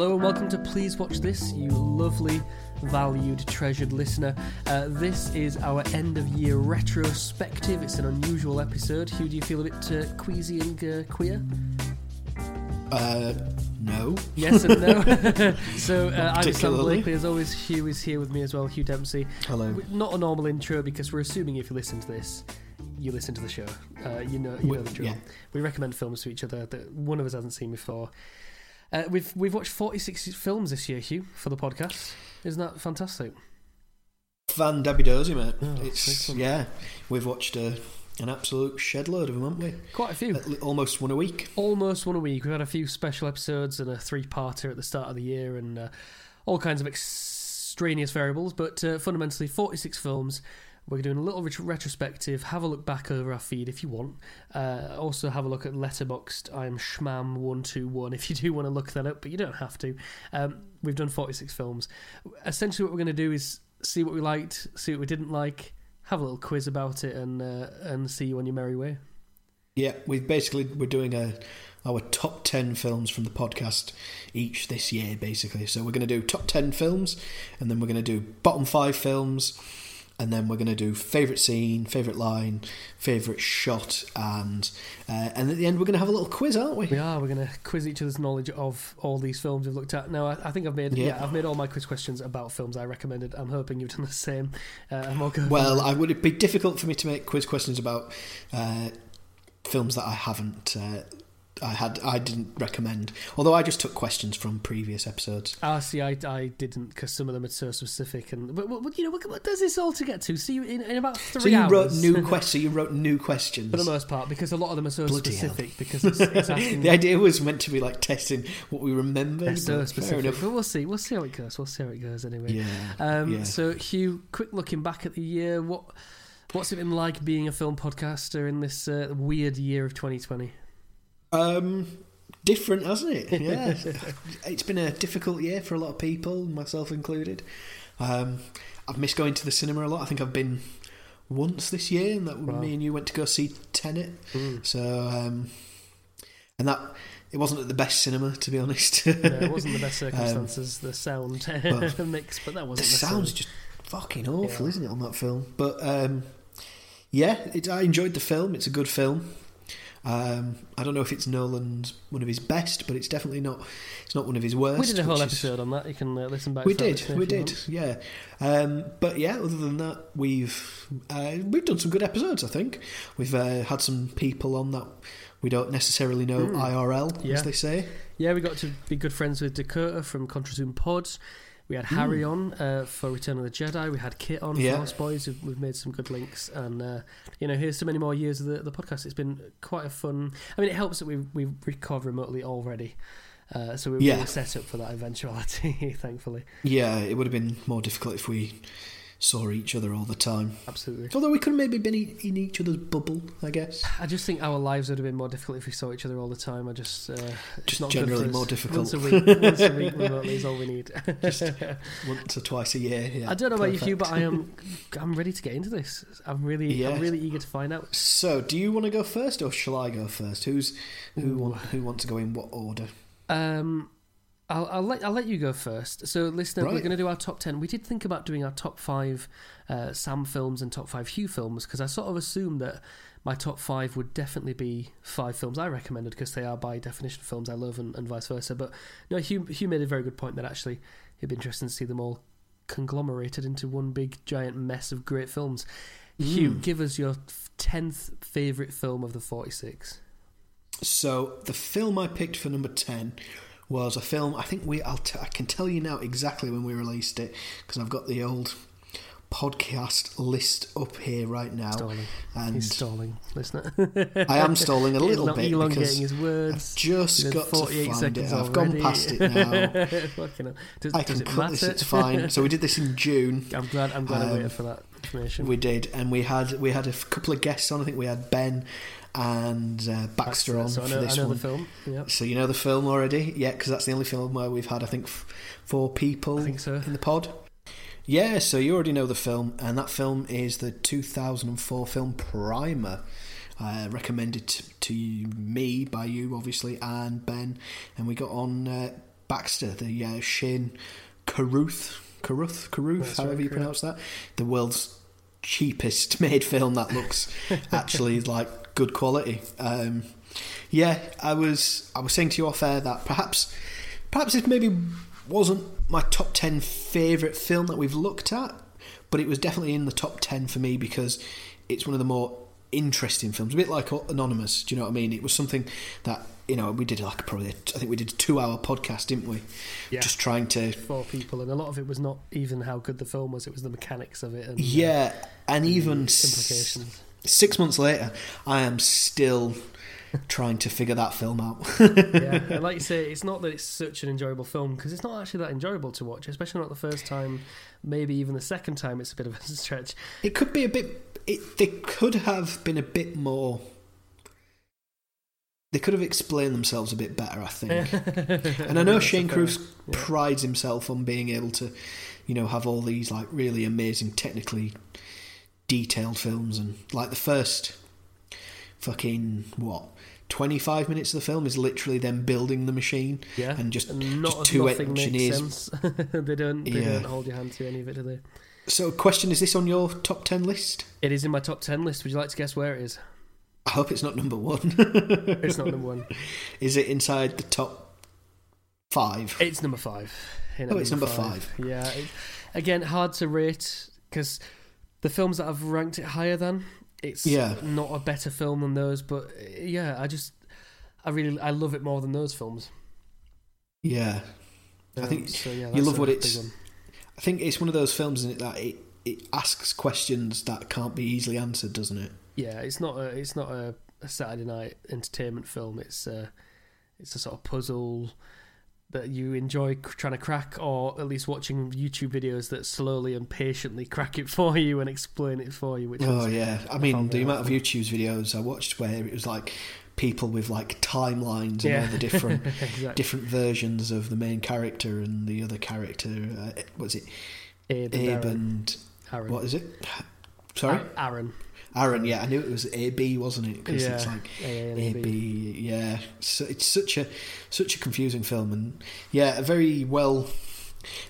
Hello and welcome to Please Watch This, you lovely, valued, treasured listener. Uh, this is our end of year retrospective. It's an unusual episode. Hugh, do you feel a bit uh, queasy and uh, queer? Uh, no. Yes and no. so uh, I'm Sam. Blakely. As always, Hugh is here with me as well, Hugh Dempsey. Hello. Not a normal intro because we're assuming if you listen to this, you listen to the show. Uh, you know, you We- know the drill. yeah. We recommend films to each other that one of us hasn't seen before. Uh, we've we've watched 46 films this year, Hugh, for the podcast. Isn't that fantastic? Van Debbie Dozy, mate. Oh, it's yeah. We've watched uh, an absolute shed load of them, haven't we? Quite a few. At Almost one a week. Almost one a week. We've had a few special episodes and a three-parter at the start of the year, and uh, all kinds of extraneous variables. But uh, fundamentally, 46 films. We're doing a little ret- retrospective. Have a look back over our feed if you want. Uh, also, have a look at Letterboxd. I'm Schmam121 if you do want to look that up, but you don't have to. Um, we've done 46 films. Essentially, what we're going to do is see what we liked, see what we didn't like, have a little quiz about it, and uh, and see you on your merry way. Yeah, we've basically we're doing a our top ten films from the podcast each this year, basically. So we're going to do top ten films, and then we're going to do bottom five films, and then we're going to do favorite scene, favorite line, favorite shot, and uh, and at the end we're going to have a little quiz, aren't we? We are. We're going to quiz each other's knowledge of all these films we've looked at. Now, I, I think I've made yeah. Yeah. I've made all my quiz questions about films I recommended. I'm hoping you've done the same. Uh, we'll I would it be difficult for me to make quiz questions about uh, films that I haven't. I had. I didn't recommend. Although I just took questions from previous episodes. Ah, see, I, I didn't because some of them are so specific. And but, but, you know, what, what does this all to get to? See, in, in about three So you hours. wrote new questions. So you wrote new questions. For the most part, because a lot of them are so Bloody hell. specific, because it's, it's asking. the idea was meant to be like testing what we remember. so specific, enough. but we'll see. We'll see how it goes. We'll see how it goes anyway. Yeah. Um, yeah. So, Hugh, quick looking back at the year, what what's it been like being a film podcaster in this uh, weird year of 2020? Um, different, hasn't it? Yeah. it's been a difficult year for a lot of people, myself included. Um, I've missed going to the cinema a lot. I think I've been once this year, and that Wow. me and you went to go see Tenet. So, um, and that it wasn't at the best cinema, to be honest. Yeah, it wasn't the best circumstances, the sound well, mix, but that wasn't sound's just fucking awful, Yeah. isn't it, on that film? But um, yeah, it, I enjoyed the film. It's a good film. Um, I don't know if it's Nolan's one of his best, but it's definitely not. It's not one of his worst. We did a whole which is- episode on that. You can uh, listen back. we did, we did, want. yeah. Um, but yeah, other than that, we've uh, we've done some good episodes. I think we've uh, had some people on that we don't necessarily know Mm. IRL, Yeah. as they say. Yeah, we got to be good friends with Dakota from Contra Zoom Pod. We had Harry on uh, for Return of the Jedi. We had Kit on. Yeah. for Lost Boys. We've, we've made some good links, and uh, you know, here's so many more years of the, the podcast. It's been quite a fun. I mean, it helps that we we record remotely already, uh, so we, Yeah. were set up for that eventuality. thankfully, Yeah, it would have been more difficult if we saw each other all the time. absolutely. Although we could have maybe been in each other's bubble, I guess. I just think our lives would have been more difficult if we saw each other all the time. I just uh, Just not generally more difficult. Once a week, once a week remotely is all we need. Just once or twice a year. Yeah, I don't know about you, but. I am I'm ready to get into this. I'm really Yeah. I'm really eager to find out. So, do you want to go first, or shall I go first? Who's who? Ooh. Want, who wants to go in what order? Um, I'll, I'll let I'll let you go first. So, listener, we're going to do our top ten. We did think about doing our top five uh, Sam films and top five Hugh films because I sort of assumed that my top five would definitely be five films I recommended because they are by definition films I love and, and vice versa. But no, Hugh Hugh made a very good point that actually it'd be interesting to see them all conglomerated into one big giant mess of great films. Hugh, Mm. give us your tenth favorite film of the forty-six. So, the film I picked for number ten was a film. I think we. I'll t- I can tell you now exactly when we released it because I've got the old podcast list up here right now, Stalling. and He's stalling, listener. I am stalling a little bit because his I've words. just There's got to 48 find seconds it. I've gone past it now. Fucking hell. Does, I does can it cut this. It's fine. So we did this in June. I'm glad. I'm glad I Um, waited for that information. We did, and we had we had a couple of guests on. I think we had Ben and uh, Baxter on so for know, this one. the film. Yeah, So you know the film already, yeah? Because that's the only film where we've had, I think, f- four people I think so. in the pod. Yeah, so you already know the film, and that film is the 2004 film Primer. Uh, recommended to, to me by you, obviously, and Ben, and we got on uh, Baxter, the uh, Shane Carruth, Carruth, Carruth, That's however right, you pronounce that, the world's cheapest made film that looks actually like good quality. Um, yeah, I was I was saying to you off air that perhaps perhaps it maybe wasn't my top ten favourite film that we've looked at, but it was definitely in the top ten for me because it's one of the more interesting films. A bit like Anonymous, do you know what I mean? It was something that you know we did like probably I think we did a two hour podcast, didn't we? Yeah. Just trying to for people, and a lot of it was not even how good the film was; it was the mechanics of it and uh, yeah, and even implications. Six months later, I am still trying to figure that film out. yeah, and like you say, it's not that it's such an enjoyable film because it's not actually that enjoyable to watch, especially not the first time. Maybe even the second time, it's a bit of a stretch. It could be a bit. It they could have been a bit more. They could have explained themselves a bit better, I think. and I know That's Shane Carruth yeah. prides himself on being able to, you know, have all these like really amazing, technically detailed films, and like the first fucking what. 25 minutes of the film is literally them building the machine Yeah, and just, and not just two engineers sense. they don't. They Yeah. don't hold your hand to any of it, do they? So, question: Is this on your top ten list? It is in my top ten list. Would you like to guess where it is? I hope it's not number one. It's not number one. Is it inside the top five? It's number five. Oh, it's number five. Yeah. It, again, hard to rate because the films that I've ranked it higher than, it's Yeah. not a better film than those. But yeah, I just, I really, I love it more than those films. Yeah, I Um, think so, yeah, you love what it's- one. I think it's one of those films in it that it, it asks questions that can't be easily answered, doesn't it? Yeah, it's not a, it's not a, a Saturday night entertainment film. It's a, it's a sort of puzzle that you enjoy trying to crack, or at least watching YouTube videos that slowly and patiently crack it for you and explain it for you. Which Oh yeah, I mean the amount of. YouTube videos I watched where it was like people with like timelines and Yeah. all the different exactly. different versions of the main character and the other character. Uh, was it Abe and Aaron. and Aaron. what is it? Sorry, Aaron. Aaron. Yeah, I knew it was AB, wasn't it? Because it's like. AB, yeah. So it's such a such a confusing film, and yeah, a very well,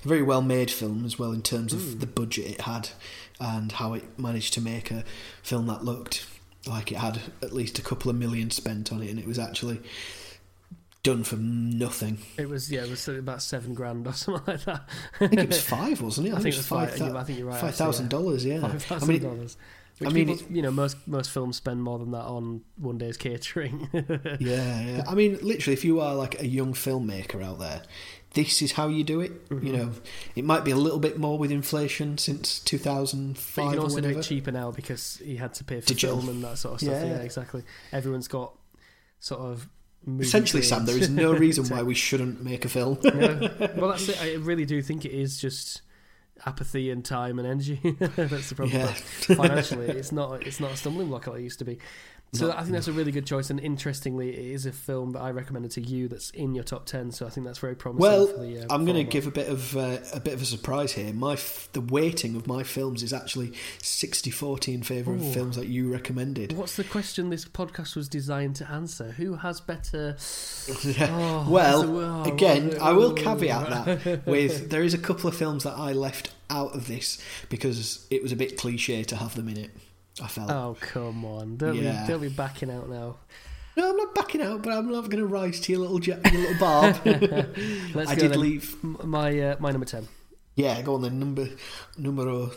a very well made film as well in terms of Mm. the budget it had and how it managed to make a film that looked like it had at least a couple of million spent on it, and it was actually done for nothing. It was yeah, it was something about seven grand or something like that. I think it was five, wasn't it? I think it was five. thou- I think you're right. Five thousand dollars, yeah. yeah. Five I mean, dollars. I Which mean, people, you know, most most films spend more than that on one day's catering. Yeah, yeah. I mean, literally, if you are like a young filmmaker out there, this is how you do it. Mm-hmm. You know, it might be a little bit more with inflation since 2005. But you can also do it cheaper now because he had to pay for Digital. film and that sort of stuff. Yeah. Yeah, exactly. Everyone's got sort of Essentially, Sam, there is no reason why we shouldn't make a film. no. Well, that's it. I really do think it is just apathy and time and energy. that's the problem. Yeah. Financially, it's not. It's not a stumbling block like it used to be. So No. I think that's a really good choice. And interestingly, it is a film that I recommended to you that's in your top ten. So I think that's very promising. Well, for the, uh, I'm going to give a bit of uh, a bit of a surprise here. My f- the weighting of my films is actually 60-40 in favour of films that you recommended. What's the question this podcast was designed to answer? Who has better? Oh, well, oh, again, oh, I will caveat that with there is a couple of films that I left out of this because it was a bit cliche to have them in it. I felt. Oh come on! Don't Yeah. be don't be backing out now. No, I'm not backing out, but I'm not going to rise to your little ja- your little barb. Let's I did then. leave. My uh, my number ten. Yeah, go on then. Number numero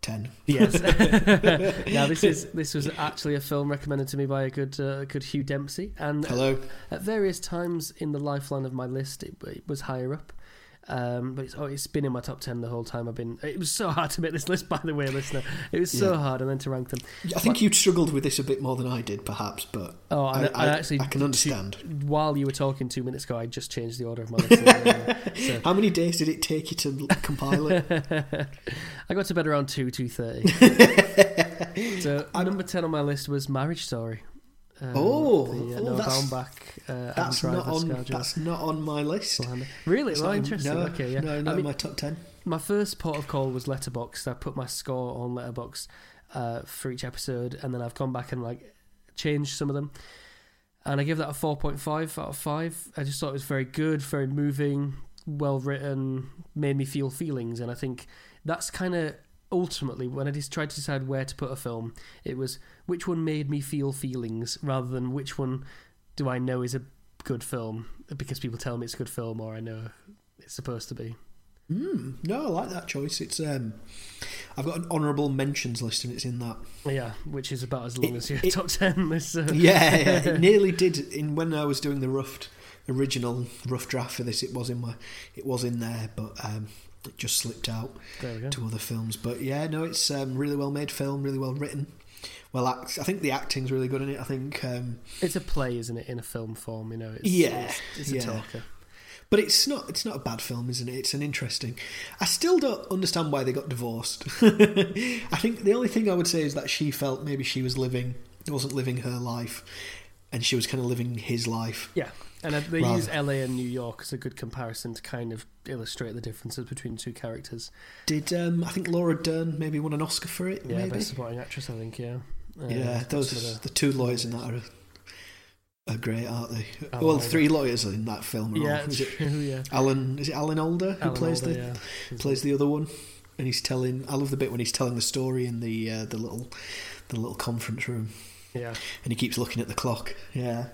ten. Yes. now this is this was actually a film recommended to me by a good uh, good Hugh Dempsey, and Hello. at various times in the lifeline of my list, it, it was higher up. Um, but it's, oh, it's been in my top ten the whole time. I've been. It was so hard to make this list, by the way, listener. It was so Yeah. hard, and then to rank them. I think you struggled with this a bit more than I did, perhaps, but Oh, I, I, I, actually I can understand. while you were talking two minutes ago, I just changed the order of my list. Uh, so- How many days did it take you to compile it? I got to bed around two two thirty. so number ten on my list was Marriage Story. Um, Oh, the, uh, oh, Noah that's- Baumbach, uh, That's not on. Scarjo, That's not on my list. Really? It's well, interesting. No, okay, yeah. no, not I mean, my top ten. my first port of call was Letterboxd. I put my score on Letterboxd uh, for each episode, and then I've gone back and like changed some of them. and I give that a four point five out of five. I just thought it was very good, very moving, well written, made me feel feelings, and I think that's kind of ultimately when I just tried to decide where to put a film, it was which one made me feel feelings rather than which one do I know is a good film because people tell me it's a good film or I know it's supposed to be. Mm, no, I like that choice. It's um, I've got an honourable mentions list and it's in that. Yeah, which is about as long It- as your it- top ten. This, uh, Yeah, yeah, it nearly did. In when I was doing the rough original rough draft for this, it was in my, it was in there, but um, it just slipped out there we go. to other films. But yeah, no, it's um, really well made film, really well written. Well, act, I think the acting's really good in it. I think, um, It's a play, isn't it, in a film form? You know, it's, Yeah, it's, it's a yeah. talker. but it's not. It's not a bad film, isn't it? It's an interesting. I still don't understand why they got divorced. I think the only thing I would say is that she felt maybe she was living, wasn't living her life, and she was kind of living his life. Yeah, and they Rather- use LA and New York as a good comparison to kind of illustrate the differences between the two characters. Did um, I think Laura Dern maybe won an Oscar for it? Yeah, maybe. best supporting actress, I think. Yeah, Uh, yeah, those the- two lawyers in that are, are great, aren't they? Alan well, Alda. three lawyers in that film. Are yeah, all. Is it true. Yeah, Alan? Is it Alan Alda who Alan plays Alda, the yeah. plays the other one? And he's telling. I love the bit when he's telling the story in the uh, the little the little conference room, yeah. and he keeps looking at the clock. Yeah.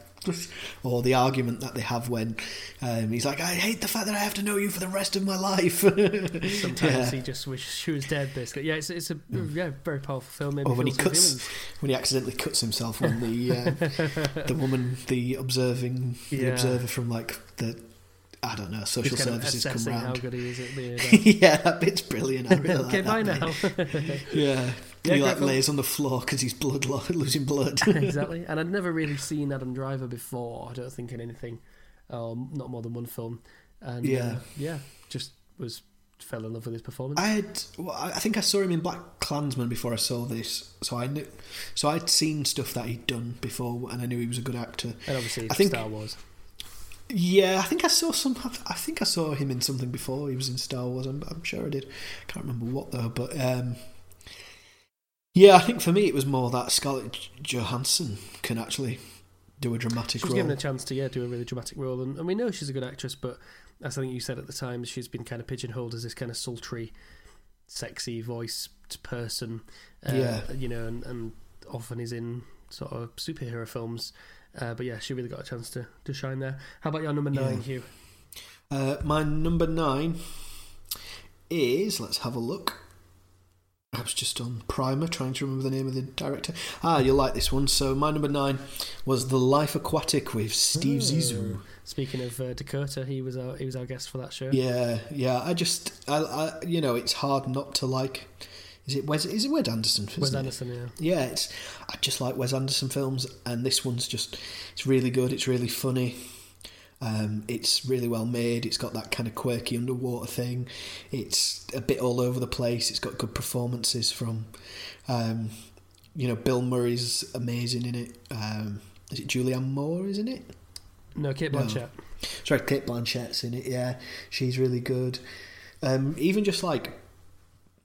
Or the argument that they have when um, he's like, "I hate the fact that I have to know you for the rest of my life." Sometimes Yeah. he just wishes she was dead. Basically, yeah, it's it's a yeah very powerful film. Maybe Or when he cuts feelings. when he accidentally cuts himself when the uh, the woman, the observing, the observer from like the I don't know social Just kind of services come assessing how round. good he is at a- yeah, that bit's brilliant. I really okay, like bye that now. bit. Yeah, Yeah, he like lays on the floor because he's blood lo- losing blood. exactly. And I'd never really seen Adam Driver before. I don't think in anything, um, not more than one film. And Yeah. uh, yeah, just was fell in love with his performance. I had, well, I I think I saw him in Black Klansman before I saw this, so I knew, so I'd seen stuff that he'd done before, and I knew he was a good actor. and obviously, I think- Star Wars. Yeah, I think I saw some. I think I saw him in something before. He was in Star Wars. I'm, I'm sure I did. Can't remember what though. But um, yeah, I think for me it was more that Scarlett Johansson can actually do a dramatic She was role. given a chance to yeah do a really dramatic role, and, and we know she's a good actress. But as I think you said at the time, she's been kind of pigeonholed as this kind of sultry, sexy voiced person. Uh, Yeah. you know, and, and often is in sort of superhero films. Uh, but yeah, she really got a chance to, to shine there. How about your number nine, Yeah. Hugh? Uh, my number nine is let's have a look. I was just on Primer trying to remember the name of the director. Ah, you'll like this one. So my number nine was The Life Aquatic with Steve Zissou. Speaking of uh, Dakota, he was our he was our guest for that show. Yeah, yeah. I just, I, I, you know, it's hard not to like. Is it Wes? Is it Wes Anderson? Wes isn't it? Anderson, yeah. Yeah, it's. I just like Wes Anderson films, and this one's just. It's really good. It's really funny. Um, it's really well made. It's got that kind of quirky underwater thing. It's a bit all over the place. It's got good performances from, um, you know, Bill Murray's amazing in it. Um, is it Julianne Moore? Isn't it? No, Cate No. Blanchett. Sorry, Cate Blanchett's in it. Yeah, she's really good. Um, even just like,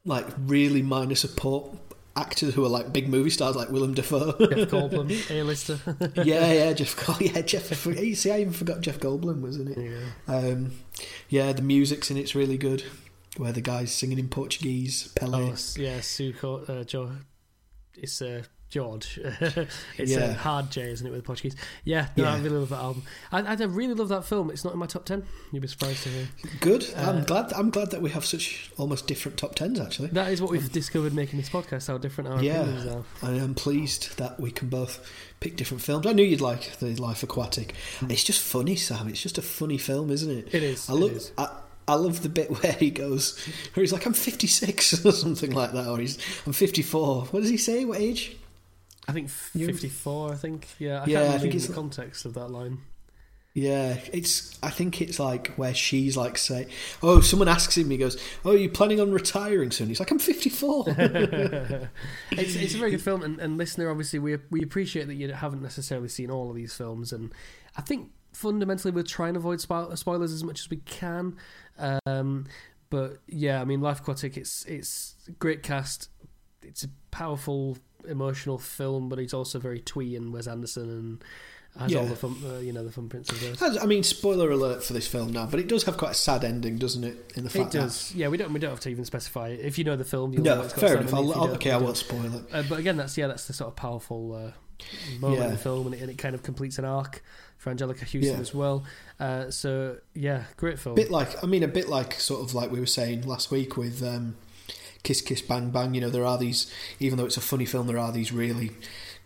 like really minor support actors who are like big movie stars, like Willem Dafoe. Jeff Goldblum, A-lister. yeah, yeah, Jeff. Yeah, Jeff. You see, I even forgot Jeff Goldblum was in it. yeah. Um, yeah, the music's in it's really good. Where the guy's singing in Portuguese, Pele. Oh, yeah, Suco, uh, jo- It's uh, George. it's Yeah. uh, hard J, isn't it, with Portuguese? Yeah, no, I really love that album. I, I really love that film. It's not in my top ten. You'd be surprised to hear. Good. Uh, I'm glad. I'm glad that we have such almost different top tens. Actually, That is what we've discovered making this podcast. How different our Yeah. opinions are. I am pleased that we can both pick different films. I knew you'd like the Life Aquatic. It's just funny, Sam. It's just a funny film, isn't it? It is. I it look. I, I love the bit where he goes, where he's like, "I'm 56" or something like that, or he's, "I'm 54." What does he say? What age? I think You- fifty-four. I think. Yeah, I Yeah, I think it's- the context of that line. Yeah, it's. I think it's like where she's like, say, "Oh, someone asks him." He goes, "Oh, are you planning on retiring soon?" He's like, "I'm 54." it's it's a very good film, and, and listener, obviously, we we appreciate that you haven't necessarily seen all of these films, and I think fundamentally we're trying to avoid spo- spoilers as much as we can. Um, but yeah, I mean, Life Aquatic, it's it's great cast. It's a powerful, emotional film, but it's also very twee and Wes Anderson, and has all the thumb, uh, you know the thumbprints of those. I mean, spoiler alert for this film now, but it does have quite a sad ending, doesn't it? In the fact It does, yeah. We don't we don't have to even specify it. if you know the film. that You'll no, fair enough. I'll, I'll, okay, I won't spoil it. Uh, but again, that's yeah, that's the sort of powerful uh, moment in the film, and it, and it kind of completes an arc for Anjelica Huston Yeah. as well. Uh, so yeah, great film. bit like I mean, a bit like sort of like we were saying last week with um, Kiss Kiss Bang Bang. You know, there are these, even though it's a funny film, there are these really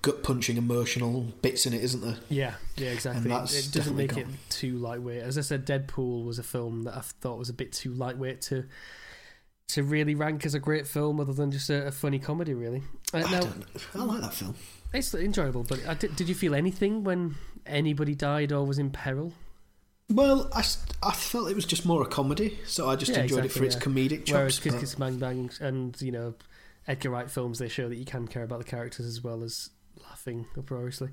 gut punching emotional bits in it, isn't there? Yeah, yeah, exactly. And that's It doesn't make it too lightweight. As I said, Deadpool was a film that I thought was a bit too lightweight to to really rank as a great film, other than just a, a funny comedy. Really, uh, I now. I like that film. it's enjoyable. But did, did you feel anything when anybody died or was in peril? Well, I, I felt it was just more a comedy, so I just Yeah, enjoyed exactly, it for its comedic Whereas chops. Kiss but- Kiss Bang Bang and you know Edgar Wright films, they show that you can care about the characters as well as laughing uproariously.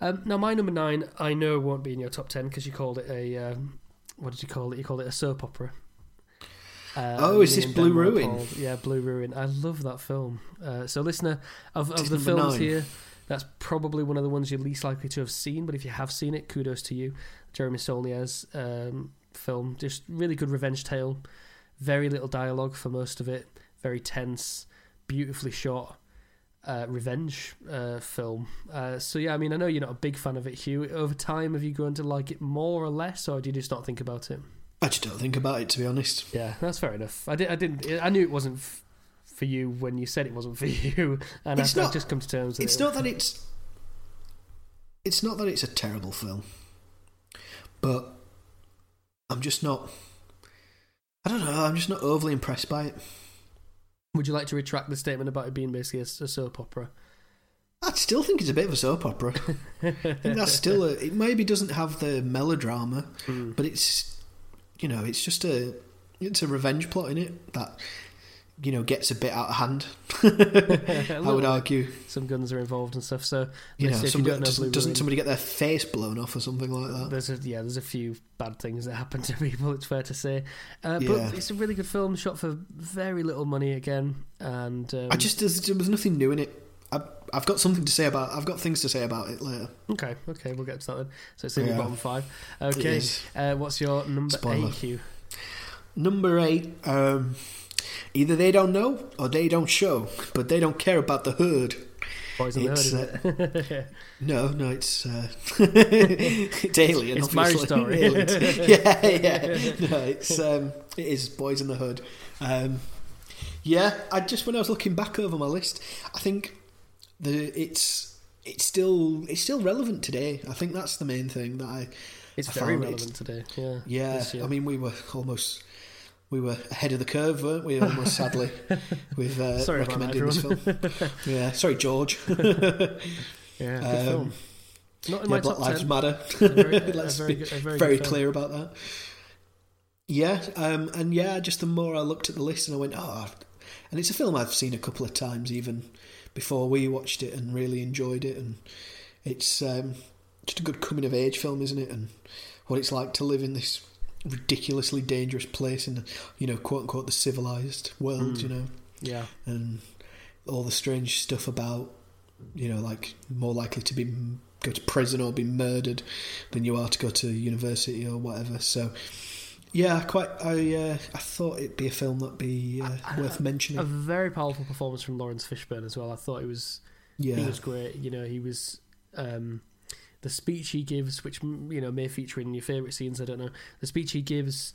Um, now, my number nine, I know won't be in your top ten because you called it a um, what did you call it? You called it a soap opera. Uh, Oh, is this Blue Ruin? Yeah, Blue Ruin. I love that film. Uh, so, listener, of, of the films nine. here, that's probably one of the ones you're least likely to have seen. But if you have seen it, kudos to you. Jeremy Saulnier's um, film, just really good revenge tale. Very little dialogue for most of it. Very tense, beautifully shot. Uh, revenge uh, film. Uh, so yeah, I mean, I know you're not a big fan of it, Hugh. Over time, have you grown to like it more or less, or do you just not think about it? I just don't think about it, to be honest. Yeah, that's fair enough. I did. I didn't. I knew it wasn't f- for you when you said it wasn't for you, and It's I've, not- I've just come to terms. With It's it. not that it's. It's not that it's a terrible film, but I'm just not. I don't know. I'm just not overly impressed by it. Would you like to retract the statement about it being basically a, a soap opera? I still think it's a bit of a soap opera. I think that's still a. It maybe doesn't have the melodrama, Mm. but it's, you know, it's just a. It's a revenge plot in it that, you know, gets a bit out of hand. I would argue. some guns are involved and stuff. So You know, Let's see if you somebody, know doesn't, doesn't somebody get their face blown off or something like that? there's a, yeah, there's a few bad things that happen to people. It's fair to say, uh, Yeah. but it's a really good film, shot for very little money again, and um, I just there was nothing new in it. I, I've got something to say about. I've got things to say about it later. okay, okay, we'll get to that then. So it's in your Yeah. bottom five. Okay, uh, what's your number Spoiler. eight, Hugh? Number eight. Um, either they don't know or they don't show, but they don't care about the hood. Boys in the It's, Hood, is it? No, no, it's uh, it's Alien. It's Marriage. Story. Yeah, yeah. No, it's um, it is Boys in the Hood. Um, yeah, I just when I was looking back over my list, I think the it's it's still it's still relevant today. I think that's the main thing that I It's I very relevant today. Yeah. Yeah. I mean, we were almost we were ahead of the curve, weren't we? Almost sadly, with uh, Sorry about that, recommending this film. yeah, sorry, George. yeah, good Um, film. Not in yeah, my Black top Lives ten. Matter. A very, Let's very be very very good film. clear about that. Yeah, um, and yeah, just the more I looked at the list, and I went, oh, and it's a film I've seen a couple of times, even before we watched it, and really enjoyed it, and it's um, just a good coming of age film, isn't it? And what it's like to live in this ridiculously dangerous place in, the, you know, quote unquote, the civilized world, Mm. you know, Yeah. and all the strange stuff about, you know, like more likely to be go to prison or be murdered than you are to go to university or whatever. So, yeah, quite. I uh, I thought it'd be a film that'd be uh, I- worth mentioning. A very powerful performance from Laurence Fishburne as well. I thought it was Yeah, he was great. You know, he was um, the speech he gives, which you know may feature in your favorite scenes. I don't know the speech he gives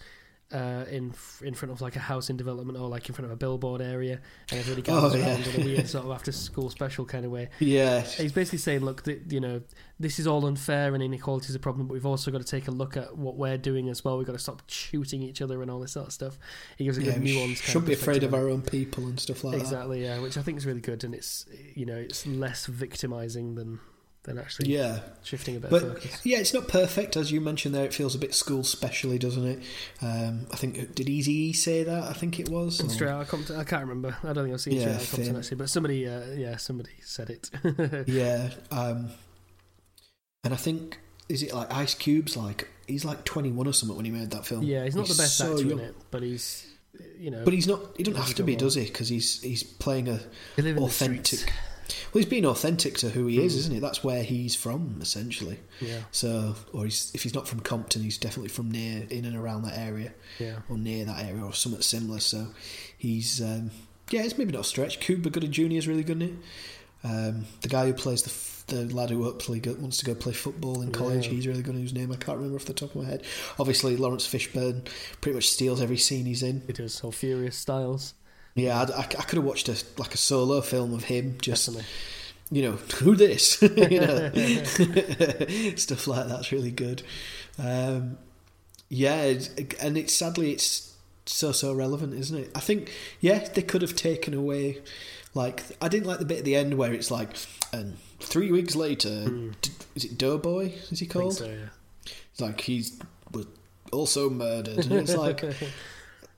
uh, in in front of like a house in development or like in front of a billboard area, and everybody gathers Oh, yeah. around in a weird sort of after school special kind of way. yeah, He's basically saying, look, th- you know, this is all unfair and inequality is a problem, but we've also got to take a look at what we're doing as well. We've got to stop shooting each other and all this sort of stuff. He gives a yeah. good nuance. kind shouldn't be afraid of our own people and stuff like that. Exactly, yeah, which I think is really good, and it's you know it's less victimizing than than actually Yeah, shifting a bit But- of focus. yeah, it's not perfect as you mentioned there. It feels a bit school specially, doesn't it? Um, I think did Easy say that? I think it was. Or- Straight Outta Compton, I can't remember. I don't think I've seen Yeah, Straight Outta Compton actually, but somebody, uh, yeah, somebody said it. Yeah, um, and I think is it like Ice Cube's like he's like twenty one or something when he made that film. yeah, he's not the best so actor young. in it, but he's you know But he's not. He doesn't have to be, does he? Because he's he's playing a they live in the authentic. Well, he's being authentic to who he is, isn't he? That's where he's from, essentially. Yeah, So, or he's, if he's not from Compton, he's definitely from near, in and around that area, yeah. or near that area, or something similar. So, he's, um, yeah, it's maybe not a stretch. Cuba Gooding Jr. is really good in it. Um, the guy who plays the the lad who hopefully wants to go play football in college, Yeah. he's really good. Whose name I can't remember off the top of my head. Obviously, Laurence Fishburne pretty much steals every scene he's in. It is all Furious Styles. Yeah, I, I, I could have watched a like a solo film of him just Definitely. you know, who this? you know, stuff like that's really good. Um, yeah, and it's sadly it's so so relevant, isn't it? I think yeah, they could have taken away. Like I didn't like the bit at the end where it's like, and three weeks later, d- is it Doughboy? Is he called? so, yeah. It's like he's was also murdered, and it's like,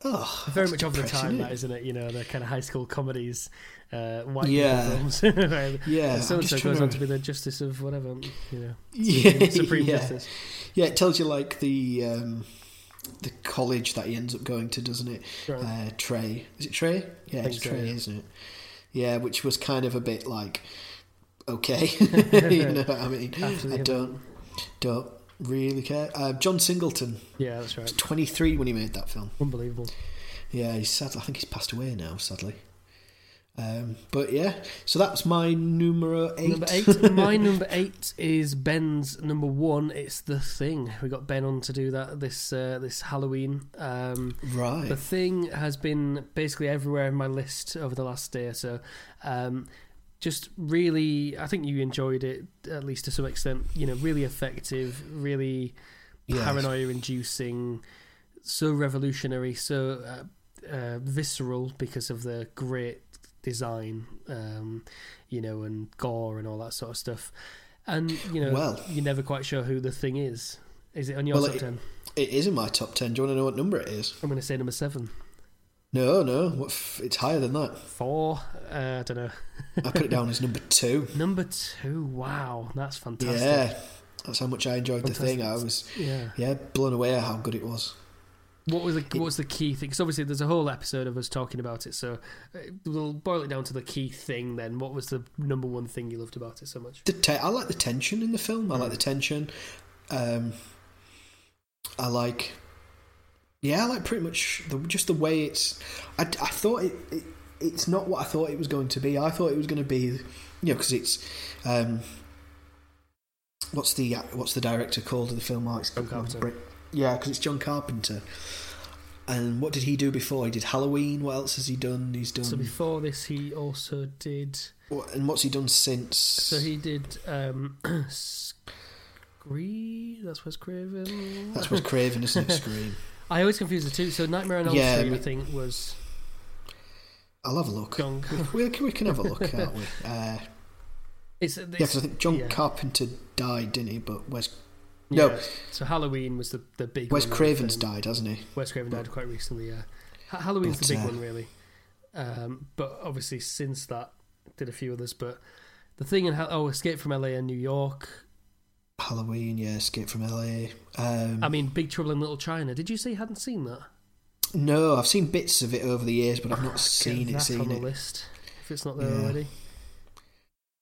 oh, Very much of the time, that isn't it? You know, the kind of high school comedies, uh, white Yeah. films. Yeah, so and so goes on to- to be the justice of whatever, you know, Yeah, supreme yeah. justice. Yeah, it tells you like the um, the college that he ends up going to, doesn't it? Right. Uh, Trey, is it Trey? Yeah, it's so, Trey, yeah. isn't it? Yeah, which was kind of a bit like, okay, you know what I mean? Absolutely. I don't don't really care. Uh, John Singleton, Yeah, that's right. was 23 when he made that film. Unbelievable. Yeah, he's sad. I think he's passed away now, sadly. Um, but yeah, so that's my numero eight. Number eight. My number eight is Ben's number one. It's The Thing. We got Ben on to do that this uh, this Halloween. Um, right. The Thing has been basically everywhere in my list over the last day or so. Um, just really, I think you enjoyed it at least to some extent. You know, really effective, really Yes. paranoia-inducing, so revolutionary, so uh, uh, visceral because of the great design, um, you know, and gore and all that sort of stuff. And you know, Well- you're never quite sure who the thing is. Is it on your Well, top ten? It is in my top 10. Do you want to know what number it is? I'm going to say number seven. No, no. It's higher than that. Four? Uh, I don't know. I put it down as number two. Number two. Wow, that's fantastic. Yeah, that's how much I enjoyed the thing. I was Yeah. yeah blown away at how good it was. What was the what was the key thing? Because obviously there's a whole episode of us talking about it, so uh, we'll boil it down to the key thing. Then, what was the number one thing you loved about it so much? The te- I like the tension in the film. I like the tension. Um, I like, yeah, like pretty much the, just the way it's. I, I thought it, it. It's not what I thought it was going to be. I thought it was going to be, you know, because it's. Um, what's the what's the director called of the film? Oh, John Carpenter. Yeah, because it's John Carpenter. And what did he do before? He did Halloween. What else has he done? He's done. So before this, he also did. What- and what's he done since? So he did um, Scream. That's Wes Craven. That's what's Craven, isn't it? Scream. I always confuse the two. So Nightmare on Elm Yeah, Street, I me- think, was I'll have a look. John. We, we can have a look, can't we? Uh, It's, yeah, because I think John yeah. Carpenter died, didn't he? But Wes No. yeah. So Halloween was the the big. Wes Craven's died, hasn't he? Wes Craven died quite recently. Yeah, Ha- Halloween's But, the big uh, one, really. Um, but obviously, since that, did a few others. But the thing in oh, Escape from LA and New York. Halloween, yeah, Escape from LA. Um, I mean, Big Trouble in Little China. Did you say you hadn't seen that? no, I've seen bits of it over the years, but I've not Get seen it. that on the it. list if it's not there Yeah. already.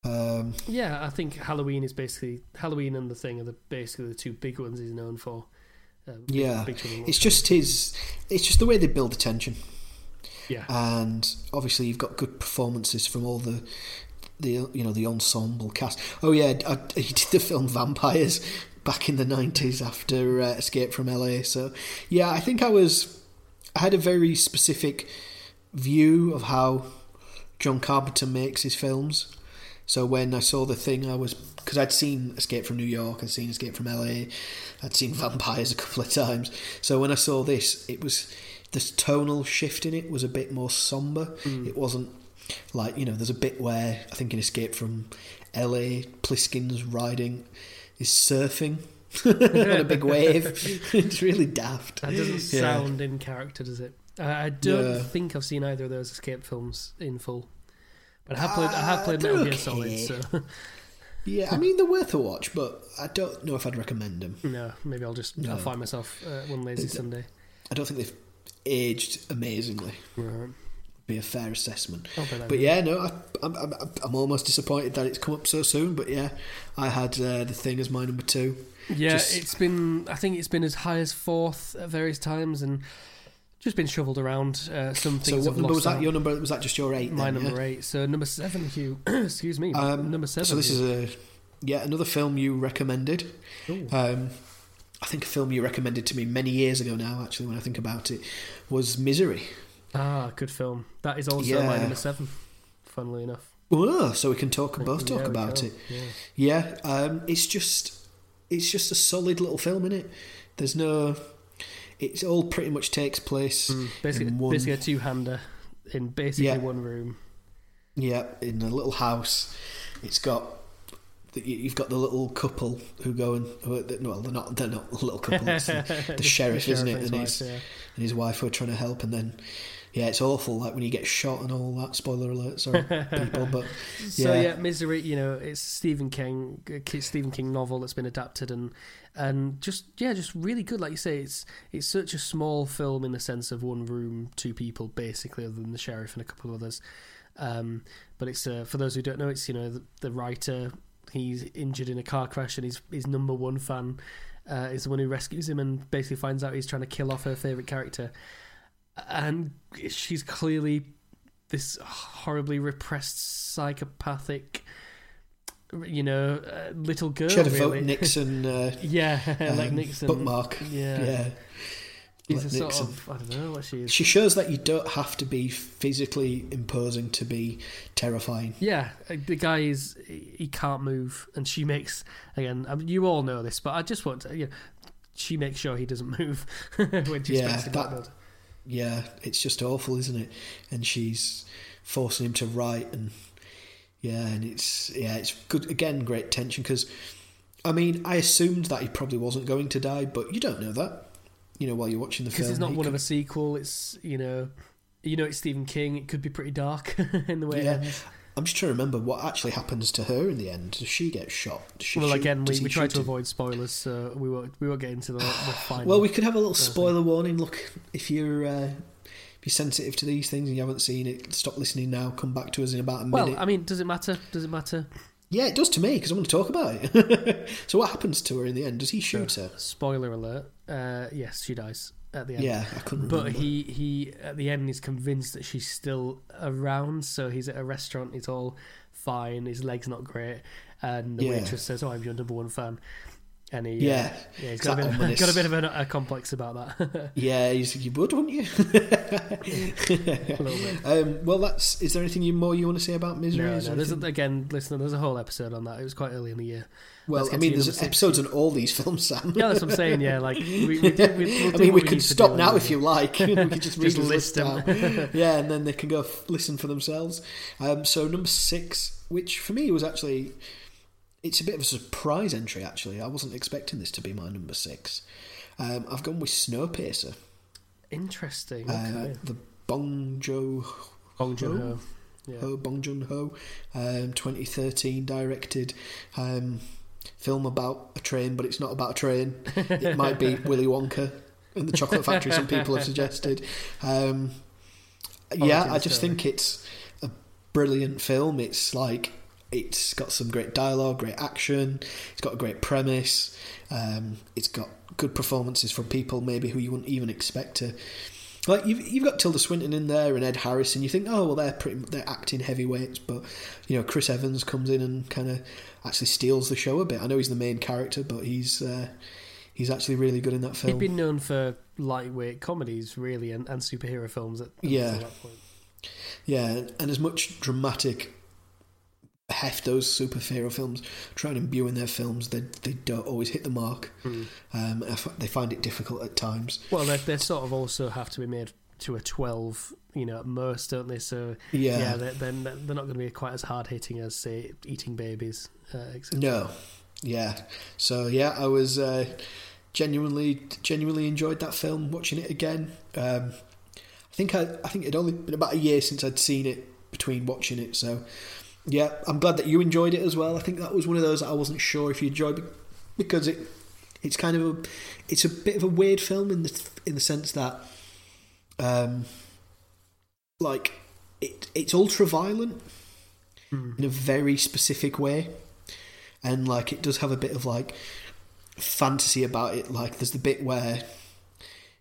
Um, Yeah, I think Halloween is basically Halloween and the Thing are the basically the two big ones he's known for. Um, yeah, Big it's just his. It's just the way they build the tension. Yeah. and obviously you've got good performances from all the the you know the ensemble cast. Oh yeah, I, he did the film Vampires back in the nineties after uh, Escape from LA. So yeah, I think I was I had a very specific view of how John Carpenter makes his films. So when I saw the thing, I was because I'd seen Escape from New York, I'd seen Escape from LA, I'd seen Vampires a couple of times. So when I saw this, it was this tonal shift in it was a bit more somber. It wasn't like you know. There's a bit where I think in Escape from LA, Plissken's riding is surfing on a big wave. it's really daft. That doesn't Yeah. sound in character, does it? I, I don't Yeah. think I've seen either of those escape films in full. But I have played. I have Ah, played they're Metal Gear okay. Solid, so Yeah, I mean they're worth a watch, but I don't know if I'd recommend them. no, maybe I'll just No. I'll find myself uh, one lazy It- Sunday. I don't think they've aged amazingly. Right. Be a fair assessment. But, yeah, no, I, I'm, I'm, I'm almost disappointed that it's come up so soon. But yeah, I had uh, the thing as my number two. Yeah, Just- it's been. I think it's been as high as fourth at various times, and just been shoveled around. Uh, some So what number was that? out. Your number was that just your eight? My then, number yeah? eight. So number seven, Hugh. Excuse me. Um, number seven. So this Hugh. is a yeah another film you recommended. Um, I think a film you recommended to me many years ago now. Actually, when I think about it, was Misery. Ah, good film. That is also my number seven. Funnily enough. Oh, so we can talk both talk we about it. Yeah. Yeah, um, it's just it's just a solid little film, is it? There's no. It's all pretty much takes place. Mm, basically, in one- basically a two-hander in basically Yeah. one room. Yeah, in a little house. It's got. the- You've got the little couple who go and well, they're not. They're not a little couple. It's the, the sheriff, isn't it? and his wife, yeah. and his wife who are trying to help, and then yeah, it's awful. Like when you get shot and all that. Spoiler alert, sorry, people. But So Yeah. yeah, Misery. You know, it's Stephen King, Stephen King novel that's been adapted, and and just yeah, just really good. Like you say, it's it's such a small film in the sense of one room, two people, basically, other than the sheriff and a couple of others. Um, but it's uh, for those who don't know, it's you know the, the writer. He's injured in a car crash, and his his number one fan uh, is the one who rescues him, and basically finds out he's trying to kill off her favorite character. And she's clearly this horribly repressed psychopathic you know uh, little girl she had a really vote Nixon uh, yeah like um, Nixon bookmark. yeah, Yeah. She's like a sort of I don't know what she is She shows that you don't have to be physically imposing to be terrifying. yeah uh, the guy is he can't move and she makes again I mean, you all know this but I just want to, you know, she makes sure he doesn't move when she's Yeah, that Yeah, it's just awful, isn't it? And she's forcing him to write, and yeah, and it's yeah, it's good again. Great tension because, I mean, I assumed that he probably wasn't going to die, but you don't know that. You know, while you're watching the film, because it's not one could- of a sequel it's you know you know it's Stephen King it could be pretty dark in the way Yeah. I'm just trying to remember what actually happens to her in the end. Does she get shot? Does she well, shoot- again, we, we try to him? avoid spoilers, so we won't we won't get into the, the final. Well, we could have a little spoiler warning. Look, if you're uh, if you're sensitive to these things and you haven't seen it, stop listening now. Come back to us in about a minute. well, I mean, does it matter? Does it matter? Yeah, it does to me because I want to talk about it. so, what happens to her in the end? Does he shoot her? Spoiler alert. Uh, yes, she dies at the end. Yeah, I couldn't remember. But he, he at the end is convinced that she's still around, so he's at a restaurant, he's all fine, his leg's not great, and the Yeah. waitress says, Oh, I'm your number one fan. And he, uh, Yeah, yeah, he's got a, bit of, got a bit of a, a complex about that. yeah, he's, you would, wouldn't you? a little bit. um, well, that's. Is there anything you, more you want to say about misery? No, no, there's a, again, listener, there's a whole episode on that. It was quite early in the year. well, let's I mean, there's episodes on all these films, Sam. Yeah, that's what I'm saying. Yeah, like we, we, we, we'll I mean, we we could stop now if you like. we could just Just list them. yeah, and then they can go f- listen for themselves. Um, so number six, which for me was actually, it's a bit of a surprise entry. Actually, I wasn't expecting this to be my number six. Um, I've gone with Snowpiercer, Interesting. uh, Okay. the Bong Jo Bong Joon-ho. Yeah. Ho, Bong Joon Ho, um, 2013 directed um, film about a train, but it's not about a train. It might be Willy Wonka and the Chocolate Factory. Some people have suggested. Um, yeah, I just think it's a brilliant film. It's like it's got some great dialogue, great action. It's got a great premise. Um, it's got good performances from people maybe who you wouldn't even expect to. Like you've you've got Tilda Swinton in there and Ed Harris, and you think, oh well, they're pretty they're acting heavyweights, but you know Chris Evans comes in and kind of actually steals the show a bit. I know he's the main character, but he's uh, he's actually really good in that film. He'd been known for lightweight comedies, really, and, and superhero films at, up Yeah. that point. Yeah, and as much dramatic heft those superhero films try and imbue in their films, they they don't always hit the mark. Hmm. Um, they find it difficult at times. Well, they they sort of also have to be made to a twelve, you know, at most, don't they? So Yeah, yeah, they're, they're, they're not going to be quite as hard hitting as say eating babies. Uh, no, yeah. So yeah, I was uh, genuinely genuinely enjoyed that film. Watching it again, um, I think I I think it'd only been about a year since I'd seen it between watching it. So yeah, I'm glad that you enjoyed it as well. I think that was one of those that I wasn't sure if you enjoyed because it it's kind of a it's a bit of a weird film in the in the sense that um like it it's ultra violent Hmm. in a very specific way, and like it does have a bit of like fantasy about it. Like there's the bit where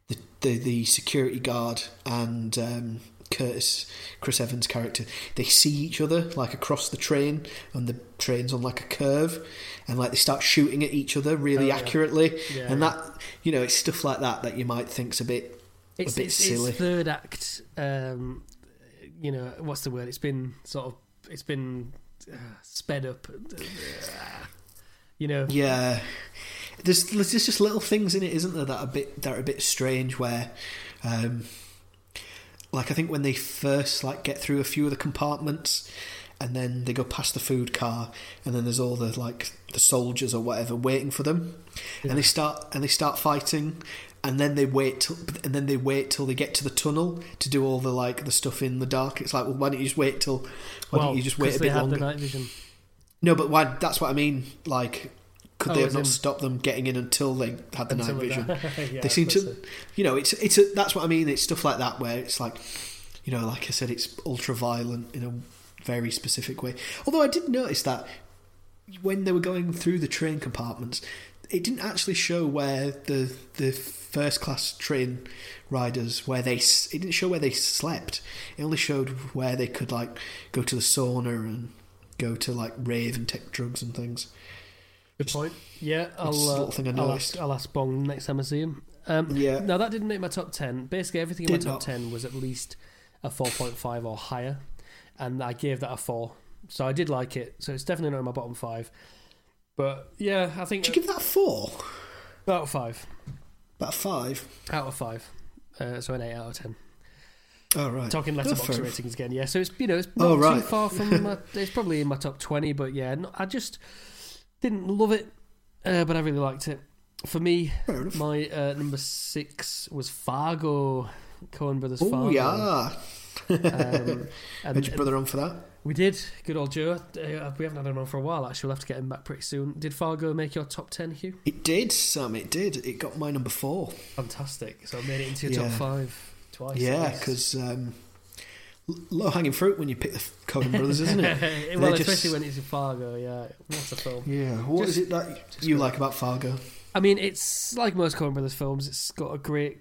the the, the security guard and um, Curtis Chris Evans' character they see each other like across the train, and the train's on like a curve, and like they start shooting at each other really Oh, yeah. accurately, Yeah, and yeah. that you know it's stuff like that that you might think's a bit It's, bit it's, silly. it's third act. Um, you know what's the word? It's been sort of it's been uh, sped up. Uh, you know, Yeah, there's there's just little things in it, isn't there, that are a bit that are a bit strange. Where, um, like I think when they first like get through a few of the compartments, and then they go past the food car, and then there's all the like the soldiers or whatever waiting for them, Yeah. and they start and they start fighting. And then they wait, till, and then they wait till they get to the tunnel to do all the like the stuff in the dark. It's like, well, why don't you just wait till? Why well, don't you just wait a they bit longer? the night vision. No, but why? That's what I mean. Like, could Oh, they have not stopped them getting in until they had the night vision? yeah, they seem to, you know, it's it's a, that's what I mean. It's stuff like that where it's like, you know, like I said, it's ultra violent in a very specific way. Although I did notice that when they were going through the train compartments, it didn't actually show where the the first class train riders where they it didn't show where they slept. It only showed where they could like go to the sauna and go to like rave and take drugs and things. Good point. Yeah, I'll, uh, I'll ask, I'll ask Bong next time I see him. Um, Yeah. Now that didn't make my top ten. Basically, everything in my top not. ten was at least a four point five or higher, and I gave that a four. So I did like it. So it's definitely not in my bottom five. But yeah, I think Did you give that a four? out of five. About a five. Out of five. Uh, so an eight out of ten. Oh right. Talking Letterboxd ratings again. Yeah, so it's you know it's not Oh, too far from. My, it's probably in my top twenty, but yeah, no, I just didn't love it, uh, but I really liked it. For me, My uh, number six was Fargo, Coen Brothers Fargo. Oh yeah. Um, and, Had your brother on for that? we did. Good old Joe. Uh, we haven't had him on for a while. Actually, we'll have to get him back pretty soon. Did Fargo make your top ten, Hugh? It did, Sam. It did. It got my number four. Fantastic. So I made it into your top five twice. yeah, because um, low hanging fruit when you pick the Coen Brothers, isn't it? well, just- especially when it's in Fargo. Yeah, what a film. Yeah. What is Just- it that you like about Fargo? I mean, it's like most Coen Brothers films. It's got a great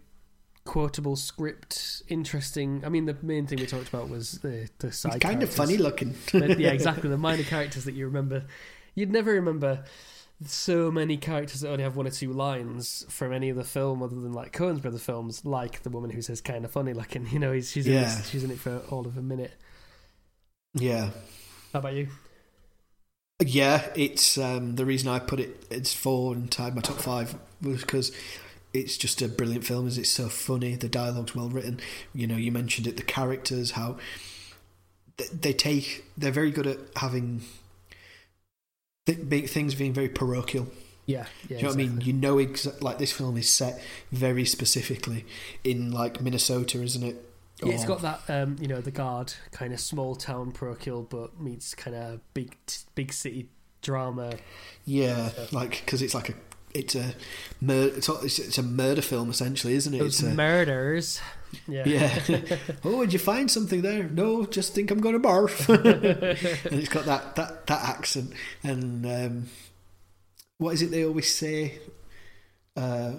quotable script, interesting. I mean, the main thing we talked about was the the side. It's kind of funny looking. Yeah, exactly. The minor characters that you remember, you'd never remember so many characters that only have one or two lines from any other film other than like Coen's brother films, like the woman who says "kind of funny looking." You know, he's, she's in Yeah. it, she's in it for all of a minute. Yeah. How about you? Yeah, it's um, the reason I put it it's four and tied my top five was because it's just a brilliant film. Is it's so funny, the dialogue's well written. You know, you mentioned it, the characters, how they take. They're very good at having th- things being very parochial. Yeah, yeah. Do you know what I mean? You know, exa- like this film is set very specifically in like Minnesota, isn't it? Yeah, it's got that, um, you know, the guard kind of small town parochial, but meets kind of big, big city drama. Yeah, like because it's like a it's a mur- it's, a- it's it's a murder film essentially, isn't it? Those It's a, murders. Yeah. yeah. oh, did you find something there? No, just think I'm going to barf. and it's got that that that accent and um, what is it they always say? Uh,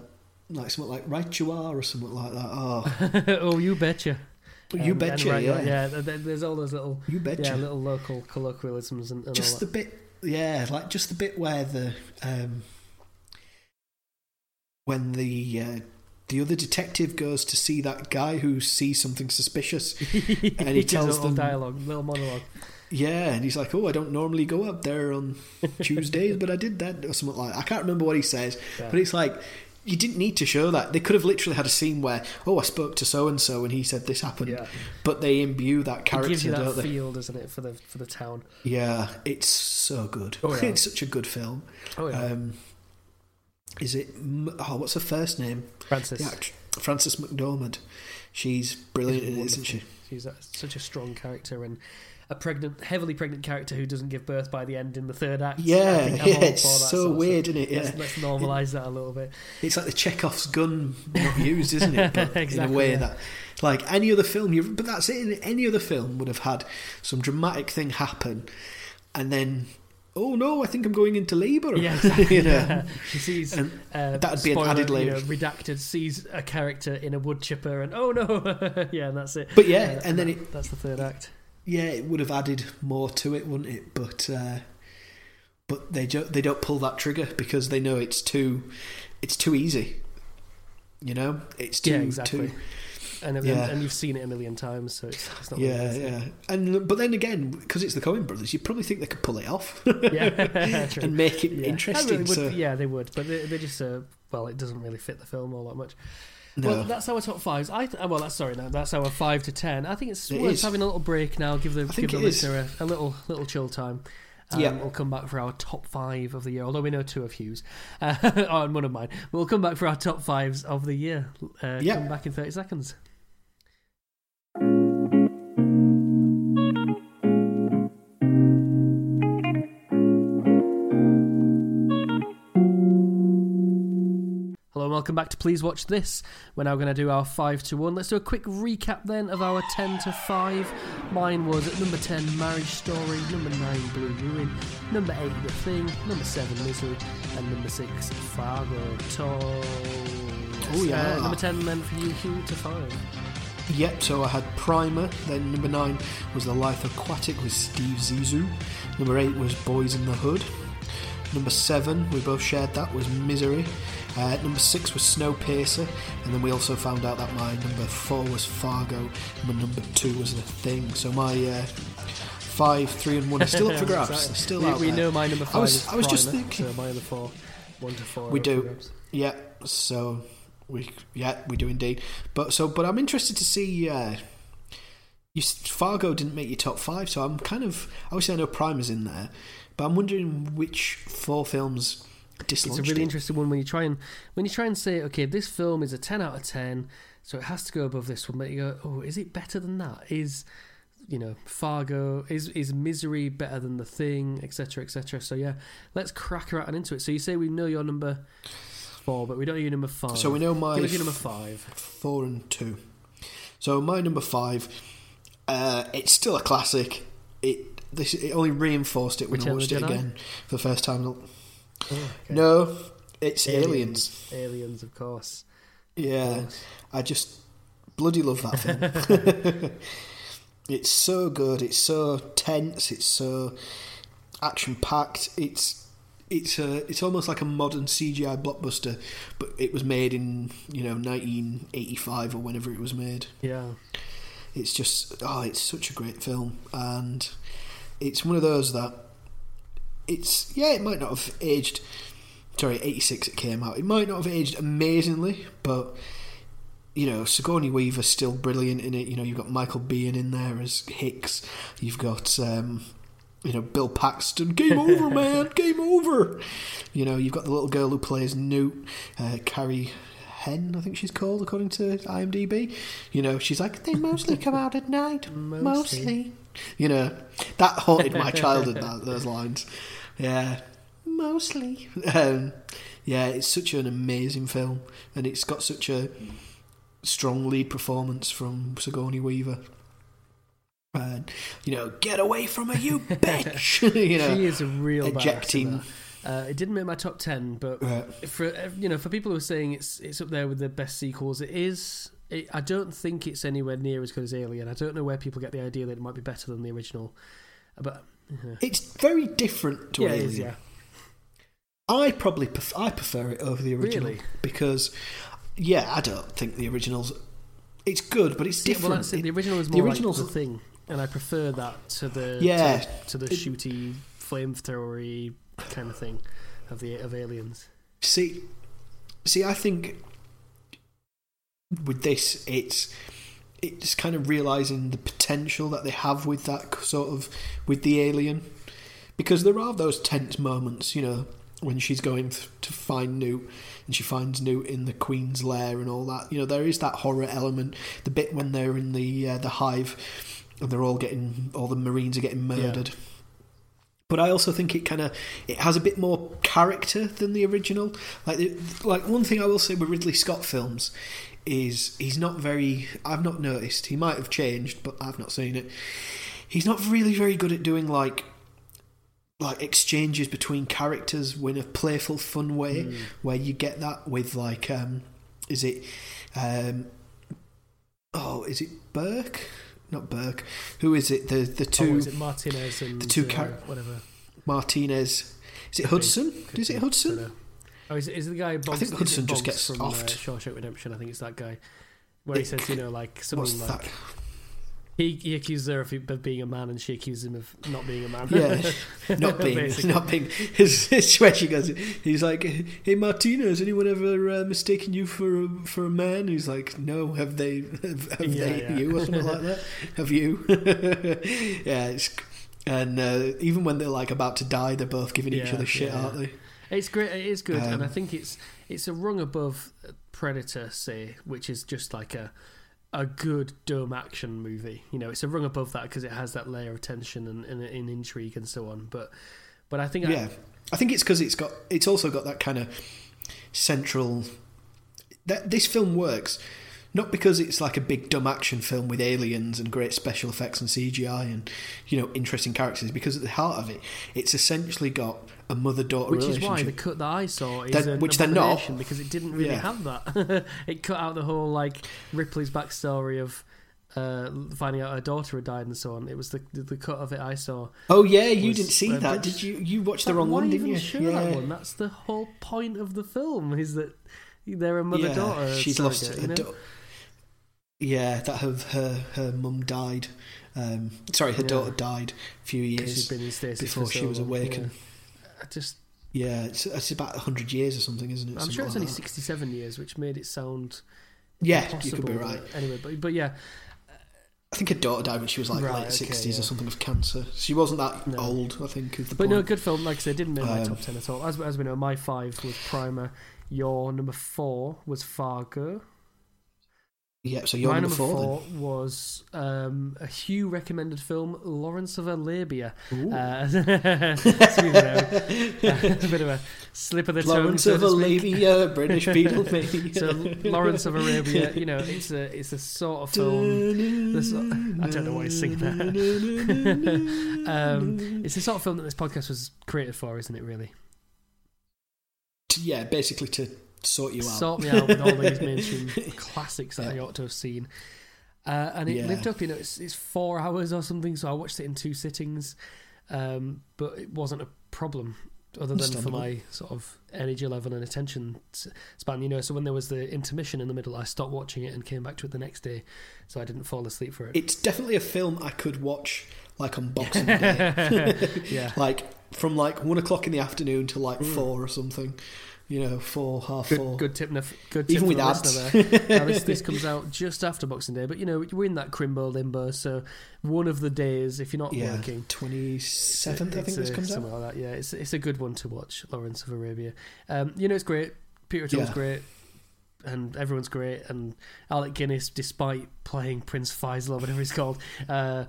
like something like "right you are" or something like that. Oh, oh, you betcha. but you Um, betcha, and yeah. yeah. th- th- There's all those little, You betcha. yeah, little local colloquialisms and, and just the bit yeah like just the bit where the um when the uh, the other detective goes to see that guy who sees something suspicious and he tells them- dialogue, little monologue. yeah and he's like oh i don't normally go up there on tuesdays but i did that or something like that. i can't remember what he says Yeah. but it's like you didn't need to show that they could have literally had a scene where oh i spoke to so and so and he said this happened Yeah, but they imbue that it character gives you that don't they feel, doesn't it, for the for the town? yeah it's so good Oh, yeah. it's such a good film Oh yeah, Um, is it? Oh, what's her first name? Francis. Act- Frances McDormand. She's brilliant in it, isn't she? She's a, such a strong character and a pregnant, heavily pregnant character who doesn't give birth by the end in the third act. Yeah, yeah, it's so weird, stuff. isn't it? Yeah, Let's, let's normalise that a little bit. it's like the Chekhov's gun not used, isn't it? But in a way yeah. that Like any other film, you but that's it. Any other film would have had some dramatic thing happen, and then oh no, I think I'm going into labour. Yeah, exactly. you know? yeah. She sees uh, that'd be an spoiler, added you layer. know, redacted sees a character in a wood chipper, and oh no, yeah, and that's it. But yeah, and then that- it that's the third act. yeah, it would have added more to it, wouldn't it? But uh, but they jo- they don't pull that trigger because they know it's too it's too easy. You know, it's too Yeah, exactly. too And, and, Yeah. and you've seen it a million times, so it's, it's not. yeah easy. yeah. And but then again, because it's the Coen Brothers, you probably think they could pull it off yeah, and make it Yeah. interesting. Really would, so yeah, they would, but they, they just uh, well, it doesn't really fit the film all that much. no, Well, that's our top fives. I th- well, that's sorry, no, that's our five to ten. I think it's It worth is. having a little break now. Give the give the listener a, a little little chill time. Um, Yeah. we'll come back for our top five of the year. Although we know two of Hughes uh, oh, and one of mine. We'll come back for our top fives of the year. Uh, Yeah. Come back in thirty seconds. Welcome back to Please Watch This. We're now going to do our 5 to 1. Let's do a quick recap then of our 10 to 5. Mine was at number 10, Marriage Story, number 9, Blue Ruin, number 8, The Thing, number 7, Misery, and number 6, Fargo. Oh, yeah. Uh, number 10 then for you, Hugh, to 5. Yep, so I had Primer, then number 9 was The Life Aquatic with Steve Zissou. Number 8 was Boys in the Hood. Number 7, we both shared that, was Misery. Uh, number 6 was Snowpiercer, and then we also found out that my number 4 was Fargo, and my number 2 was The Thing. So my uh, 5, 3 and 1 are still up for grabs. Exactly. Still we, out we there. know my number 5 I was, I was just thinking... So my other 4, 1 to 4. We do. Yeah, so we yeah we do indeed. But so but I'm interested to see. Uh, you Fargo didn't make your top five, so I'm kind of obviously I know Primer's in there, but I'm wondering which four films dislodged It's a really it. interesting one when you try and when you try and say, okay, this film is a ten out of ten, so it has to go above this one. But you go, oh, is it better than that? Is you know Fargo is is Misery better than The Thing, etc., etc. So yeah, let's crack her out and into it. So you say we know your number four, but we don't know your number five. So we know my Give us your number five. four and two. So my number five, uh, it's still a classic. It this it only reinforced it when Return I watched it again for the first time. Oh, okay. No, it's Aliens. Aliens, of course. Yeah, I just bloody love that film. it's so good. It's so tense. It's so action packed. It's it's a, it's almost like a modern CGI blockbuster, but it was made in you know 1985 or whenever it was made. Yeah, It's just oh, it's such a great film, and it's one of those that it's yeah, it might not have aged. Sorry, eighty six it came out. It might not have aged amazingly, but you know, Sigourney Weaver's still brilliant in it. You know, you've got Michael Biehn in there as Hicks. You've got um, you know Bill Paxton. Game over, man. Game over. You know, you've got the little girl who plays Newt, uh, Carrie. Henn, I think she's called according to IMDb. You know, she's like they mostly come out at night, Mostly. mostly. You know, that haunted my childhood. That, those lines, yeah, mostly. Um, yeah, it's such an amazing film, and it's got such a strong lead performance from Sigourney Weaver. And you know, get away from her, you bitch! you know, she is a real ejecting. Uh, it didn't make my top ten, but Right. for you know, for people who are saying it's it's up there with the best sequels, it is. It, I don't think it's anywhere near as good as Alien. I don't know where people get the idea that it might be better than the original, but uh, It's very different to yeah, Alien. is. Yeah, I probably pref- I prefer it over the original Really? because, yeah, I don't think the originals. It's good, but it's Yeah, different. well, it. The original is more the original's- like the thing, and I prefer that to the Yeah. to, to the It- shooty flamethrowery kind of thing of the of Aliens. See, see, I think with this, it's it's kind of realizing the potential that they have with that sort of with the alien, because there are those tense moments, you know, when she's going th- to find Newt and she finds Newt in the Queen's lair and all that. You know, there is that horror element. The bit when they're in the uh, the hive and they're all getting all the Marines are getting murdered. but I also think it kind of it has a bit more character than the original. Like like one thing I will say with Ridley Scott films is he's not very. I've not noticed. He might have changed, but I've not seen it. He's not really very good at doing like like exchanges between characters in a playful, fun way, mm. where you get that with like, um, is it, um, oh, is it Burke? Not Burke. Who is it? The the two. Oh, is it Martinez and the two uh, char- whatever? Martinez. Is it Hudson? Is it Hudson? Oh, is is the guy? Boggs, I think Hudson just gets from offed. Uh, Shawshank Redemption. I think it's that guy, where it, he says, you know, like something like. That? He, he accuses her of, being a man, and she accuses him of not being a man. Yeah, not being, not being. His, his where she goes. He's like, "Hey Martina, has anyone ever uh, mistaken you for a, for a man?" He's like, "No, have they? Have, have yeah, they? Yeah. You or something like that? Have you?" yeah, and uh, even when they're like about to die, they're both giving yeah, each other shit, aren't they? It's great. It is good, Um, and I think it's it's a rung above Predator, say, which is just like a a good dumb action movie. You know, it's a rung above that because it has that layer of tension and, and, and intrigue and so on. But but I think yeah, I, I think it's because it's got it's also got that kind of central. That this film works not because it's like a big dumb action film with aliens and great special effects and CGI and you know interesting characters. Because at the heart of it, it's essentially got a mother daughter which is why the cut that I saw is They're- which they're not. because it didn't really Yeah. have that. it cut out the whole like Ripley's backstory of. Uh, finding out her daughter had died and so on. It was the the, cut of it I saw. oh yeah, you was, didn't see uh, that, did you? You watched the wrong why one, didn't you? show yeah. that one? That's the whole point of the film. Is that they're a mother daughter. she's lost her you know? da- yeah, that her her her mum died. Um, sorry, her Yeah. daughter died a few years before so she was awakened. I just, Yeah, it's, it's about hundred years or something, isn't it? I'm Something sure it's like only that. 67 years, which made it sound Yeah, you could be right. Anyway, but but yeah, I think her daughter died when she was like Right, late okay, sixties yeah. or something of cancer. She wasn't that No. old, I think. But point. no, good film. Like I said, didn't make my Um, top ten at all. As as we know, my five was Primer. Your number four was Fargo. Yeah, so you're My number number four, four was um, a Hugh recommended film, Lawrence of Arabia. Uh, it's a bit of a slip of the Lawrence tongue. Lawrence of so. Arabia, British people, maybe. So Lawrence of Arabia, you know, it's a it's a sort of film. sort- I don't know why he's singing that. um, it's the sort of film that this podcast was created for, isn't it? Really, yeah, basically to sort you out. sort me out with all these mainstream classics that I ought to have seen. Uh, and it Yeah. lived up, you know, it's, it's four hours or something, so I watched it in two sittings. Um, but it wasn't a problem other than for my sort of energy level and attention span, you know. So when there was the intermission in the middle, I stopped watching it and came back to it the next day, so I didn't fall asleep for it. It's definitely a film I could watch like on Boxing Day. yeah, like from like one o'clock in the afternoon to like four or something. You know, four, half four. good, good tip, good tip Even with ads. now this, this comes out just after Boxing Day, but you know we're in that crimbo limbo, so one of the days if you're not Yeah, working, twenty seventh. I It's think this a- comes out. something like that. Yeah, it's it's a good one to watch. Lawrence of Arabia. Um, you know, it's great. Peter O'Toole's Yeah. great, and everyone's great. And Alec Guinness, despite playing Prince Faisal or whatever he's called, uh,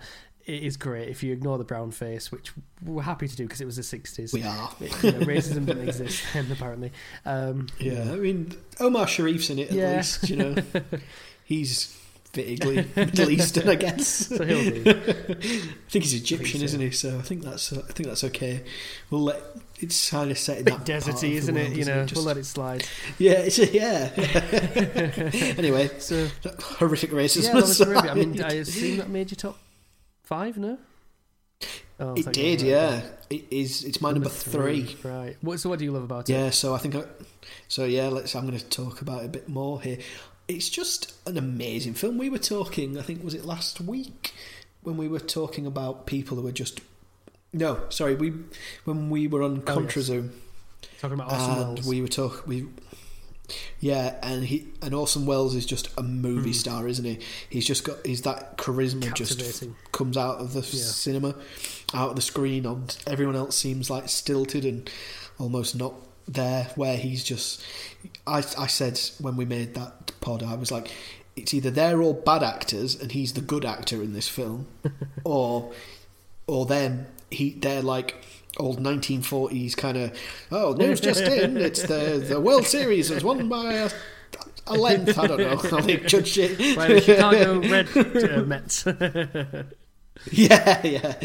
it is great. If you ignore the brown face, which we're happy to do because it was the sixties. We are. You know, racism didn't exist then, apparently. Um, Yeah, I mean Omar Sharif's in it at Yeah. least. You know, he's vaguely Middle Eastern, I guess. So he'll do. I think he's Egyptian, so. isn't he? So I think that's I think that's okay. We'll let it's kind of set in that deserty, isn't it? world, You know, Just- we'll let it slide. yeah, it's a, yeah. anyway, So horrific racism. yeah, Lawrence of aside. I mean, I assume that made your top five. No. Oh, it did, yeah. It is. It's my number, three. Right. What, so what do you love about it? Yeah, so I think I, so. Yeah, let's. I'm going to talk about it a bit more here. It's just an amazing film. We were talking. I think was it last week when we were talking about people who were just. No, sorry. We when we were on Oh, Contra yes. Zoom Talking about Orson and Welles. we were talking. We yeah, and he and Orson Welles is just a movie Hmm. star, isn't he? He's just got. He's that charisma just comes out of the cinema, out of the screen. On everyone else seems like stilted and almost not there. Where he's just, I I said when we made that pod, I was like, it's either they're all bad actors and he's the good actor in this film, or or then he they're like old 1940s kind of oh news just in it's the the World Series is won by a, a length I don't know how they judged it. By the Chicago Red uh, Mets. yeah yeah.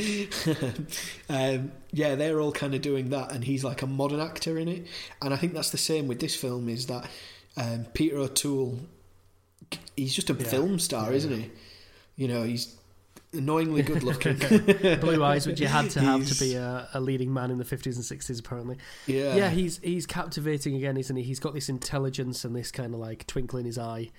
Um, yeah they're all kind of doing that and he's like a modern actor in it. And I think that's the same with this film is that um, Peter O'Toole he's just a Yeah. film star Yeah, isn't he? You know he's annoyingly good looking Blue eyes, which you had to have to be a, a leading man in the 50s and 60s, apparently. yeah Yeah, he's he's captivating again, isn't he? He's got this intelligence and this kind of like twinkle in his eye.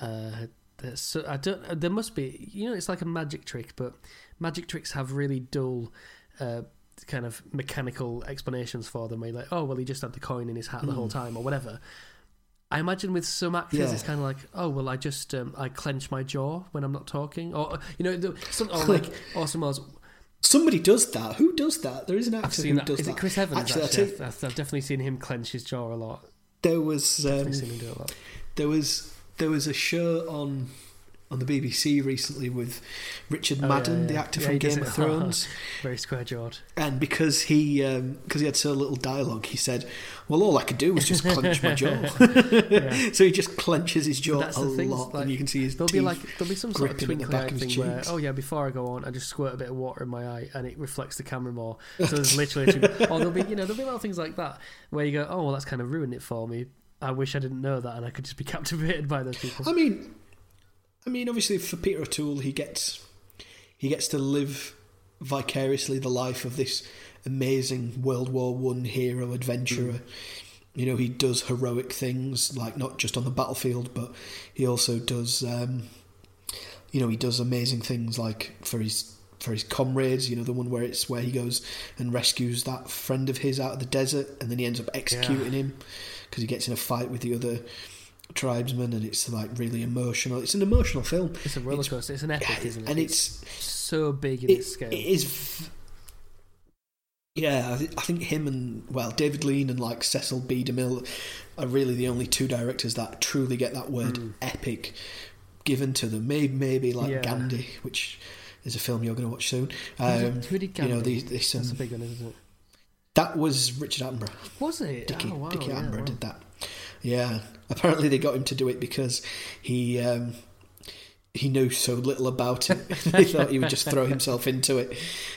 Uh, so, I don't. There must be, you know, it's like a magic trick, but magic tricks have really dull, uh, kind of mechanical explanations for them. Where you're like, oh well, he just had the coin in his hat the whole time, or whatever. I imagine with some actors, Yeah. it's kind of like, oh well, I just um, I clench my jaw when I'm not talking, or you know, some, or like, or else. Somebody does that. Who does that? There is an actor I've seen who that. does Is that. it Chris Evans? Actually, Actually, I tell you- I've, I've definitely seen him clench his jaw a lot. there was um, Definitely seen him do a lot. there was there was a show on on the BBC recently with Richard Oh, Madden, yeah, the actor Yeah, from Game of Thrones, Very square jawed. and because he um, because he had so little dialogue, he said, "Well, all I could do was just clench my jaw." Yeah. so he just clenches his jaw a thing, lot, like, and you can see his There'll teeth. be like there'll be some sort of gripping the twinkly back eye of his thing where oh yeah before I go on I just squirt a bit of water in my eye and it reflects the camera more. So there's literally two, or there'll be you know there'll be little things like that where you go oh well that's kind of ruined it for me. I wish I didn't know that and I could just be captivated by those people. I mean, I mean, obviously for Peter O'Toole, he gets he gets to live vicariously the life of this amazing World War One hero adventurer. You know, he does heroic things, like not just on the battlefield, but he also does. Um, you know, he does amazing things like for his for his comrades. You know, the one where it's where he goes and rescues that friend of his out of the desert, and then he ends up executing him because he gets in a fight with the other tribesmen, and it's like really emotional. It's an emotional film, It's a roller it's- coaster. It's an epic, isn't it? and it's so big in it, its scale. it is. Yeah, I, thi- I think him and well, David Lean and like Cecil B. DeMille are really the only two directors that truly get that word Mm. epic given to them. Maybe, maybe like Yeah. Gandhi, which is a film you're going to watch soon. Um, did, who did you know, Gandhi? these, this, That's a um, big one, isn't it? that was Richard Attenborough. Was it? Dickie, oh, wow, Dickie yeah, Attenborough wow. did that. Yeah, apparently they got him to do it because he um, he knew so little about it. they thought he would just throw himself into it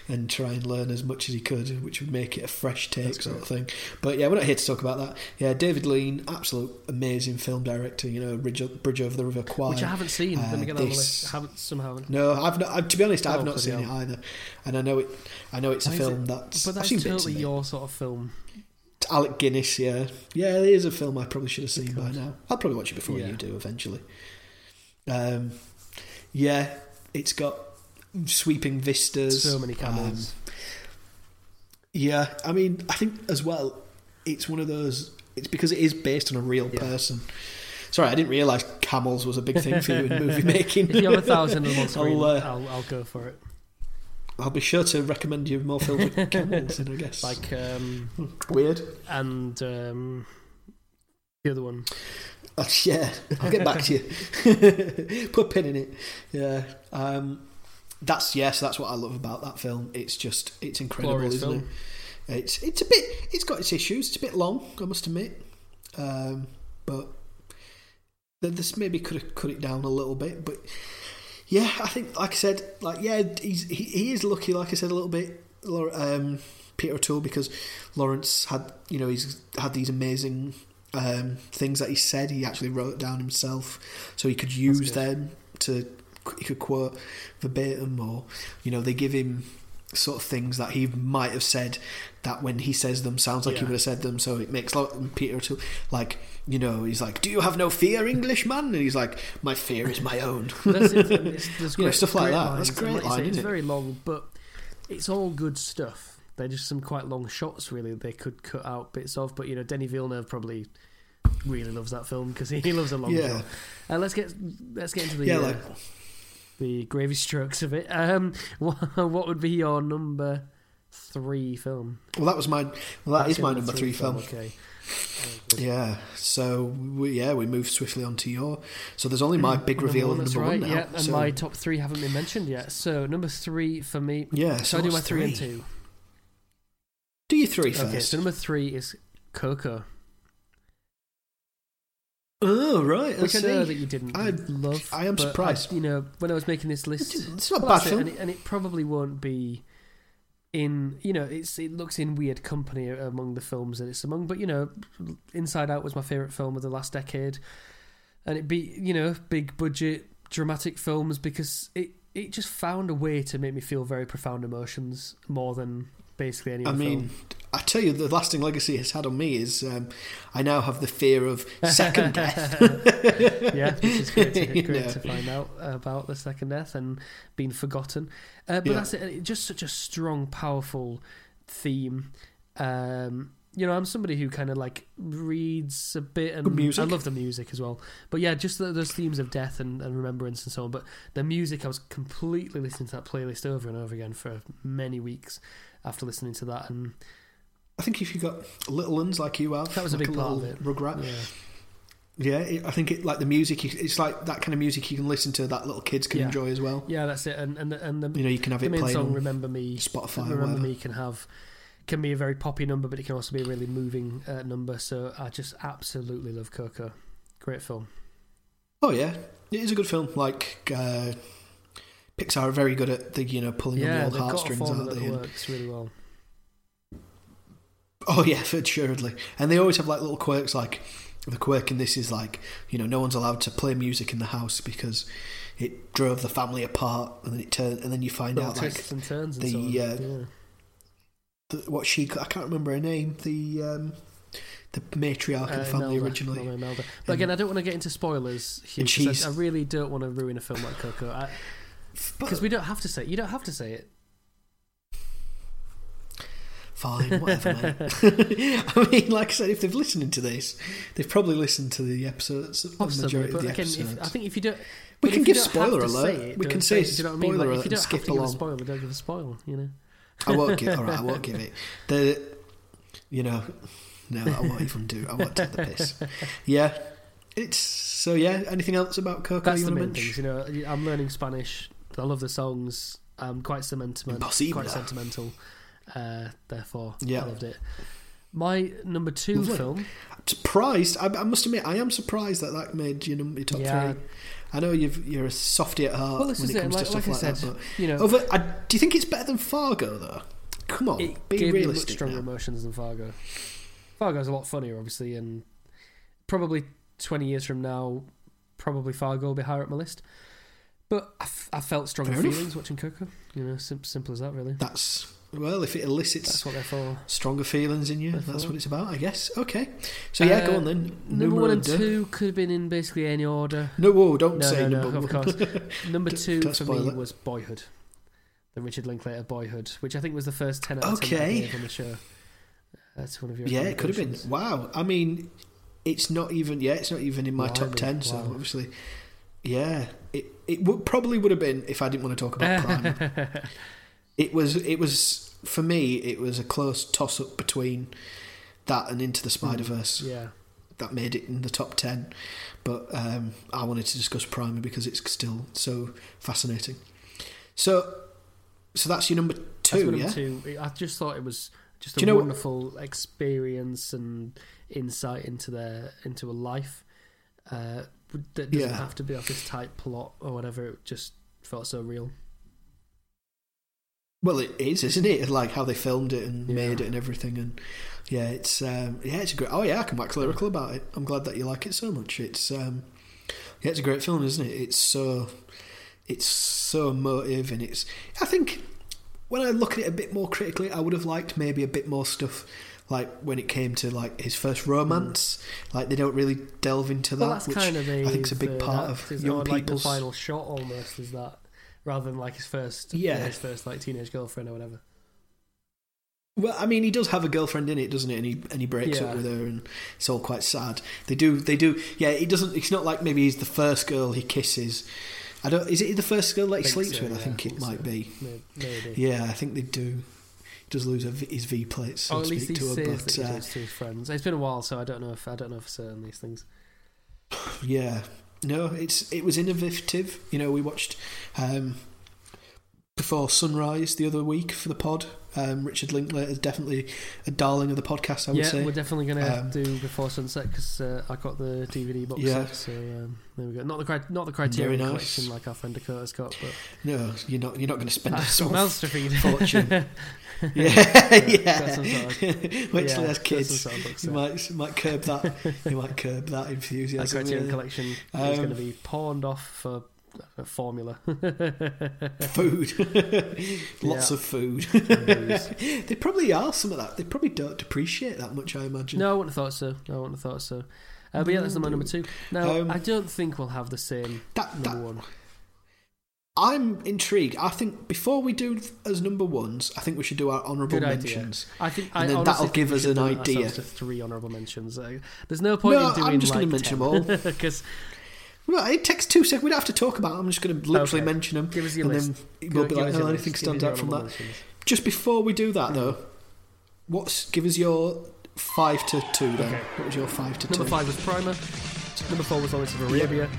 and try and learn as much as he could, which would make it a fresh take That's sort of thing. But yeah, we're not here to talk about that. Yeah, David Lean, absolute amazing film director. You know, Bridge, Bridge over the River Kwai. Which I haven't seen. Uh, Let me get that on the this- list. I haven't somehow. no, I've not. I, to be honest, I've Oh, not seen it either, and I know it. I know it's a film that's. But that's totally it. your sort of film. Alec Guinness, yeah, yeah, it is a film I probably should have seen by now. I'll probably watch it before Yeah. you do eventually. Um, yeah, it's got sweeping vistas. So many um, yeah, I mean, I think as well, it's one of those. It's because it is based on a real Yeah. person. Sorry, I didn't realise camels was a big thing for you in movie making. if you have a thousand of them on screen, I'll, I'll, uh, I'll, go for it. I'll be sure to recommend you more films with camels in. I guess Like um, weird. and um, the other one. Uh, yeah, I'll get back to you. Put a pin in it. Yeah. Um, that's yes, that's what I love about that film. It's just it's incredible, Glorious isn't film. it? It's it's a bit it's got its issues. It's a bit long, I must admit. Um, but this maybe could have cut it down a little bit. But yeah, I think like I said, like yeah, he's he, he is lucky. Like I said, a little bit. Um, Peter O'Toole because Lawrence had you know he's had these amazing um, things that he said he actually wrote down himself so he could use them to he could quote verbatim or you know they give him sort of things that he might have said that when he says them sounds like he would have said them so it makes like Peter to like you know he's like do you have no fear Englishman and he's like my fear is my own That's it. It's, there's You know, stuff like that. Lines. That's great like line, say, It's it? very long, but it's all good stuff. They're just some quite long shots, really. They could cut out bits of, but you know, Denny Villeneuve probably really loves that film because he, he loves a long yeah shot. Uh, let's get let's get into the yeah uh, like the gravy strokes of it. Um, what, what would be your number three film? well that was my well that That's is my number three film Okay. Yeah, so we, yeah, we move swiftly on to your. So there's only my big Number reveal that's number right. one now. Yeah, and so, my top three haven't been mentioned yet. So number three for me. yeah, So I do my what's three and two. Do you three first? Okay, so number three is Coco, oh right, I which I know see. that you didn't I- love. I am but uh, surprised. you know, when I was making this list, It's not Well, bad it, film. and it, and it probably won't be in you know it's it looks in weird company among the films that it's among but you know inside out was my favorite film of the last decade and it be you know big budget dramatic films because it it just found a way to make me feel very profound emotions more than basically any I other mean, film. I tell you, the lasting legacy it's had on me is um, I now have the fear of second death. yeah, which is great, to, You great know. to find out about the second death and being forgotten. Uh, but Yeah. that's it. Just such a strong, powerful theme. Um, you know, I'm somebody who kind of like reads a bit and. I love the music as well. But yeah, just the, those themes of death and, and remembrance and so on. But the music, I was completely listening to that playlist over and over again for many weeks after listening to that. And I think if you got little ones like you have, That was a like big part of it. Rugrat. yeah, Yeah, it, I think it like the music. It's like that kind of music you can listen to that little kids can Yeah. enjoy as well. yeah, that's it. And and the, and the, You know, you can have the it main playing song on "Remember Me." Spotify. Remember. Me can have can be a very poppy number, but it can also be a really moving uh, number. So I just absolutely love Coco. Great film. Oh yeah, it is a good film. Like uh, Pixar are very good at the you know pulling on the yeah, old a heartstrings, aren't they? And- works really well. Oh yeah, for assuredly. And they always have like little quirks. Like the quirk in this is like you know no one's allowed to play music in the house because it drove the family apart, and then it turned, and then you find Little out like and turns and the, so uh, yeah. the, what she I can't remember her name. The um, the matriarch of Uh, the family Imelda, originally. But again, I don't want to get into spoilers here And 'cause I- I, really don't want to ruin a film like Coco because we don't have to say it. You don't have to say it. Fine, whatever, mate. I mean, like I said, if they've listened to this, they've probably listened to the episodes, the majority but of the again, episodes. if, I think if you don't, we can give spoiler alert. It, we can say it. Do you know what I mean? spoiler Like, alert and skip have give a along. spoiler, don't give a spoiler. You know. I won't give. All right, I won't give it. The, you know, no, I won't even do. I won't take the piss. Yeah, it's so. Yeah, anything else about Coco That's you the main things. You know, I'm learning Spanish. I love the songs. I'm quite sentimental. Impossible. Quite sentimental. Uh, therefore, Yeah. I loved it. My number two Lovely. film. I'm surprised. I, I must admit, I am surprised that that made your number your top Yeah. three. I know you've, you're a softy at heart Well, when it it. comes Like, to like stuff I like said, that. you know, over, I, do you think it's better than Fargo though? Come on, it be gave me much stronger now. emotions than Fargo. Fargo's a lot funnier, obviously, and probably 20 years from now, probably Fargo will be higher up my list. But I, f- I felt stronger Fair enough. feelings watching Coco. You know, sim- simple as that, really. That's well, if it elicits That's what they're for. stronger feelings in you, That's that's all. what it's about, I guess. Okay, so yeah, Uh, go on then. Number one and deux. two could have been in basically any order. No, whoa, don't No, say no, no, number of course. Number two for me it. was Boyhood, the Richard Linklater Boyhood, which I think was the first ten out of ten Okay. on the show. That's one of your yeah, it could have been. Wow, I mean, it's not even. Yeah, it's not even in my top Blimey, ten. So obviously, yeah, it it would, probably would have been if I didn't want to talk about Prime. it was it was for me. It was a close toss up between that and Into the Spider Verse. yeah, that made it in the top 10 but um, I wanted to discuss Primer because it's still so fascinating so so that's your number two what yeah two. I just thought it was just a wonderful experience and insight into their into a life uh, that doesn't Yeah. have to be off this tight plot or whatever. It just felt so real. Well it is isn't it? Like how they filmed it and Yeah. made it and everything and yeah it's um, yeah it's a great oh yeah I can wax lyrical about it. I'm glad that you like it so much. It's um, yeah it's a great film isn't it? It's so it's so emotive and it's I think when I look at it a bit more critically I would have liked maybe a bit more stuff like when it came to like his first romance. Like they don't really delve into that Well, that's which kind of a, I think it's a big the- part of young or, like the people's final shot almost is that rather than like his first Yeah. his first like teenage girlfriend or whatever. Well, I mean, he does have a girlfriend in it, doesn't it? And he and he breaks Yeah. up with her, and it's all quite sad. They do, they do. Yeah, he doesn't. It's not like maybe he's the first girl he kisses. I don't. Is it the first girl that he sleeps so, with? I yeah, think I it think might so. be. Maybe. Yeah, I think they do. He does lose his V plates, so or to at least speak, he to her. says But that he uh, to his friends. It's been a while, so I don't know if I don't know for certain these things. yeah, no, it's it was innovative. You know, we watched um, Before Sunrise the other week for the pod. Um, Richard Linklater is definitely a darling of the podcast. I would yeah, say. we're definitely going to Um, do Before Sunset because uh, I got the DVD box Yeah. set. So um, there we go. Not the cri- not the Criterion nice. collection like our friend Dakota's got, but No, you're not. You're not going to spend a sort of fortune. yeah, yeah. some sort Wait till yeah, has kids. sort of You might might curb that. you might curb that That enthusiasm. Criterion yeah. collection is Um, going to be pawned off for formula. Food, lots Yeah. of food. They probably are some of that. They probably don't depreciate that much. I imagine. no, I wouldn't have thought so. I wouldn't have thought so. Uh, but yeah, that's my number two. Now, Um, I don't think we'll have the same that, number that one. I'm intrigued. I think before we do as number ones, I think we should do our honourable mentions. I think And I then that'll give us an idea. To three honourable mentions. Uh, there's no point No, in doing I'm just like gonna mention them all. because Well, it takes two seconds. We don't have to talk about. them. I'm just going to literally Okay. mention them, give us your and list. then we'll be like, oh, anything stands out from that. mentions. Just before we do that, though, what's give us your five to two then? Okay. What was your five to Number two? five was Primer. Number four was Lawrence of Arabia.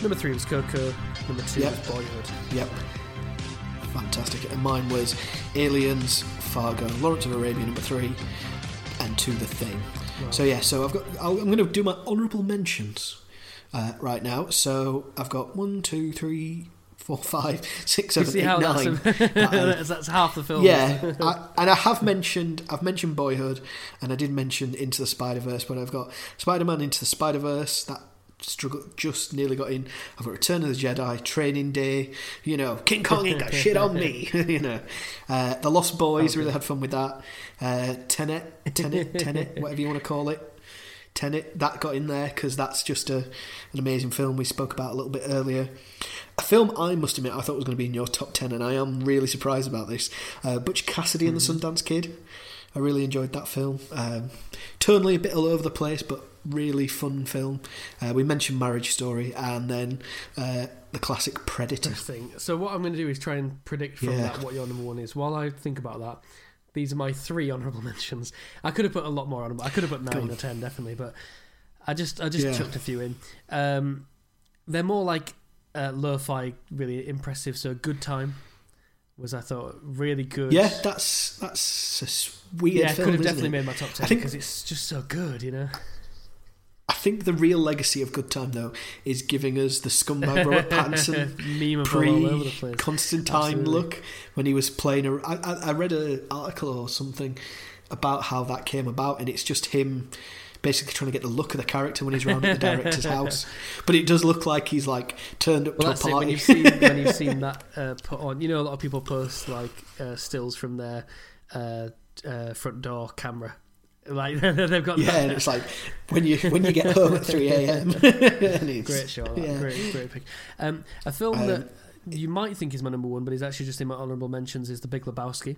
Number three was Coco. Number two Yep. was Boyhood. Yep. Fantastic. And mine was Aliens, Fargo, Lawrence of Arabia, number three, and To the Thing. Right. So yeah, so I've got. I'll, I'm going to do my honourable mentions uh, right now. So I've got one, two, three, four, five, six, seven, eight, how that's, a, that's, that's half the film. Yeah, I, and I have mentioned I've mentioned Boyhood, and I did mention Into the Spider Verse, but I've got Spider Man Into the Spider Verse that struggle just nearly got in. I've got Return of the Jedi, Training Day, you know, King Kong ain't got shit on me, you know, uh, The Lost Boys Okay. really had fun with that. Uh, Tenet, Tenet, Tenet, whatever you want to call it. Tenet that got in there because that's just a, an amazing film we spoke about a little bit earlier. A film I must admit I thought was going to be in your top ten, and I am really surprised about this. Uh, Butch Cassidy and the Sundance Kid. I really enjoyed that film. Um, tonally a bit all over the place, but really fun film. Uh, we mentioned Marriage Story, and then uh, the classic Predator. Interesting. So what I'm going to do is try and predict from Yeah. that what your number one is. While I think about that, these are my three honourable mentions. I could have put a lot more on them. I could have put nine or ten definitely, but I just I just Yeah. chucked a few in. Um, they're more like uh, lo-fi, really impressive. So good time was I thought really good. Yeah, that's that's a weird yeah, film. could have definitely it? made my top ten because it's just so good, you know. I think the real legacy of Good Time though is giving us the scumbag Robert Pattinson pre. Constantine look when he was playing. A, I, I read an article or something about how that came about, and it's just him basically trying to get the look of the character when he's round at the director's house. But it does look like he's like turned up Well, to a it. party. When you've seen when you've seen that uh, put on, you know, a lot of people post like uh, stills from their uh, uh, front door camera. Like they've got yeah, and it's like when you when you get home at three a.m. great show, yeah. Great, great pick. Um, a film Um, that you might think is my number one, but is actually just in my honourable mentions is The Big Lebowski.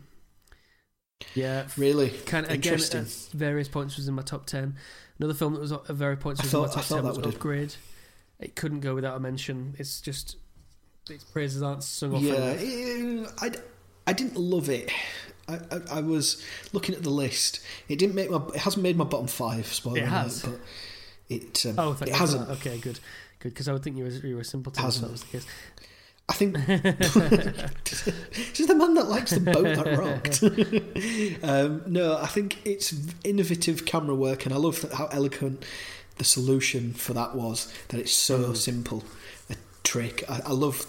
Yeah, Really kind of again interesting. various points was in my top ten. Another film that was at various points was thought- in my top ten was would have- Upgrade. It couldn't go without a mention. It's just its praises aren't sung off. Yeah, I, I didn't love it. I, I, I was looking at the list. It didn't make my. It hasn't made my bottom five. Spoiler It alert, has. but it. Um, Oh, thank it hasn't. that. Okay, good, good. Because I would think you were you were a simpleton. If that Hasn't. was the case. I think is the man that likes the boat that rocked. um, no, I think it's innovative camera work, and I love how eloquent the solution for that was. That it's so Mm. simple, a trick. I, I love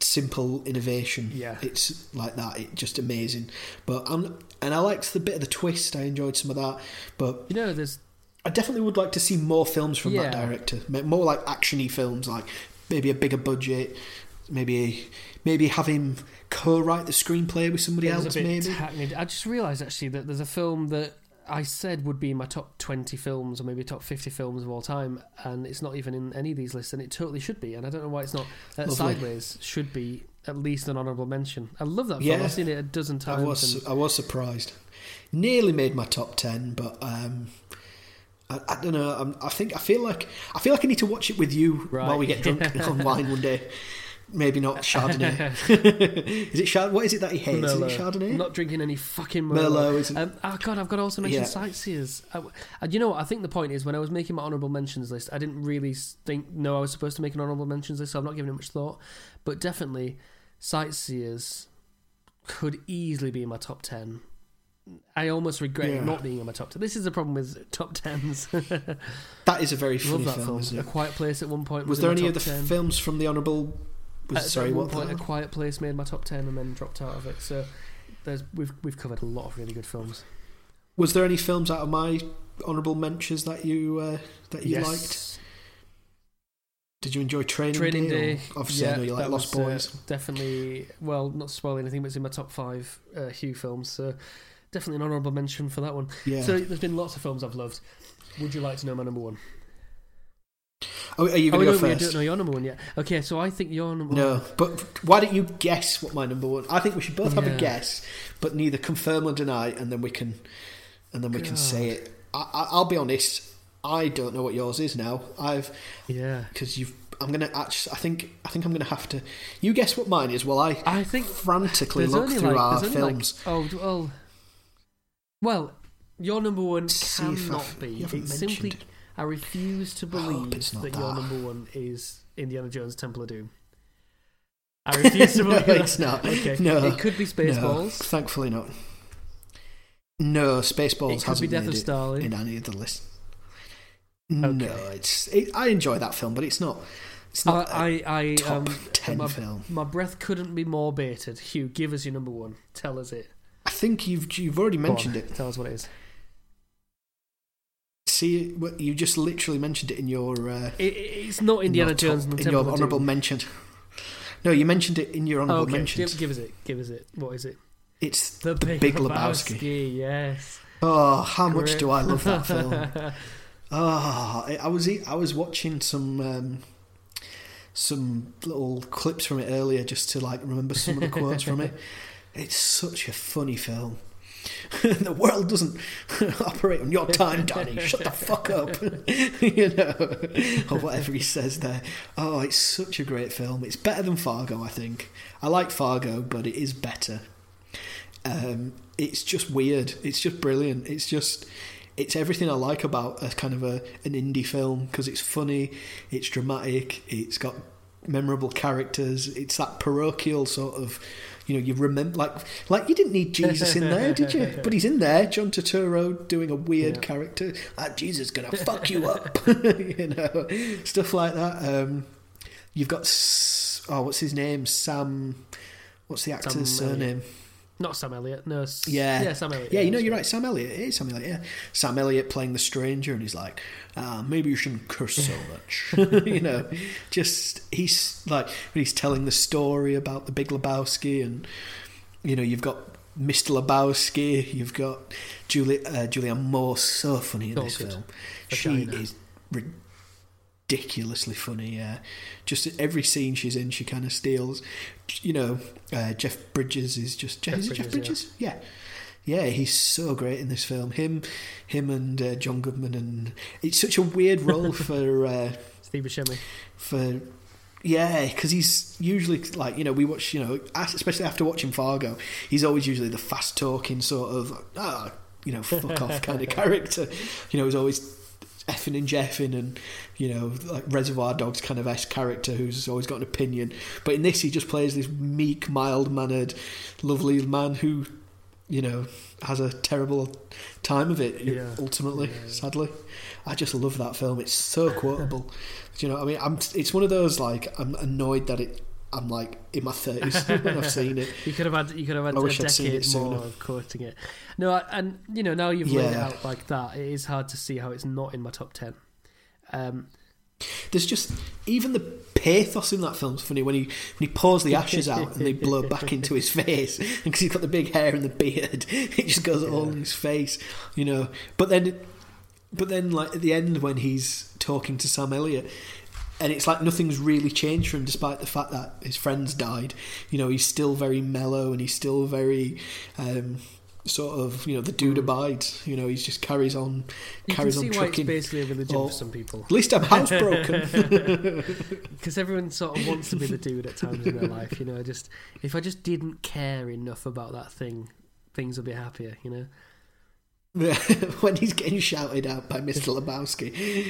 simple innovation. Yeah. it's like that. It's just amazing. But I'm, and I liked the bit of the twist. I enjoyed some of that, but You know, there's I definitely would like to see more films from that director. More like actiony films, like maybe a bigger budget. Maybe maybe have him co-write the screenplay with somebody else. Maybe hackneyed. I just realised actually that there's a film that I said would be in my top 20 films or maybe top 50 films of all time, and it's not even in any of these lists, and it totally should be. And I don't know why it's not. Uh, Sideways should be at least an honourable mention. I love that film. Yeah. I've seen it a dozen times. I was I was surprised. Nearly made my top ten, but um, I, I don't know. I'm, I think I feel like I feel like I need to watch it with you Right. while we get drunk on wine one day. Maybe not Chardonnay. is it Chard? What is it that he hates? Merlot. Is it Chardonnay? I'm not drinking any fucking Merlot. Merlot. Isn't Um, oh god, I've got to also mention Yeah. sightseers. I, and you know what? I think the point is when I was making my honourable mentions list, I didn't really think no, I was supposed to make an honourable mentions list, so I'm not giving it much thought. But definitely, sightseers could easily be in my top ten. I almost regret Yeah. not being in my top ten. This is the problem with top tens. That is a very Love funny that film, film. A? Quiet Place at one point was, Was there any top the 10. films from the honourable? Was, At sorry, one what? point, A Quiet Place made my top ten and then dropped out of it. So there's we've we've covered a lot of really good films. Was there any films out of my honourable mentions that you uh, that you yes. liked? Did you enjoy Training, Training Day? Day. Obviously, I know you like Lost was, uh, Boys. definitely. Well, not to spoil anything, but it's in my top five uh, Hugh films. So definitely an honourable mention for that one. yeah. So there's been lots of films I've loved. Would you like to know my number one? Oh, are you Oh, going to no, go we first? don't know your number one yet. Okay, so I think your number one No, one. but why don't you guess what my number one? I think we should both have Yeah. a guess, but neither confirm or deny, and then we can, and then we can say it. I, I, I'll be honest. I don't know what yours is now. I've Yeah. because you've. I'm gonna actually. I think. I think I'm gonna have to. You guess what mine is. Well, I I think frantically look through like, our films. Like, oh, well. Well, your number one See cannot be. you It's simply. mentioned- I refuse to believe it's not that, your number one is Indiana Jones Temple of Doom. I refuse to believe that. it's not. Okay. No, It could be no, Spaceballs. thankfully not. No, Spaceballs it could hasn't be Death made of Stalin. in any of the list. No, Okay. it's. It, I enjoy that film, but it's not. It's not. a I, I, I top um, ten my, film. my breath couldn't be more bated. Hugh, give us your number one. Tell us it. I think you've you've already Go on, mentioned it. Tell us what it is. See, what- you just literally mentioned it in your uh, It, it's not Indiana top- Jones the in your honourable mention. No, you mentioned it in your Oh, honourable okay, mentions. give, give us it. Give us it. What is it? It's The Big, Big Lebowski. Lebowski. Yes. oh, how much do I love that film? Oh, I I was I was watching some um, some little clips from it earlier just to like remember some of the quotes from it. It's such a funny film. the world doesn't operate on your time, Danny. Shut the fuck up. you know, or whatever he says there. Oh, it's such a great film. It's better than Fargo, I think. I like Fargo, but it is better. Um, it's just weird. It's just brilliant. It's just it's everything I like about a kind of a an indie film because it's funny, it's dramatic, it's got memorable characters. It's that parochial sort of, you know, you remember like like you didn't need Jesus in there, did you? But he's in there, John Turturro doing a weird Yeah. character. Jesus is gonna fuck you up, you know, stuff like that. Um, you've got S- oh, what's his name? Sam. What's the actor's Sam surname? Not Sam Elliott. No. Yeah. Yeah, Sam Elliott. Yeah, you know, you're right. Sam Elliott. It is Sam Elliott, yeah. Sam Elliott playing the stranger, and he's like, ah, maybe you shouldn't curse so much. you know, just, he's like, when he's telling the story about the big Lebowski, and, you know, you've got Mr. Lebowski, you've got Julie, uh, Julianne Moore, so funny in this good. film. She is ridiculously funny, yeah. Just every scene she's in, she kind of steals. You know, uh, Jeff Bridges is just Jeff is it Jeff Bridges, Bridges? Yeah. yeah. he's so great in this film. Him, him, and uh, John Goodman, and it's such a weird role for uh, Steve Buscemi. for yeah, because he's usually like you know we watch you know especially after watching Fargo, he's always usually the fast talking sort of ah you know fuck off kind of character. You know, he's always effing and jeffing and you know like Reservoir Dogs kind of s character who's always got an opinion. But in this, he just plays this meek, mild mannered, lovely man who you know has a terrible time of it Yeah. ultimately. Yeah. Sadly, I just love that film. It's so quotable. Do you know? I mean, I'm. It's one of those like I'm annoyed that it. I'm like in my thirties when I've seen it. You could have had you could have had I a wish I'd seen decade it more of quoting it. No, I- and you know now you've laid it out like that. It is hard to see how it's not in my top ten. Um, There's just even the pathos in that film's funny when he when he pours the ashes out and they blow back into his face because he's got the big hair and the beard. It just goes all in his face, you know. But then, but then like at the end when he's talking to Sam Elliott. And it's like nothing's really changed for him, despite the fact that his friends died. You know, he's still very mellow and he's still very um, sort of, you know, the dude Mm. abides. You know, he just carries on, you carries see on why it's trucking. basically a religion Oh. for some people. At least I'm housebroken. Because everyone sort of wants to be the dude at times in their life, you know. Just if I just didn't care enough about that thing, things would be happier, you know. when he's getting shouted at by Mr. Lebowski.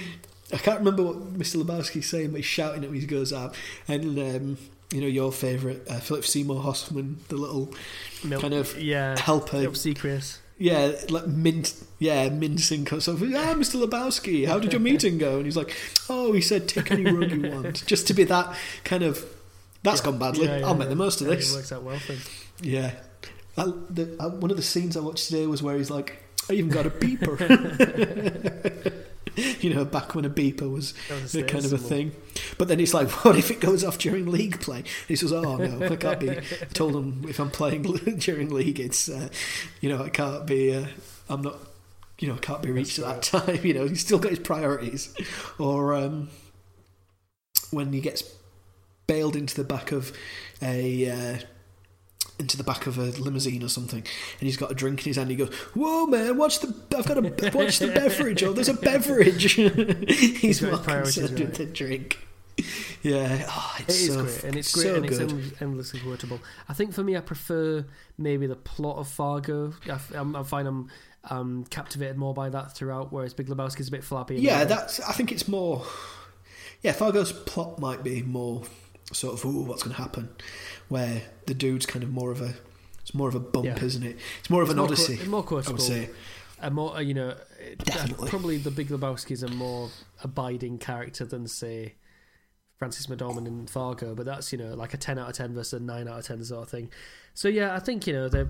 I can't remember what Mr. Lebowski's saying, but he's shouting at me. as he goes out. And um, you know, your favourite uh, Philip Seymour Hoffman, the little Milk, kind of yeah, helper. Yeah, like mint, yeah, mincing stuff. Ah, Mr. Lebowski, how did your meeting go? And he's like, oh, he said, take any rug you want. Just to be that kind of, that's Yeah. gone badly. Yeah, yeah, I'll make the most of this. Works out well for him. Yeah. I, the, uh, one of the scenes I watched today was where he's like, I even got a beeper. you know, back when a beeper was a kind of a thing. But then it's like, what if it goes off during league play? He says, oh no, I can't be. I told him if I'm playing during league, it's, uh, you know, I can't be, uh, I'm not, you know, I can't be reached That's at that time. You know, he's still got his priorities. Or um, when he gets bailed into the back of a. Uh, into the back of a limousine or something, and he's got a drink in his hand. He goes, "Whoa, man! Watch the! I've got a watch the beverage. Oh, there's a beverage." he's his more concerned with the drink. Yeah, oh, It it's is so great, and it's so great, and it's endless- endlessly quotable. I think for me, I prefer maybe the plot of Fargo. I, f- I'm- I find I'm um, captivated more by that throughout, whereas Big Lebowski's a bit flappy. Yeah, that's. I think it's more. Yeah, Fargo's plot might be more sort of ooh, what's going to happen, where the dude's kind of more of a. It's more of a bump, Yeah. isn't it? It's more of It's an more odyssey. more I would say. a more you know it- uh, Definitely. probably the Big Lebowski is a more abiding character than say Frances McDormand in Fargo, but that's you know like a ten out of ten versus a nine out of ten sort of thing. So yeah, I think you know they're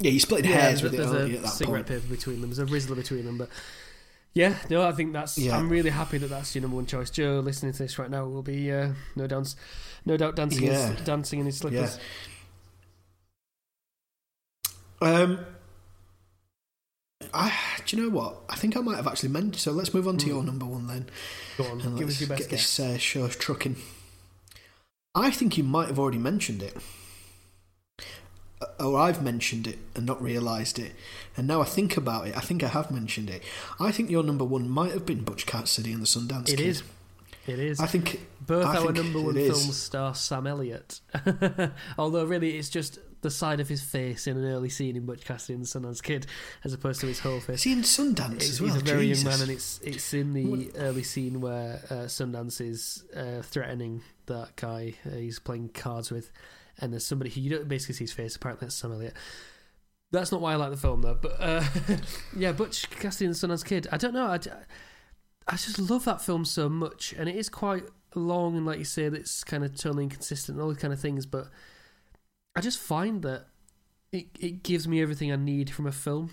Yeah, you're splitting yeah, hairs with it, there's you, a at that cigarette point? paper between them. There's a Rizla between them, but yeah, no, I think that's. Yeah. I'm really happy that that's your number one choice. Joe, listening to this right now, will be uh, no dance, no doubt dancing, Yeah. his, dancing in his slippers. Um, I, do you know what? I think I might have actually meant. So let's move on to Hmm. your number one then, Go on, and give let's us your best get guess. this uh, show trucking. I think you might have already mentioned it, Or I've mentioned it and not realised it. And now I think about it, I think I have mentioned it. I think your number one might have been Butch Cassidy and the Sundance It Kid. is. It is. I think Both I our think number one it is. film star Sam Elliott. Although really it's just the side of his face in an early scene in Butch Cassidy and the Sundance Kid, as opposed to his whole face. he in Sundance He's, as well? he's a very Jesus. young man, and it's it's in the early scene where uh, Sundance is uh, threatening that guy uh, he's playing cards with, and there's somebody who you don't basically see his face. Apparently, that's Sam Elliott. That's not why I like the film though. But uh, yeah, Butch Cassidy and the Sundance Kid. I don't know. I, I just love that film so much, and it is quite long, and like you say, it's kind of totally inconsistent and all these kind of things. But I just find that it it gives me everything I need from a film.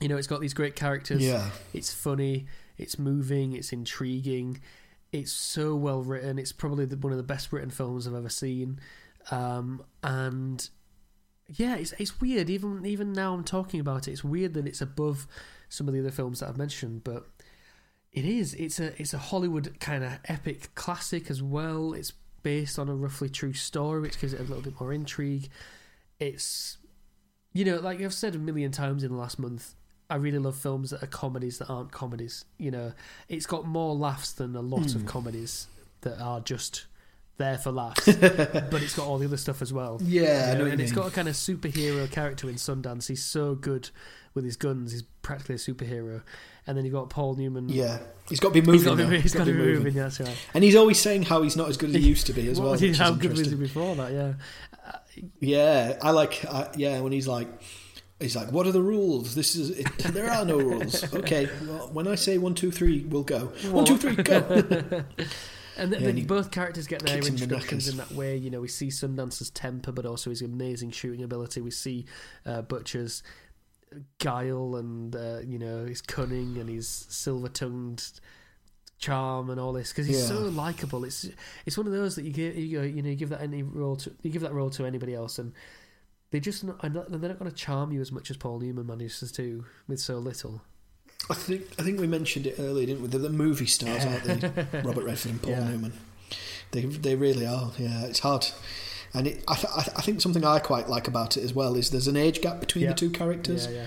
You know, it's got these great characters. Yeah, It's funny. It's moving. It's intriguing. It's so well written. It's probably the, one of the best written films I've ever seen. Um, and yeah, it's it's weird. Even even now I'm talking about it, it's weird that it's above some of the other films that I've mentioned, but it is. It's a it's a Hollywood kind of epic classic as well. It's based on a roughly true story, which gives it a little bit more intrigue. It's you know, like I've said a million times in the last month, I really love films that are comedies that aren't comedies. You know, it's got more laughs than a lot of Hmm. comedies that are just there for laughs, but it's got all the other stuff as well. yeah, You know and it's got a kind of superhero character in Sundance. He's so good with his guns. He's practically a superhero. And then you've got Paul Newman. Yeah, he's got to be moving. he's got to be, he's got to be moving. moving. That's right. And he's always saying how he's not as good as he used to be as well. is how good was he before that? Yeah. Yeah, I like. Uh, yeah, when he's like, he's like, "What are the rules? This is. It, there are no rules. Okay, well, when I say one, two, three, we'll go. One, two, three, go." And Yeah, and both characters get their him in the introductions in that way. You know, we see Sundance's temper, but also his amazing shooting ability. We see uh, Butcher's guile and uh, you know his cunning and his silver-tongued charm and all this because he's Yeah. so likable. It's it's one of those that you give you, you know you give that any role to you give that role to anybody else and they just not they're not going to charm you as much as Paul Newman manages to do with so little. I think I think we mentioned it earlier, didn't we? They're the movie stars, aren't they? Robert Redford and Paul Yeah. Newman. They they really are. Yeah, it's hard. And it, I, th- I th- I think something I quite like about it as well is there's an age gap between Yeah. the two characters. Yeah, yeah.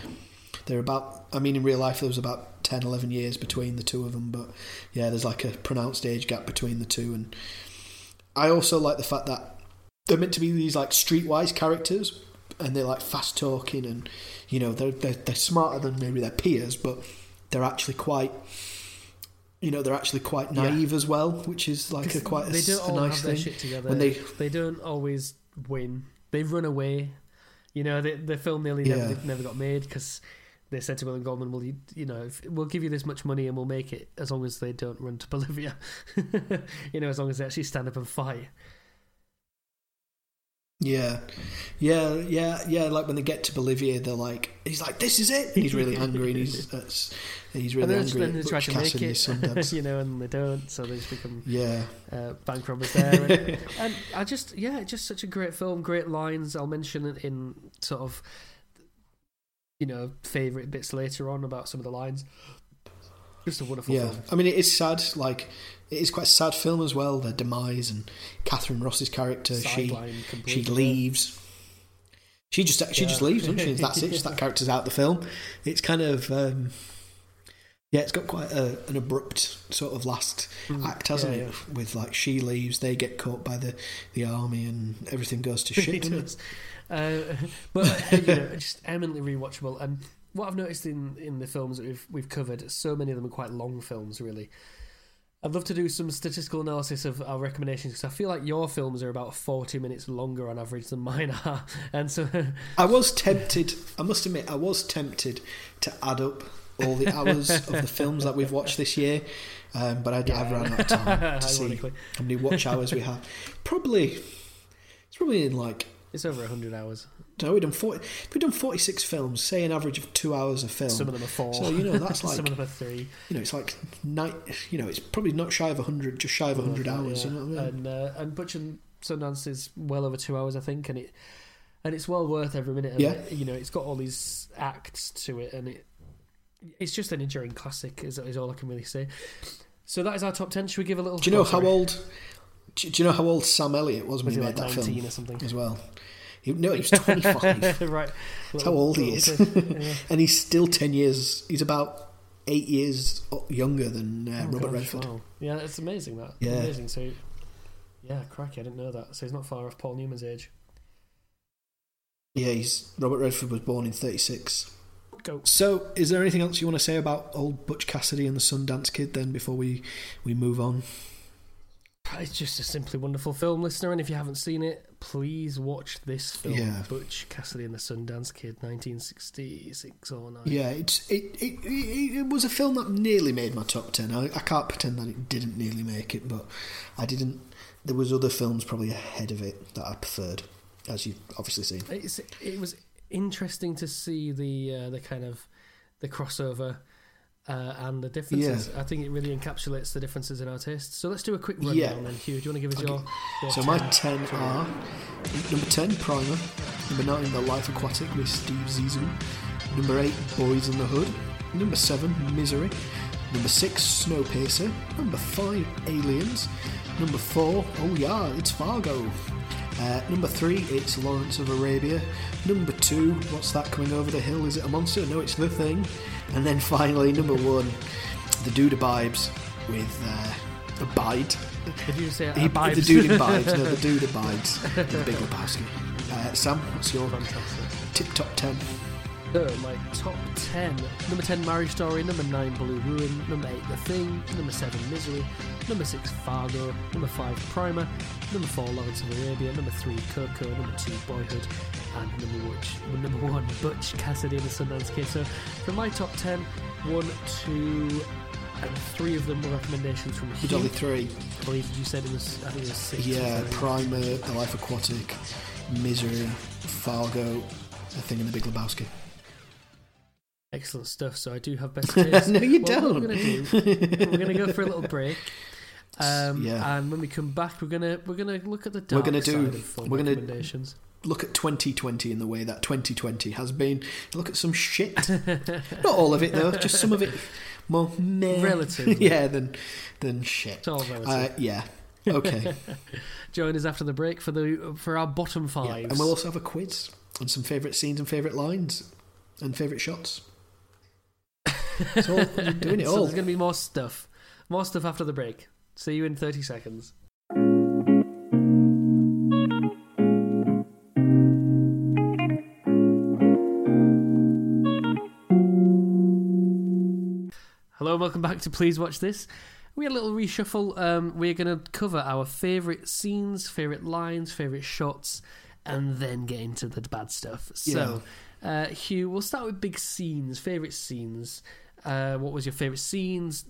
They're about, I mean, in real life there was about 10, 11 years between the two of them, but yeah, there's like a pronounced age gap between the two. And I also like the fact that they're meant to be these like streetwise characters and they're like fast talking and, you know, they're, they're, they're smarter than maybe their peers, but they're actually quite you know they're actually quite naive as well, which is like a quite a, they don't a all nice have their thing. shit together. When they they don't always win. They run away. You know, the the film nearly Yeah. never, never got made because they said to William Goldman, "Well, you, you know, if, we'll give you this much money and we'll make it as long as they don't run to Bolivia. you know, as long as they actually stand up and fight." Yeah, yeah, yeah, yeah. Like when they get to Bolivia, they're like, he's like, "This is it." And he's really angry, and he's that's, he's really and angry. then they try to make it, you know, and they don't, so they just become yeah, uh, bank robbers there. And, and I just, yeah, just such a great film, great lines. I'll mention it in sort of, you know, favourite bits later on about some of the lines. Just a wonderful yeah. film. I mean, it is sad. Like it is quite a sad film as well. Their demise and Katharine Ross's character. She Sideline she leaves. She just she just leaves, doesn't she? That's it. Just that character's out the film. It's kind of um, yeah, it's got quite a, an abrupt sort of last Mm, act, hasn't yeah, it? With like she leaves, they get caught by the, the army, and everything goes to shit. It? Uh, but you know, just eminently rewatchable. And what I've noticed in, in the films that we've we've covered, so many of them are quite long films. Really, I'd love to do some statistical analysis of our recommendations because I feel like your films are about forty minutes longer on average than mine are, and so I was tempted. I must admit, I was tempted to add up all the hours of the films that we've watched this year, um, but I, I've run out of time to see how many watch hours we have. Probably, it's probably in like. it's over hundred hours. No, we've done forty. We've done forty-six films. Say an average of two hours a film. Some of them are four. So you know that's like some of them are three. you know it's like night. You know it's probably not shy of hundred, just shy of hundred Yeah. hours. You know what I mean? And uh, and Butch and Sundance is well over two hours, I think, and it and it's well worth every minute. Of Yeah. it. You know, it's got all these acts to it, and it it's just an enduring classic. Is is all I can really say. So that is our top ten. Should we give a little? do you know oh, how old? Do, you know how old Sam Elliott was when Was he he made like that film or something? as well? He, no, he was twenty-five. right. That's how old he is. Yeah. and he's still 10 years he's about 8 years younger than uh, Oh, Robert gosh, Redford wow. Yeah, it's amazing that. Yeah. Amazing. So, yeah, cracky. I didn't know that. So he's not far off Paul Newman's age. yeah he's Robert Redford was born in 36 Go. so is there anything else you want to say about old Butch Cassidy and the Sundance Kid then before we we move on It's just a simply wonderful film, listener. And if you haven't seen it, please watch this film, Yeah. Butch Cassidy and the Sundance Kid, 1966 or 9. yeah it's it, it, it, it was a film that nearly made my top 10 I, I can't pretend that it didn't nearly make it but I didn't there was other films probably ahead of it that I preferred as you've obviously seen It's, it was interesting to see the uh, the kind of the crossover uh, and the differences. I think it really encapsulates the differences in our tastes. So let's do a quick rundown Yeah. then, Hugh. Do you want to give us Okay. your, your So my 10? 10 are number 10, Primer. Number 9, The Life Aquatic with Steve Zissou. Number 8, Boyz n the Hood. Number 7, Misery. Number 6, Snowpiercer. Number 5, Aliens. Number 4, oh yeah, it's Fargo. Uh, number 3, it's Lawrence of Arabia. Number 2, what's that coming over the hill? Is it a monster? No, it's The Thing. And then finally, number 1, The Dude Abides with uh, Abide. Did you say He, abides? the dude abides. No, the dude abides. in the Big Lebowski. Uh, Sam, what's your Fantastic. tip top ten? My top 10. Number 10, Marriage Story. Number 9, Blue Ruin. Number 8, The Thing. Number 7, Misery. Number 6, Fargo. Number 5, Primer. Number 4, Lawrence of Arabia. Number 3, Coco. Number 2, Boyhood. And number, which, number 1, Butch Cassidy and the Sundance Kid. So, for my top 10, 1, 2, and 3 of them were recommendations from There's Hugh. only three. I believe you said it was, I think it was 6. Yeah. Primer, The Life Aquatic, Misery, Fargo, The Thing in the Big Lebowski. Excellent stuff. So, I do have best taste. no, you don't. We're going to do we're going to go for a little break. Um, Yeah. And when we come back, we're gonna we're gonna look at the We're gonna do- side of film we're gonna- recommendations. Look at 2020 in the way that 2020 has been. Look at some shit. Not all of it though, just some of it more meh. Relatively. yeah, than than shit. It's all relative. Uh, yeah. Okay. Join us after the break for the for our bottom Yeah. And we'll also have a quiz and some favourite scenes and favourite lines and favourite shots. So we're doing it so all. there's gonna be more stuff, more stuff after the break. See you in thirty seconds. Hello and welcome back to Please Watch This. We had a little reshuffle. Um, we're going to cover our favourite scenes, favourite lines, favourite shots, and then get into the bad stuff. So, uh, Hugh, we'll start with big scenes, favourite scenes. Uh, what was your favourite scenes?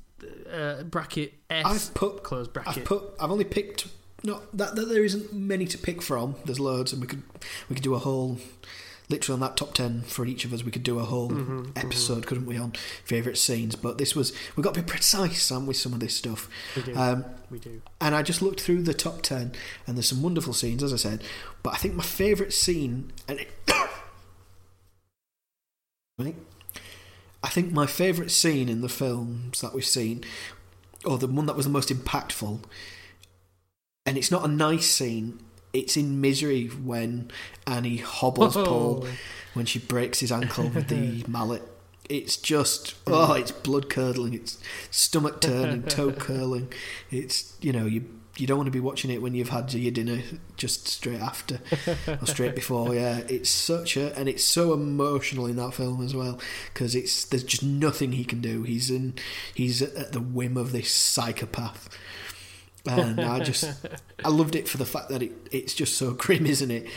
Uh, bracket S. I've put close bracket. I've put. I've only picked. Not that, that there isn't many to pick from. There's loads, and we could we could do a whole literally on that top 10 for each of us we could do a whole Mm-hmm, episode couldn't we on favourite scenes but this was we've got to be precise Sam with some of this stuff we do. um, we do. and I just looked through the top 10 and there's some wonderful scenes as I said but I think my favourite scene and it, I think my favourite scene in the films that we've seen or the one that was the most impactful and it's not a nice scene it's in misery when Annie hobbles Paul Oh. when she breaks his ankle with the mallet. It's just oh, it's blood curdling, it's stomach turning, toe curling. It's you know you you don't want to be watching it when you've had your dinner just straight after or straight before. Yeah, it's such a and it's so emotional in that film as well because it's there's just nothing he can do. He's in he's at the whim of this psychopath and I just I loved it for the fact that it it's just so grim, isn't it?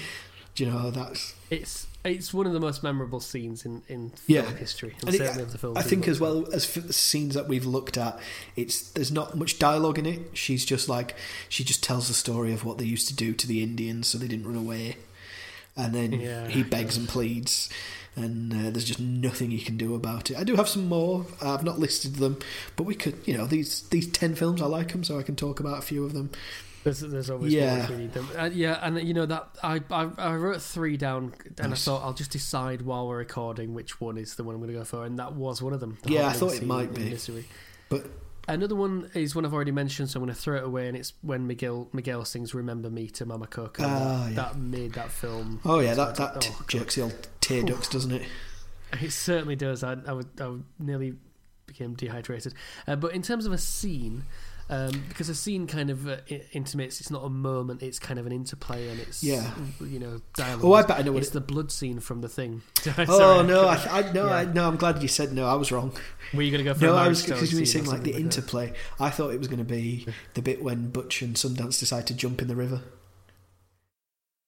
Do you know that's It's it's one of the most memorable scenes in in film Yeah. history, and and it- certainly of the film. I think as well as for the scenes that we've looked at, it's there's not much dialogue in it. She's just like she just tells the story of what they used to do to the Indians so they didn't run away, and then Yeah. he begs and pleads. And uh, there's just nothing he can do about it. I do have some more. I've not listed them, but we could, you know, these these ten films. I like them, so I can talk about a few of them. There's, there's always Yeah. we need them. Uh, yeah, and you know that I, I I wrote three down, and Nice. I thought I'll just decide while we're recording which one is the one I'm going to go for, and that was one of them. the Yeah, I thought it might be. Misery. But Another one is one I've already mentioned, so I'm going to throw it away, and it's when Miguel Miguel sings "Remember Me" to Mama Coco. Ah, that, yeah. that made that film. oh yeah, that that oh, t- God. jerks the old tear ducts, doesn't it? It certainly does. I, I would, I would nearly became dehydrated. Uh, but in terms of a scene, um, because a scene kind of uh, intimates, it's not a moment. It's kind of an interplay, and it's Yeah. you know, dialogue. Oh, I bet I know what It's it. the blood scene from the thing. Oh no, I- I, I no, I, no, I'm glad you said no. I was wrong. Were you going to go for No, a I marriage was story because when you scene or saying like the something that? interplay, I thought it was going to be the bit when Butch and Sundance decide to jump in the river.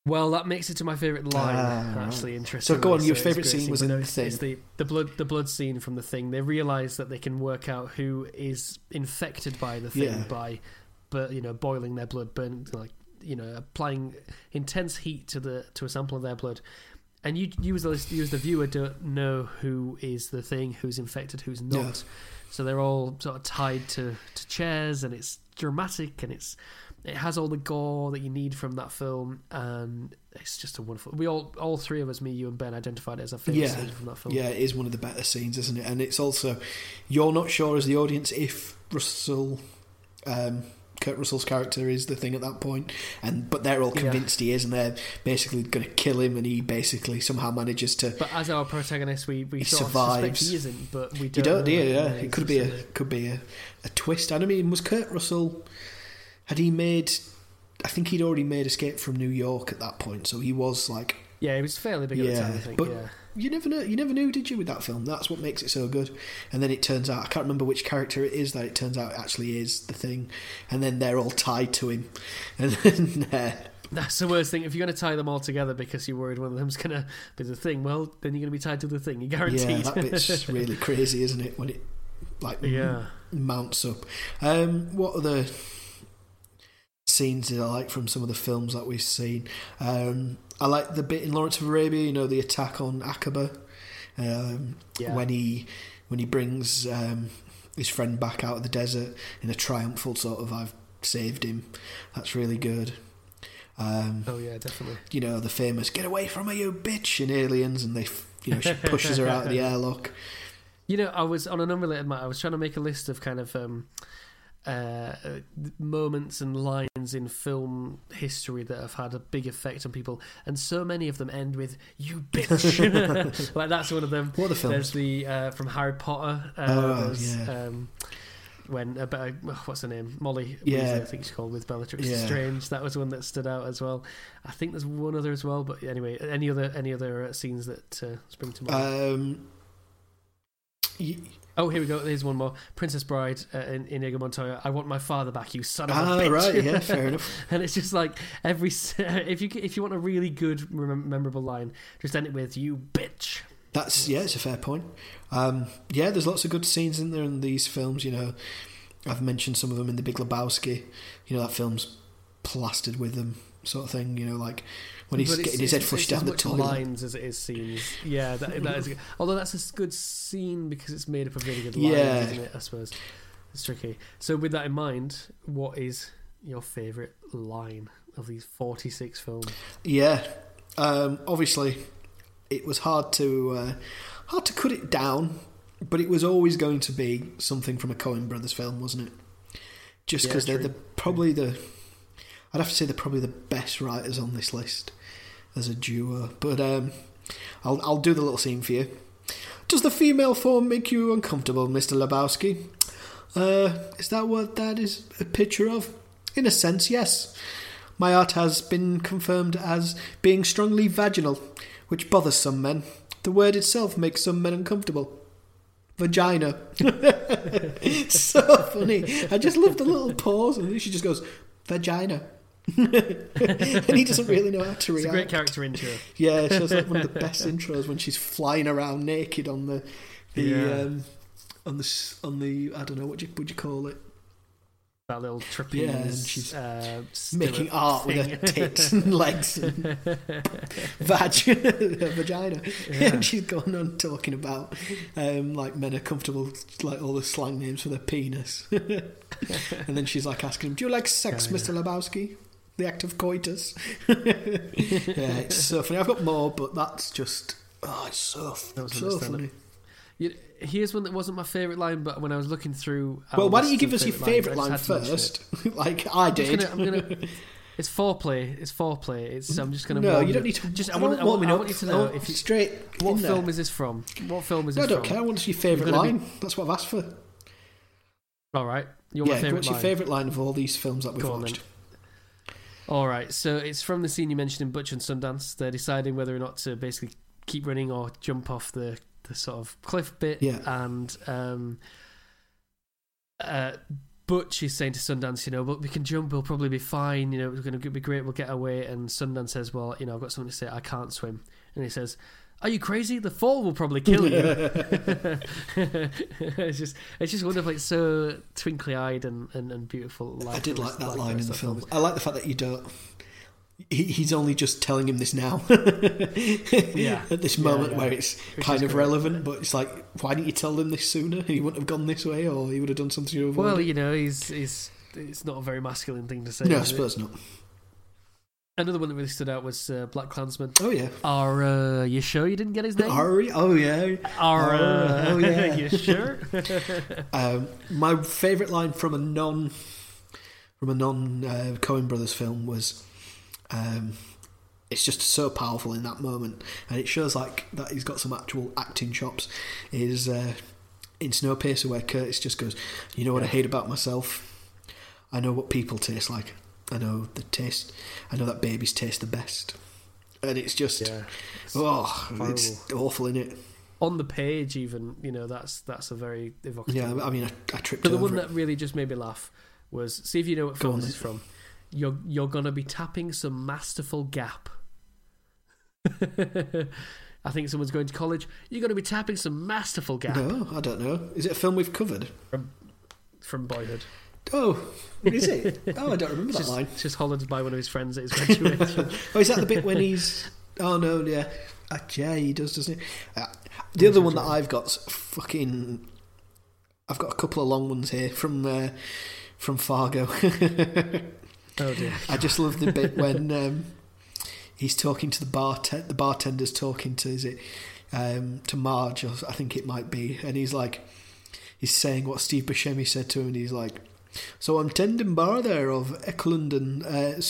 Well, that makes it to my favourite line. Right. actually, interesting. So go on, your favourite scene was in no, The Thing. It's the the blood the blood scene from the thing. They realise that they can work out who is infected by the thing Yeah. by, but you know, boiling their blood, burn like you know, applying intense heat to the to a sample of their blood. And you, you as the you as the viewer don't know who is the thing, who's infected, who's not. Yeah. So they're all sort of tied to, to chairs, and it's dramatic, and it's it has all the gore that you need from that film, and it's just a wonderful. We all, all three of us, me, you, and Ben, identified it as a favorite Yeah. scene from that film. Yeah, it is one of the better scenes, isn't it? And it's also you're not sure as the audience if Russell, um, Kurt Russell's character is the thing at that point, and but they're all Yeah. convinced he is, and they're basically going to kill him, and he basically somehow manages to. But as our protagonist, we, we He sort of suspect he isn't, but we don't. don't, know do you? Yeah, it could be a could be a, a twist. And I mean, was Kurt Russell? Had he made? I think he'd already made Escape from New York at that point, so he was like Yeah, he was fairly big at the Yeah, time, I think. but- yeah. you never know. You never knew, did you, with that film? That's what makes it so good. And then it turns out I can't remember which character it is that it turns out it actually is the thing. And then they're all tied to him. And then uh, That's the worst thing. If you're going to tie them all together because you're worried one of them's going to be the thing, well, then you're going to be tied to the thing. You're guaranteed. yeah, that bit's really crazy, isn't it? When it like yeah. mounts up. Um, what other scenes that I like from some of the films that we've seen? Um, I like the bit in Lawrence of Arabia. You know, the attack on Aqaba. Um, Yeah. when he when he brings um, his friend back out of the desert in a triumphal sort of I've saved him. That's really good. Um, Oh, yeah, definitely. you know the famous "Get away from her, you bitch!" in Aliens, and they you know she pushes her out of the airlock. You know, I was on an unrelated matter. I was trying to make a list of kind of um, uh, uh, moments and lines in film history that have had a big effect on people, and so many of them end with "you bitch." like that's one of them. What the films? There's the uh, from Harry Potter. Uh, Oh, yeah. Um, when uh, but, uh, what's her name? Molly. Yeah. Weasley, I think she's called with Bellatrix Yeah. Strange. That was one that stood out as well. I think there's one other as well. But anyway, any other any other uh, scenes that uh, spring to mind? Um, Oh, here we go. There's one more. Princess Bride uh, in Inigo Montoya. I want my father back, you son of a Ah, bitch. right, yeah, fair enough. and it's just like every if you if you want a really good memorable line, just end it with "you bitch." That's yeah, it's a fair point. Um, yeah, there's lots of good scenes in there in these films. You know, I've mentioned some of them in the Big Lebowski. You know, that film's plastered with them, sort of thing. You know, like when he's getting his head flushed it's down as the toilet. lines as it is scenes. Yeah, that, that is. Although that's a good scene because it's made up of really good lines, Yeah. isn't it? I suppose it's tricky. So with that in mind, what is your favourite line of these forty-six films? Yeah, um, obviously, it was hard to uh, hard to cut it down, but it was always going to be something from a Coen Brothers film, wasn't it? Just Yeah, because they're the, probably the, I'd have to say they're probably the best writers on this list as a duo. But um, I'll I'll do the little scene for you. Does the female form make you uncomfortable, Mister Lebowski? Uh, is that what that is a picture of? In a sense, yes. My art has been confirmed as being strongly vaginal, which bothers some men. The word itself makes some men uncomfortable. Vagina. so funny. I just love the little pause, and then she just goes, vagina. and he doesn't really know how to It's a react. great character intro. Yeah, she has like one of the best intros when she's flying around naked on the the Yeah. um, on the on the I don't know what you would you call it That little trapeze. Yeah, and she's uh, making art with her tits and legs and vag her vagina Yeah. and she's going on talking about um, like men are comfortable like all the slang names for their penis and then she's like asking him do you like sex Kinda. Mr Lebowski the act of coitus yeah it's so funny I've got more but that's just oh it's so, That was so funny You- Here's one that wasn't my favourite line, but when I was looking through, well why don't you give us your favourite line lines, I just had to mention it. first like I I'm did gonna- I'm gonna- It's foreplay. It's foreplay. It's. I'm just gonna. no warm you don't need to Just. I I want. I want, I want you to know oh, if you, straight what film is this from? What film is No, I don't from? care. I want your favourite gonna be- line. That's what I've asked for. All right. Your yeah, favourite what's your favourite line of all these films that we've Go watched? All right. So it's from the scene you mentioned in Butch and Sundance. They're deciding whether or not to basically keep running or jump off the the sort of cliff bit. Yeah. And um, uh, Butch is saying to Sundance, you know, but we can jump. We'll probably be fine. You know, it's going to be great. We'll get away. And Sundance says, well, you know, I've got something to say. I can't swim. And he says. Are you crazy? The fall will probably kill you. it's just, it's just wonderful. It's so twinkly-eyed and, and, and beautiful. I did like that line in the film. film. I like the fact that you don't. He, he's only just telling him this now. Yeah. At this moment yeah. where it's Which kind of great. relevant, but it's like, why didn't you tell them this sooner? He wouldn't have gone this way, or he would have done something to avoid Well, you know, he's he's it's not a very masculine thing to say. No, I is it? suppose not. Another one that really stood out was uh, BlacKkKlansman. Oh yeah. Are uh, you sure you didn't get his name? Ari. Oh yeah. Are uh, Oh, yeah. you sure? Um, my favourite line from a non from a non uh, Coen Brothers film was, um, "It's just so powerful in that moment, and it shows like that he's got some actual acting chops." Is uh, in Snowpiercer where Curtis just goes, "You know what I hate about myself? I know what people taste like. I know the taste. I know that babies taste the best." And it's just, yeah. oh, it's awful in it. On the page, even you know that's that's a very evocative. Yeah, one. I mean, I, I tripped But the over one it. that really just made me laugh was see if you know what film this is from. You're you're gonna be tapping some masterful gap. I think someone's going to college. You're going to be tapping some masterful gap No, I don't know. Is it a film we've covered? from, from Boyhood. Oh, is it? Oh, I don't remember that just, line. it's just hollered by one of his friends at his graduation. Oh, is that the bit when he's? Oh no, yeah, uh, yeah, he does, doesn't he? Uh, the other one that I've got's fucking. I've got a couple of long ones here from uh, from Fargo. oh dear. I just love the bit when um, he's talking to the bartender. The bartender's talking to is it um, to Marge? Or I think it might be, and he's like, he's saying what Steve Buscemi said to him, and he's like, "So I'm tending bar there of Eklund and uh,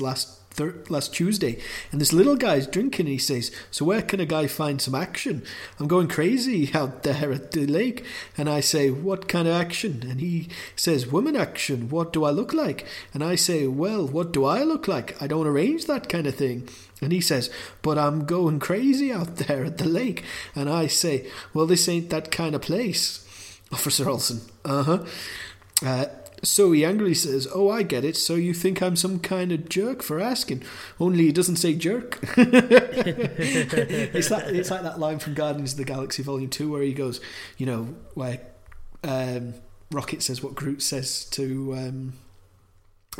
last." Thir- last Tuesday, and this little guy's drinking. And he says, "So where can a guy find some action? I'm going crazy out there at the lake." And I say, "What kind of action?" And he says, "Woman action. What do I look like?" And I say, "Well, what do I look like? I don't arrange that kind of thing." And he says, "But I'm going crazy out there at the lake." And I say, "Well, this ain't that kind of place." Officer Olson, Uh-huh. Uh So he angrily says, "Oh, I get it. So you think I'm some kind of jerk for asking? Only he doesn't say jerk." it's that. It's like that line from Guardians of the Galaxy Volume Two, where he goes, you know, where um, Rocket says what Groot says to um,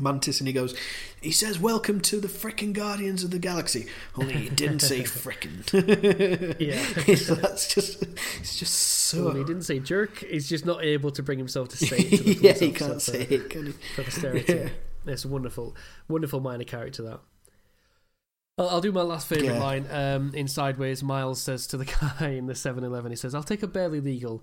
Mantis, and he goes, he says, "Welcome to the frickin' Guardians of the Galaxy." Only he didn't say frickin'. Yeah. so that's just, it's just so. Well, he didn't say jerk. He's just not able to bring himself to say it. To the yeah, he can't say it, can he? for posterity. It's a wonderful, wonderful minor character that. I'll, I'll do my last favourite Yeah. line. Um, in Sideways, Miles says to the guy in the 7 Eleven, he says, I'll take a barely legal.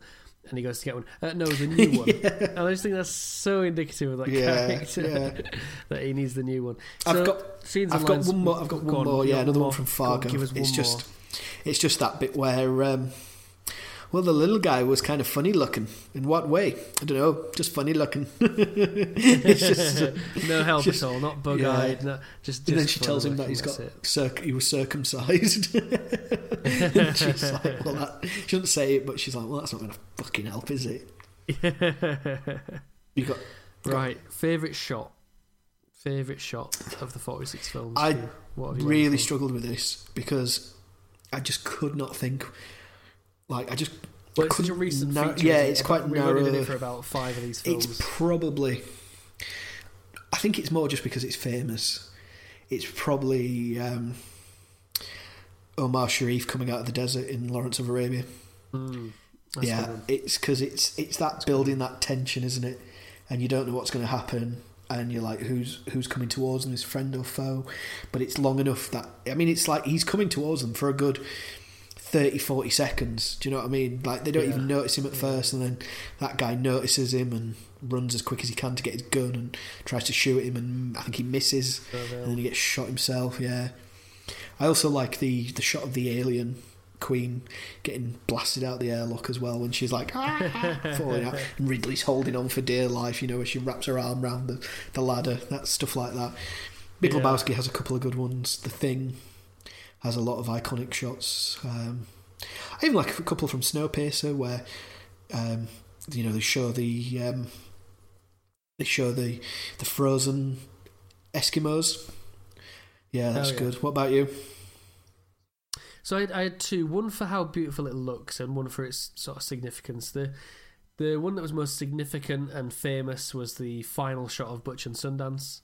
And he goes to get one. Uh, no, the new one. And I just think that's so indicative of that Yeah, character yeah. that he needs the new one. I've got- scenes I've got one more. I've got one on, more. Yeah, another one from Go on, Fargo. us it's one just, it's just that bit where, um, well, the little guy was kind of funny looking. In what way? I don't know. Just funny looking. it's just. uh, no help just- at all, not bug eyed. No, just, and then she tells him that he's got circ- he was circumcised. and she's like, well, that, she doesn't say it, but she's like, well, that's not going to fucking help, is it? You got. Right, favorite shot. Favorite shot of the forty-six films. I? What really struggled with this because I just could not think. Like I just Well, it's such a couldn't recent feature. yeah, isn't it? it's quite We've only done it for about five of these films. It's probably. I think it's more just because it's famous. It's probably um, Omar Sharif coming out of the desert in Lawrence of Arabia. Mm, yeah, it's because it's it's that building that tension, isn't it? And you don't know what's going to happen, and you're like, who's who's coming towards them, his friend or foe? But it's long enough that I mean, it's like he's coming towards them for a good 30, 40 seconds. Do you know what I mean? Like they don't Yeah. even notice him at first, and then that guy notices him and runs as quick as he can to get his gun and tries to shoot him, and I think he misses, and then he gets shot himself. Yeah, I also like the the shot of the alien queen getting blasted out the airlock as well when she's like "Ah," falling out, and Ridley's holding on for dear life. You know, as she wraps her arm around the the ladder. That stuff like that. Big Yeah. Lebowski has a couple of good ones. The Thing has a lot of iconic shots. Um, I even like a couple from Snowpiercer where um, you know they show the um, they show the the frozen Eskimos. Yeah, that's Oh, yeah. good. What about you? So I, I had two. One for how beautiful it looks, and one for its sort of significance. The the one that was most significant and famous was the final shot of Butch and Sundance.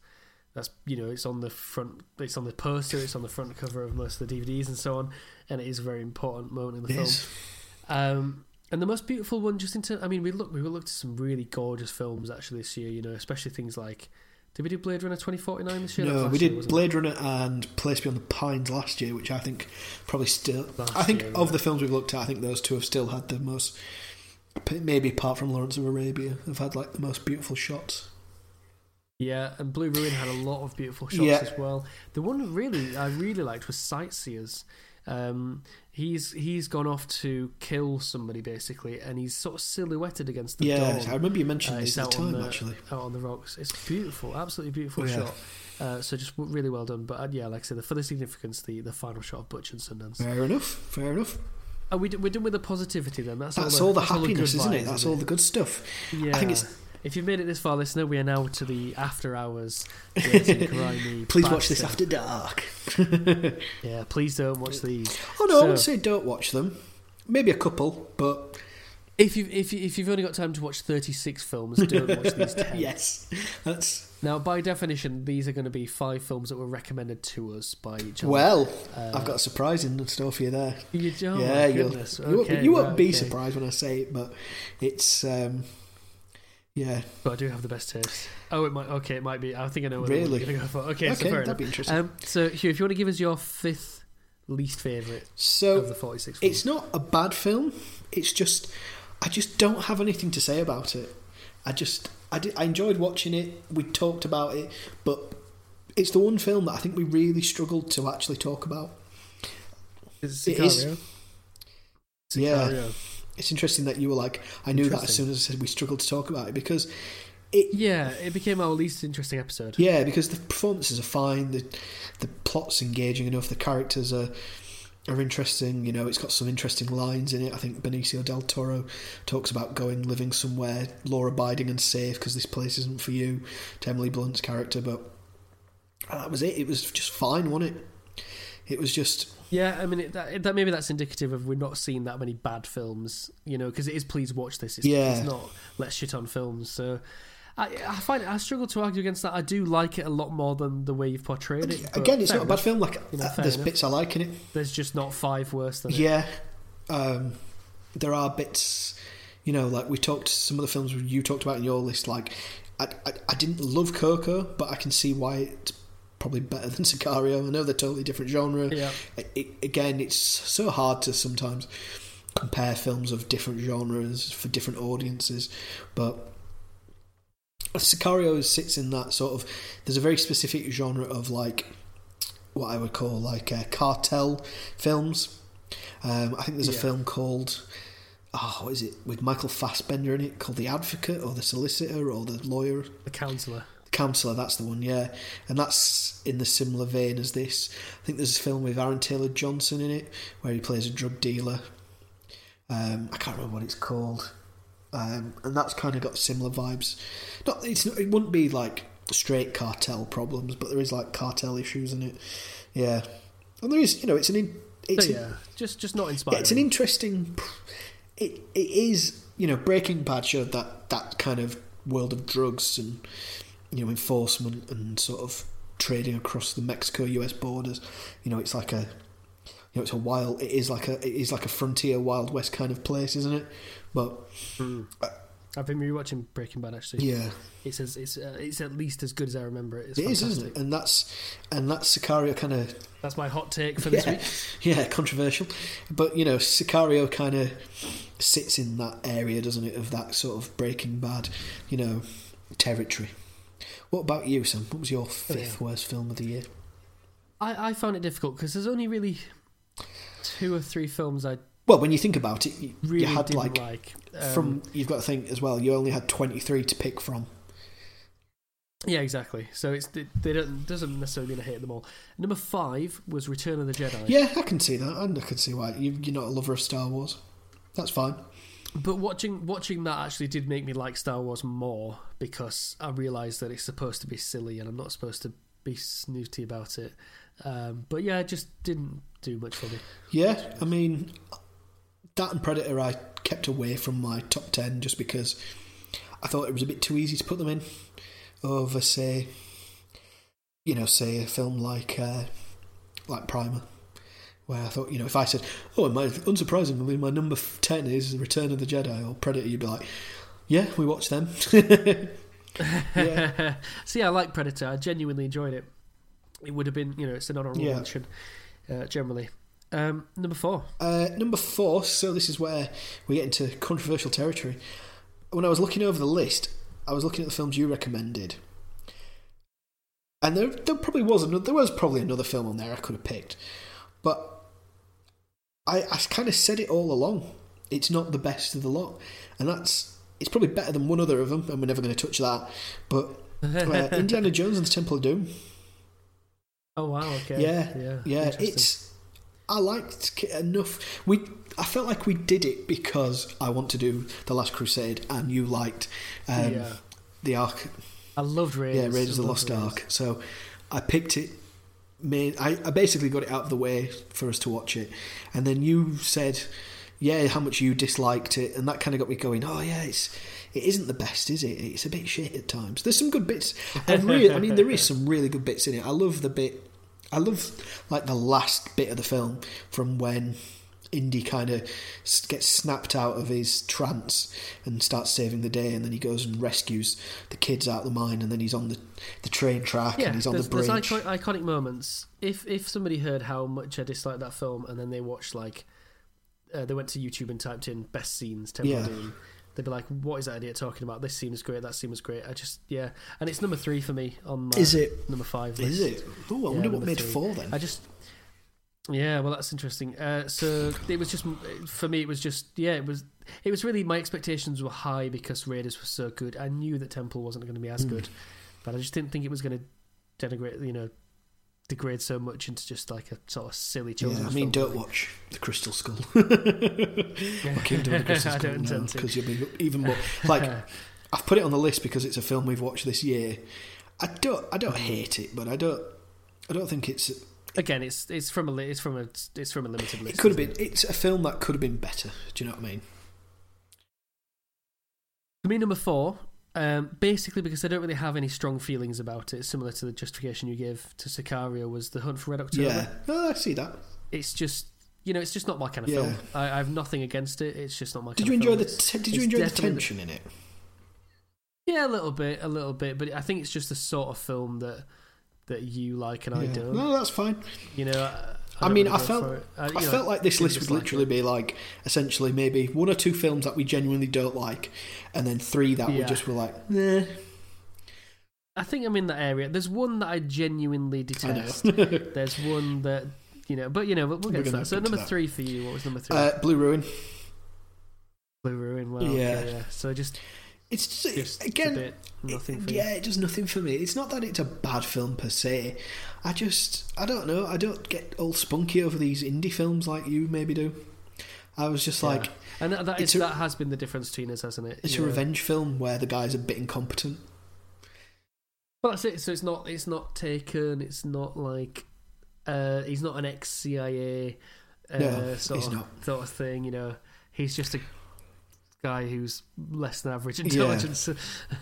That's you know it's on the front, it's on the poster, it's on the front cover of most of the DVDs and so on, and it is a very important moment in the It film. Um, and the most beautiful one, just into I mean, we look we looked at some really gorgeous films actually this year. You know, especially things like did we do Blade Runner twenty forty nine this year? No, we did it? Blade Runner and Place Beyond the Pines last year, which I think probably still. Last I think year, of yeah. the films we've looked at, I think those two have still had the most. Maybe apart from Lawrence of Arabia, have had like the most beautiful shots. Yeah, and Blue Ruin had a lot of beautiful shots Yeah. as well. The one really I really liked was Sightseers. Um, he's he's gone off to kill somebody basically, and he's sort of silhouetted against the yeah, dawn. I remember you Uh, this at the out on time the- actually. out on the rocks. It's beautiful, absolutely beautiful yeah. shot. Uh, so just really well done. But uh, yeah, like I said, for the significance, the, the final shot of Butch and Sundance. Fair enough. Fair enough. Are we d- we're done with the positivity then? That's, That's all all the that's all happiness, isn't it? That's isn't all the good stuff. Yeah. I think it's. If you've made it this far, listener, we are now to the after hours. dirty, grimy Please watch this after dark. Yeah, please don't watch these. Oh no, I wouldn't say don't watch them. Maybe a couple, but If you if you, if you've only got time to watch thirty six films, don't watch these ten. yes, that's Now, by definition, these are going to be five films that were recommended to us by each other. well. Uh, I've got a surprise in store for you there. You, oh yeah, goodness. you won't, Okay, you won't right, be okay. surprised when I say it, but it's um, yeah, But I do have the best taste. Oh, it might. Okay, it might be. I think I know what Really? going to go for. Okay, so okay, fair that'd enough. be interesting. Um, so, Hugh, if you want to give us your fifth least favourite so of the forty six films, it's not a bad film. It's just I just don't have anything to say about it. I just I, did, I enjoyed watching it. We talked about it, but it's the one film that I think we really struggled to actually talk about. is it is- Sicario? Yeah. It's interesting that you were like, I knew that as soon as I said we struggled to talk about it because it, Yeah, it became our least interesting episode. yeah, because the performances are fine, the the plot's engaging enough, the characters are are interesting. You know, it's got some interesting lines in it. I think Benicio del Toro talks about going living somewhere law abiding and safe because this place isn't for you. To Emily Blunt's character, but that was it. It was just fine, wasn't it? It was just Yeah, I mean it, that, that maybe that's indicative of we're not seeing that many bad films, you know, because it is please watch this. It's, Yeah. it's not let's shit on films. So I, I find I struggle to argue against that. I do like it a lot more than the way you've portrayed it. again, it's not a bad film. Like You know, uh, there's enough. bits I like in it. There's just not five worse than it. Yeah, um, there are bits. You know, like we talked some of the films you talked about in your list. Like, I, I, I didn't love Coco, but I can see why it's probably better than Sicario. I know they're totally different genre. Yeah. It, again, it's so hard to sometimes compare films of different genres for different audiences, but Sicario sits in that sort of. There's a very specific genre of like what I would call like uh, cartel films. Um, I think there's a Yeah. film called. Oh, what is it? With Michael Fassbender in it, called The Advocate or The Solicitor or The Lawyer. The counselor. Counselor, that's the one, yeah. And that's in the similar vein as this. I think there's a film with Aaron Taylor Johnson in it where he plays a drug dealer. Um, I can't remember what it's called. Um, and that's kind of got similar vibes. Not, it's, it wouldn't be like straight cartel problems, but there is like cartel issues in it. Yeah. And there is, you know, it's an. In, it's yeah, just just not inspiring. it's an interesting. It it is you know Breaking Bad showed that that kind of world of drugs and you know enforcement and sort of trading across the Mexico U.S. borders. You know, it's like a you know it's a wild. It is like a it is like a frontier Wild West kind of place, isn't it? But I've been rewatching Breaking Bad actually. yeah, It's as, it's uh, it's at least as good as I remember it. It's it is, fantastic. isn't it? And that's and that's Sicario kind of That's my hot take for this yeah, week. yeah, controversial. But you know, Sicario kind of sits in that area, doesn't it, of that sort of Breaking Bad, you know, territory. What about you, Sam? What was your fifth worst film of the year? I, I found it difficult because there's only really two or three films I Well, when you think about it, you, really you had like, like. Um, from you've got to think as well. You only had twenty three to pick from. yeah, exactly. So it's they, they don't doesn't necessarily mean I hate them all. Number five was Return of the Jedi. Yeah, I can see that, and I can see why you, you're not a lover of Star Wars. That's fine. But watching watching that actually did make me like Star Wars more because I realised that it's supposed to be silly and I'm not supposed to be snooty about it. Um, but yeah, it just didn't do much for me. Yeah, I mean, that and Predator I kept away from my top 10 just because I thought it was a bit too easy to put them in over, say, you know, say a film like uh, like Primer, where I thought, you know, if I said, oh, my, unsurprisingly, my number 10 is Return of the Jedi or Predator, you'd be like, yeah, we watched them. yeah. See, I like Predator. I genuinely enjoyed it. It would have been, you know, it's an honourable Yeah. mention uh, generally. Um, number four. Uh, number four, so this is where we get into controversial territory. When I was looking over the list, I was looking at the films you recommended, and there, there probably was another, there was probably another film on there I could have picked, but I, I kind of said it all along. It's not the best of the lot, and that's it's probably better than one other of them, and we're never going to touch that. But uh, Indiana Jones and the Temple of Doom, Oh wow, okay. yeah, yeah, yeah. It's I liked enough. We I felt like we did it because I want to do the Last Crusade, and you liked um, yeah. the Ark. I loved Raiders. Yeah, Raiders of the Lost loved Ark. So I picked it. I, I basically got it out of the way for us to watch it, and then you said, "Yeah, how much you disliked it," and that kind of got me going. Oh yeah, it's it isn't the best, is it? It's a bit shit at times. There's some good bits. Really, I mean, there is some really good bits in it. I love the bit. I love like the last bit of the film from when Indy kind of gets snapped out of his trance and starts saving the day, and then he goes and rescues the kids out of the mine, and then he's on the, the train track Yeah, and he's on the bridge. there's icon- iconic moments. If if somebody heard how much I disliked that film and then they watched like uh, they went to YouTube and typed in best scenes Temple Yeah. Doom, they'd be like, "What is that idiot talking about? This scene is great. That scene was great." I just yeah, and it's number three for me on my Is it? number five. Is it? Oh, I Yeah, wonder what made three. four then. I just yeah, well that's interesting. Uh, so it was just for me. It was just yeah. It was it was really my expectations were high because Raiders was so good. I knew that Temple wasn't going to be as Hmm. good, but I just didn't think it was going to denigrate. You know, degrade so much into just like a sort of silly Yeah, children's I mean, don't watch The Crystal Skull. or Kingdom of the Crystal I Skull, don't intend to. because you'll be even more like. I've put it on the list because it's a film we've watched this year. I don't, I don't hate it, but I don't, I don't think it's. Again, it's it's from a it's from a it's from a limited list. It could have been. It's a film that could have been better. Do you know what I mean? For me, number four, um, basically because I don't really have any strong feelings about it, similar to the justification you gave to Sicario, was The Hunt for Red October. Yeah. Oh, I see that. It's just, you know, it's just not my kind of Yeah. film. I, I have nothing against it. It's just not my Did kind you of enjoy film. the? Did you enjoy the tension in it? Yeah, a little bit, a little bit, but I think it's just the sort of film that that you like and I Yeah. don't. No, that's fine. You know, I, I don't mean, really I felt- I, I know, felt like this list would literally it. be like essentially maybe one or two films that we genuinely don't like, and then three that we just were like, nah. I think I'm in that area. There's one that I genuinely I detest. There's one that you know, but you know, we'll, we'll get to that. So number that. three for you. What was number three? uh, Blue Ruin. Blue Ruin. Well, yeah. yeah. yeah. So just, It's just, just again, bit nothing for yeah, it does nothing for me. It's not that it's a bad film per se. I just, I don't know. I don't get all spunky over these indie films like you maybe do. I was just you. like, and that, that, it's is, a- that has been the difference between us, hasn't it? it's You a revenge film where the guy's a bit incompetent. Well, that's it. So it's not. It's not taken. It's not like. Uh, he's not an ex CIA. Uh, No, sort of. Sort of thing. You know, he's just a guy who's less than average Yeah. intelligence,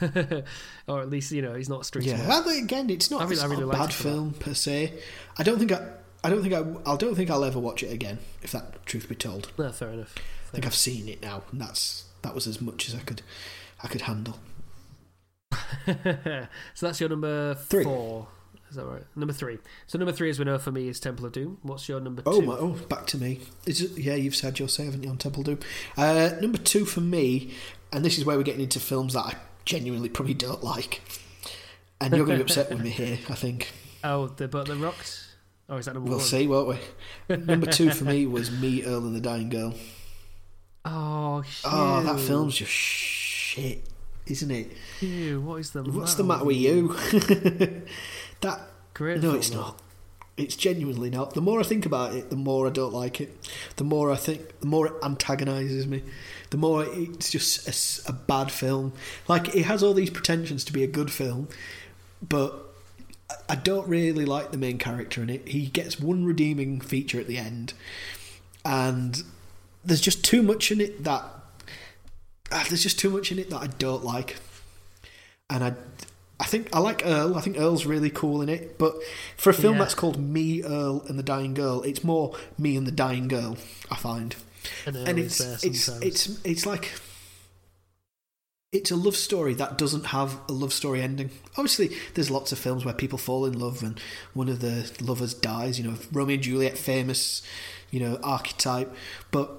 or at least you know he's not street Yeah. I again, it's not, I really- it's not really a bad for that. film per se. I don't think I, I don't think I, I don't think I'll ever watch it again. If that truth be told, No, fair enough. I think I've seen it now, and that's that was as much as I could, I could handle. so that's your number Three. four. Is that right? Number three. So number three, as we know for me, is Temple of Doom. What's your number Oh two? my! Oh, back to me. Is it, yeah, you've said your say, haven't you, on Temple Doom? Uh, number two for me, and this is where we're getting into films that I genuinely probably don't like, and you're going to be upset with me here. I think Oh, the but the rocked. Oh, is that number one? we'll see, won't we? number two for me was Me, Earl, and the Dying Girl. Oh, shit. Oh, that film's just shit, isn't it? Phew, what is the What's the matter with you? that Great. no, it's not. It's genuinely not. The more I think about it, the more I don't like it. The more I think, the more it antagonises me. The more it's just a bad film. Like it has all these pretensions to be a good film, but I- I don't really like the main character in it. He gets one redeeming feature at the end, and there's just too much in it that ah, there's just too much in it that I don't like. And I, I think I like Earl. I think Earl's really cool in it. But for a film Yeah. that's called Me, Earl, and the Dying Girl, it's more me and the dying girl. I find, And, and it's, it's it's it's like it's a love story that doesn't have a love story ending. Obviously, there's lots of films where people fall in love and one of the lovers dies. You know, Romeo and Juliet, famous, you know, archetype. But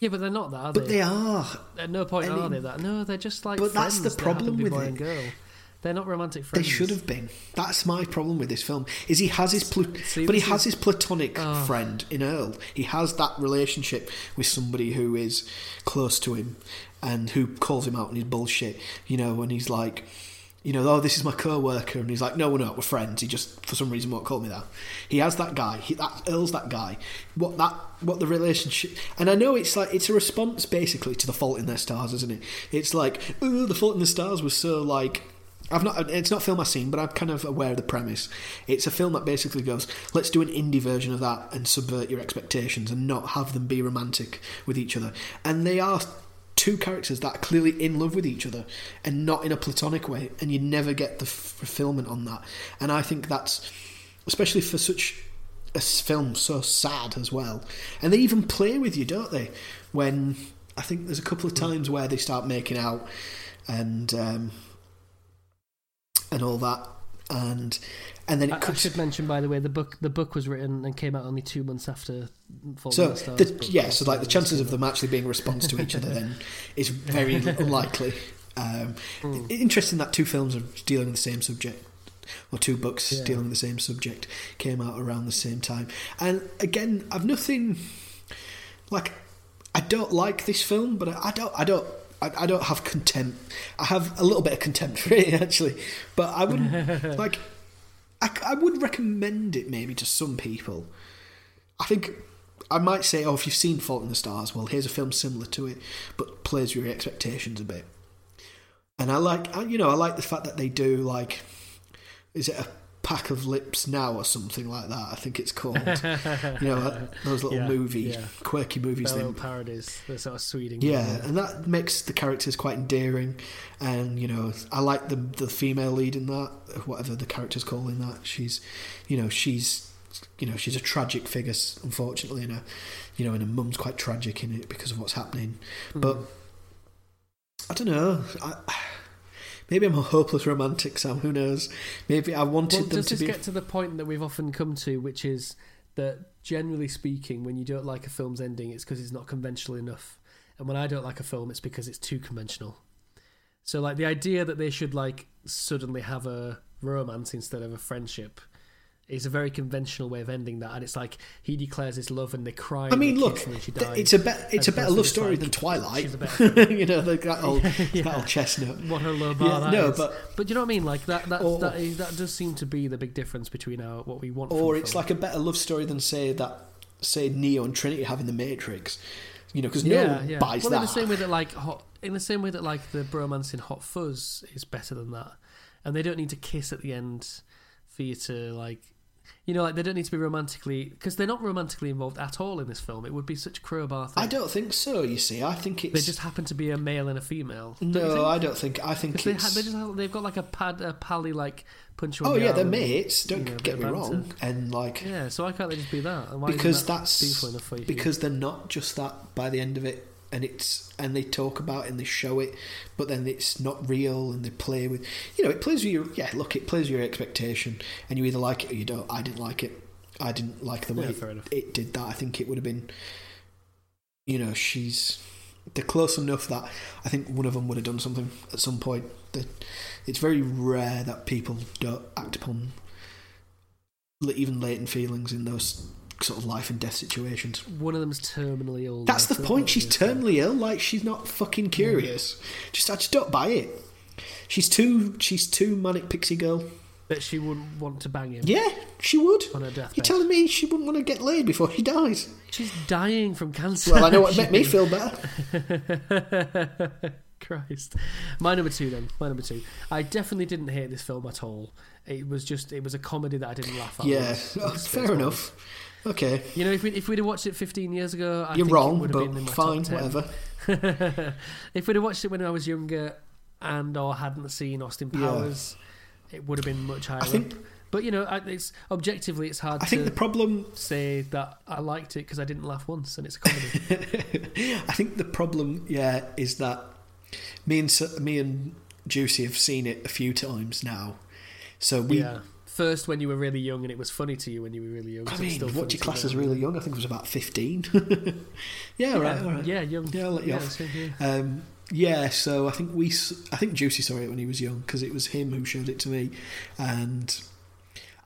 yeah, but they're not that, are but they? they are. At no point and are it- they that. No, they're just like But that's the problem with it. girl. They're not romantic friends. They should have been. That's my problem with this film. Is he has his pla- See, but he has is- his platonic Oh. friend in Earl. He has that relationship with somebody who is close to him and who calls him out on his bullshit. You know, when he's like, you know, oh, this is my co-worker, and he's like, no, we're not, we're friends. He just for some reason won't call me that. He has that guy. He, that Earl's that guy. What that what the relationship? And I know it's like it's a response basically to the Fault in Their Stars, isn't it? It's like, oh, the Fault in the Stars was so like I've not. It's not a film I've seen, but I'm kind of aware of the premise. It's a film that basically goes, let's do an indie version of that and subvert your expectations and not have them be romantic with each other. And they are two characters that are clearly in love with each other and not in a platonic way, and you never get the fulfillment on that. And I think that's especially for such a film so sad as well. And they even play with you, don't they? When I think there's a couple of times where they start making out and. Um, and all that, and and then it I, I should mention, by the way, the book the book was written and came out only two months after. Falling so Stars, the, yeah, so like the chances of them actually being a response to each other then is very unlikely. Um, Mm. Interesting that two films are dealing with the same subject, or two books Yeah. dealing with the same subject came out around the same time. And again, I've nothing like I don't like this film, but I, I don't I don't. I, I don't have contempt. I have a little bit of contempt for it actually, but I wouldn't like. I, I would recommend it maybe to some people. I think I might say, oh, if you've seen Fault in the Stars, well, here's a film similar to it, but plays with your expectations a bit. And I like, I- you know, I like the fact that they do like, is it a pack of lips now or something like that? I think it's called. you know, those little Yeah, movie, yeah. quirky movies. Little parodies, the sort of sweet. yeah, and that makes the characters quite endearing, and you know, I like the the female lead in that, whatever the character's called in that. She's, you know, she's, you know, she's a tragic figure, unfortunately, and a you know, and her mum's quite tragic in it because of what's happening. Hmm. But I don't know. I, maybe I'm a hopeless romantic, Sam. Who knows? Maybe I wanted Well, them to be. get to the point that we've often come to, which is that generally speaking, when you don't like a film's ending, it's because it's not conventional enough, and when I don't like a film, it's because it's too conventional. So, like the idea that they should like suddenly have a romance instead of a friendship is a very conventional way of ending that, and it's like he declares his love and they cry. I mean, look, kiss and then she th- dies. it's a bet. It's a better love story like, than Twilight. you know, like that old, Yeah. that old chestnut. what a low bar Yeah, that no, is. but But you know what I mean? Like that that Or- that, is, that does seem to be the big difference between our what we want. or it's film. like a better love story than say that say Neo and Trinity having the Matrix. You know, because no yeah, one yeah. buys well, that. in the same way that like hot, in the same way that like the bromance in Hot Fuzz is better than that, and they don't need to kiss at the end for you to like, you know, like they don't need to be romantically because they're not romantically involved at all in this film. It would be such a crowbar thing. I don't think so. You see, I think it's They just happen to be a male and a female. don't no. I don't think. I think they, ha- they, just have, they've got like a pad a pally like punch oh the yeah, they're mates. Don't you know, get me wrong. And like Yeah, so why can't they just be that? And why because that that's beautiful enough for you? because they're not just that by the end of it and it's and they talk about it and they show it but then it's not real and they play with you know it plays with your yeah look it plays with your expectation and you either like it or you don't. I didn't like it. I didn't like the way Yeah, it, it did that. I think it would have been you know she's they're close enough that i think one of them would have done something at some point that it's very rare that people don't act upon even latent feelings in those sort of life and death situations One of them's terminally ill. that's the point. She's terminally ill. Like she's not fucking curious. Just I just don't buy it. She's too. She's too manic pixie girl. that she wouldn't want to bang him Yeah, she would. on her deathbed. You're telling me she wouldn't want to get laid before she dies? She's dying from cancer. Well, I know what made me feel better. Christ. My number two then. My number two. I definitely didn't hate this film at all. It was just it was a comedy that I didn't laugh at. Yeah, oh, fair enough. Okay, You know, if we if we'd have watched it 15 years ago, I you're think it wrong, would have been in but fine, top 10. whatever. if we'd have watched it when I was younger and or hadn't seen Austin Yeah. Powers, it would have been much higher I think- up. But you know, it's objectively it's hard I to think the problem. say that I liked it because I didn't laugh once, and it's a comedy. I think the problem, yeah, is that me and me and Juicy have seen it a few times now. So we yeah. First, when you were really young, and it was funny to you when you were really young. I so mean, still what do class as really young? I think it was about 15. yeah, Yeah, right, right. Yeah, young. Yeah, I'll let you yeah, off. here. Um, yeah, so I think we, I think Juicy saw it when he was young because it was him who showed it to me, and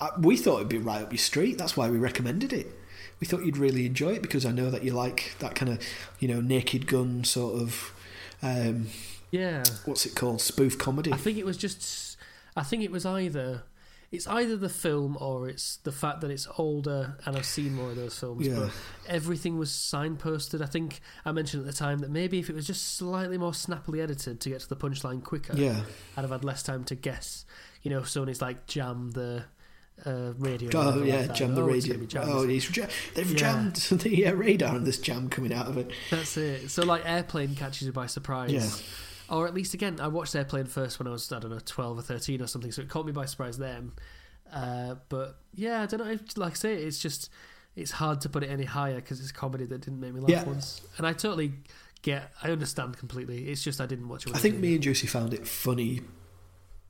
I, we thought it'd be right up your street. That's why we recommended it. We thought you'd really enjoy it because I know that you like that kind of, you know, naked gun sort of, um, Yeah, what's it called, spoof comedy. I think it was just. I think it was either. It's either the film or it's the fact that it's older and I've seen more of those films. Yeah. But everything was signposted. I think I mentioned at the time that maybe if it was just slightly more snappily edited to get to the punchline quicker, yeah, I'd have had less time to guess. You know, if Sony's like jam the uh, radio. oh yeah, like jam the Oh, radio. Oh, he's ja- they've Yeah. jammed the uh, radar and this jam coming out of it. That's it. So like airplane catches you by surprise. Yeah. Or at least again, I watched Airplane first when I was I don't know twelve or thirteen or something, so it caught me by surprise then. Uh, but yeah, I don't know. Like I say, it's just it's hard to put it any higher because it's comedy that didn't make me laugh Yeah. once, and I totally get, I understand completely. It's just I didn't watch it. I think me and Juicy found it funny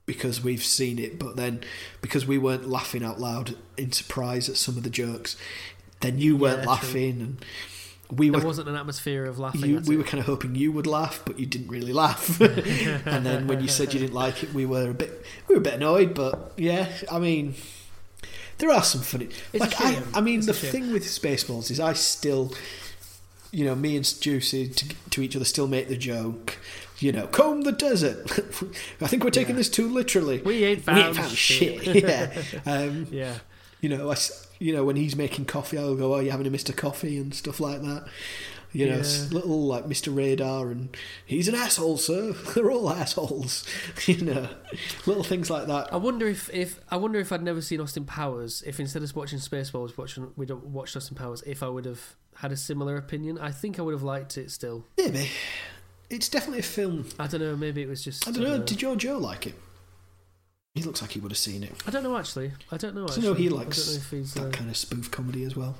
because we've seen it, but then because we weren't laughing out loud in surprise at some of the jokes, then you weren't Yeah, true. laughing, and we there were. wasn't an atmosphere of laughing. You, we it. were kind of hoping you would laugh, but you didn't really laugh. and then when you said you didn't like it, we were a bit we were a bit annoyed. But yeah, I mean, there are some funny. It's like I. I mean, It's the thing with Spaceballs is I still, you know, me and Juicy to, to each other still make the joke. you know, comb the desert. I think we're taking Yeah. this too literally. We ain't We ain't found, found shit. shit. yeah. Um, yeah. You know, I you know, when he's making coffee, I'll go, "Oh, you having a Mister Coffee?" and stuff like that. You know, Yeah. little like Mister Radar, and he's an asshole, sir. They're all assholes. You know, little things like that. I wonder if, if I wonder if I'd never seen Austin Powers, if instead of watching Spaceballs, watching we'd watched Austin Powers, if I would have had a similar opinion. I think I would have liked it still. Maybe it's definitely a film. I don't know. Maybe it was just. I don't know. Did your Joe like it? He looks like he would have seen it. I don't know actually. I don't know. I Actually. know he likes know that Uh, kind of spoof comedy as well.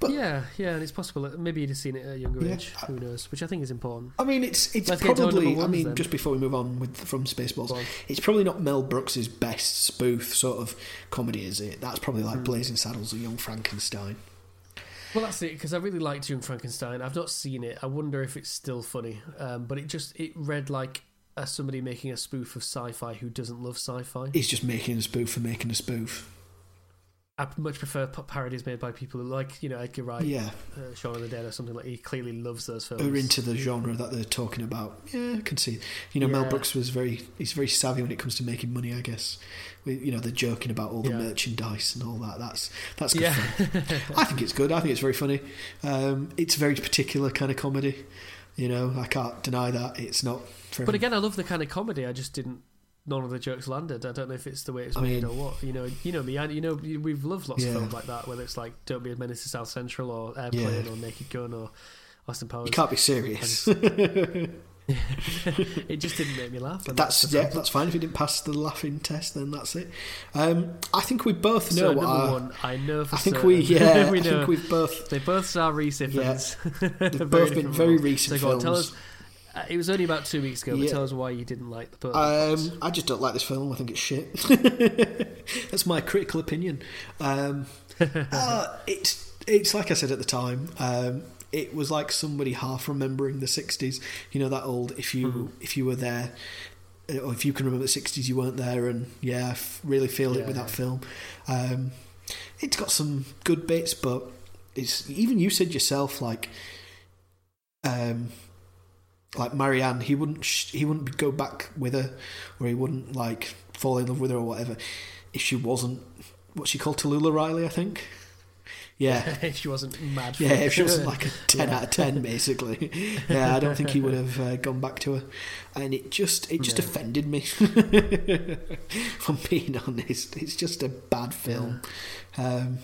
but- yeah, yeah, and it's possible. that Maybe he'd have seen it at a younger Yeah. age. Who knows? Which I think is important. I mean, it's it's Let's get to our probably. I mean, then. just before we move on with from Spaceballs, it's probably not Mel Brooks's best spoof sort of comedy, is it? That's probably like Blazing Saddles or Young Frankenstein. Well, that's it because I really liked Young Frankenstein. I've not seen it. I wonder if it's still funny. Um, but it just it read like uh, somebody making a spoof of sci-fi who doesn't love sci-fi. He's just making a spoof for making a spoof. I much prefer parodies made by people who like you know Edgar Wright, Yeah, uh, Shaun of the Dead, or something like. He clearly loves those films. who are into the genre that they're talking about. Yeah, I can see. You know, Mel Brooks was very. He's very savvy when it comes to making money. I guess. We, you know, they're joking about all the Yeah. merchandise and all that. That's that's good yeah, fun. I think it's good. I think it's very funny. Um, it's a very particular kind of comedy. You know, I can't deny that it's not. For but again, I love the kind of comedy. I just didn't. None of the jokes landed. I don't know if it's the way it's I made mean- or what. You know, you know me. I, you know, we've loved lots Yeah. of films like that. Whether it's like "Don't Be a Menace to South Central" or "Airplane" Yeah. or "Naked Gun" or Austin Powers. you can't be serious. it just didn't make me laugh. and that's yeah, that's fine. If you didn't pass the laughing test, then that's it. Um, I think we both know So what number our- one, I know for I think certain. we yeah. we I know think we've both they both star Reese Yes. Ifans. they've both been very recent So go on, tell films. us. Uh, it was only about two weeks ago, but Yeah. tell us why you didn't like the book. Um, I just don't like this film. I think it's shit. That's my critical opinion. Um, uh, it's it's like I said at the time. Um, it was like somebody half remembering the '60s. You know that old if you Mhm. if you were there. uh, Or if you can remember the '60s, you weren't there, and yeah, I f- really feel it with that film. Um, it's got some good bits, but it's even you said yourself like, um, like Marianne, he wouldn't sh- he wouldn't go back with her, or he wouldn't like fall in love with her or whatever if she wasn't what she called Tallulah Riley, I think. Yeah, if she wasn't mad. Yeah, if she wasn't like a ten Yeah. out of ten, basically. Yeah, I don't think he would have uh, gone back to her, and it just it just No. offended me. if I'm being honest, it's just a bad film. Um,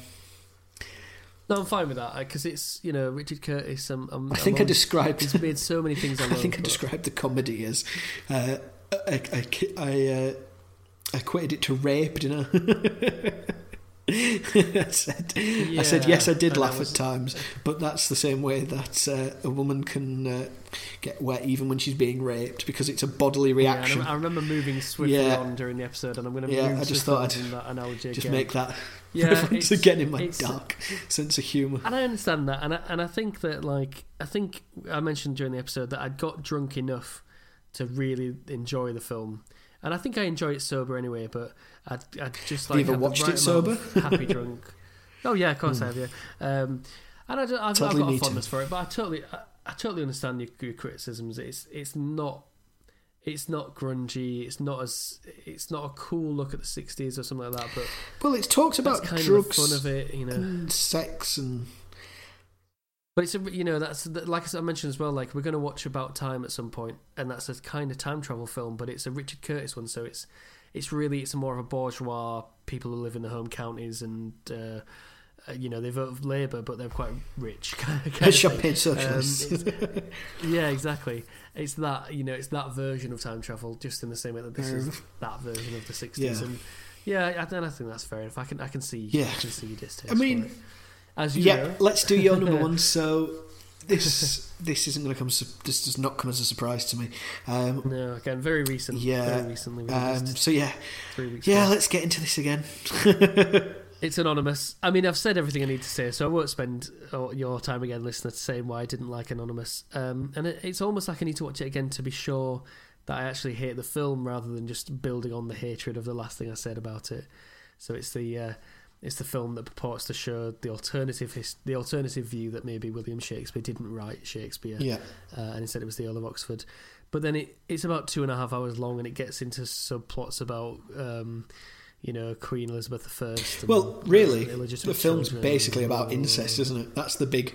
No, I'm fine with that because it's you know Richard Curtis. Um, I'm, I think I I'm on- described He's made so many things. I, I think I but- described the comedy as uh, I, I, I, uh, equated it to rape, didn't I? I said, I said yes, I did laugh was- at times, but that's the same way that uh, a woman can uh, get wet even when she's being raped because it's a bodily Yeah, I- reaction. I, remember moving swiftly Yeah. on during the episode, and I'm going to Yeah, move I just thought I'd that analogy Just again. make that yeah, it's- again in my dark sense of humour. And I understand that, and I, and I think that like I think I mentioned during the episode that I'd got drunk enough to really enjoy the film, and I think I enjoy it sober anyway. But I'd, I'd just Have like you ever have watched right it sober? happy drunk. Oh yeah, of course I have. Yeah, um, and I, I've, Totally I've got a fondness for it, but I totally I, I totally understand your, your criticisms. It's it's not. It's not grungy. It's not as. It's not a cool look at the '60s or something like that. But Well, it talks about kind drugs of fun of it, you know. and sex and But it's a, you know that's like I said- I mentioned as well. Like we're going to watch About Time at some point, and that's a kind of time travel film, but it's a Richard Curtis one, so it's it's really it's more of a bourgeois people who live in the home counties, and uh, uh, you know they vote for Labour, but they're quite rich. Kind of, of champagne socialists. Um, yeah, exactly. It's that you know it's that version of time travel, just in the same way that this Fair is that version of the '60s, Yeah. and yeah, I, and I think that's fair enough. I can I can see Yeah. I can see your distaste. I mean, as you yeah, know, let's do your number one. So this this isn't going to come. This does not come as a surprise to me. Um, No, again, very recent. Yeah, very recently um, so yeah, three weeks. yeah. ago. Let's get into this again. It's anonymous. I mean, I've said everything I need to say, so I won't spend your time again, listener, saying why I didn't like Anonymous. Um, and it, it's almost like I need to watch it again to be sure that I actually hate the film, rather than just building on the hatred of the last thing I said about it. So it's the uh, it's the film that purports to show the alternative his, the alternative view that maybe William Shakespeare didn't write Shakespeare. Yeah, uh, and instead it was the Earl of Oxford. but then it, it's about two and a half hours long, and it gets into subplots about. Um, you know, Queen Elizabeth I. Well, really, the film's basically about incest, isn't it? That's the big.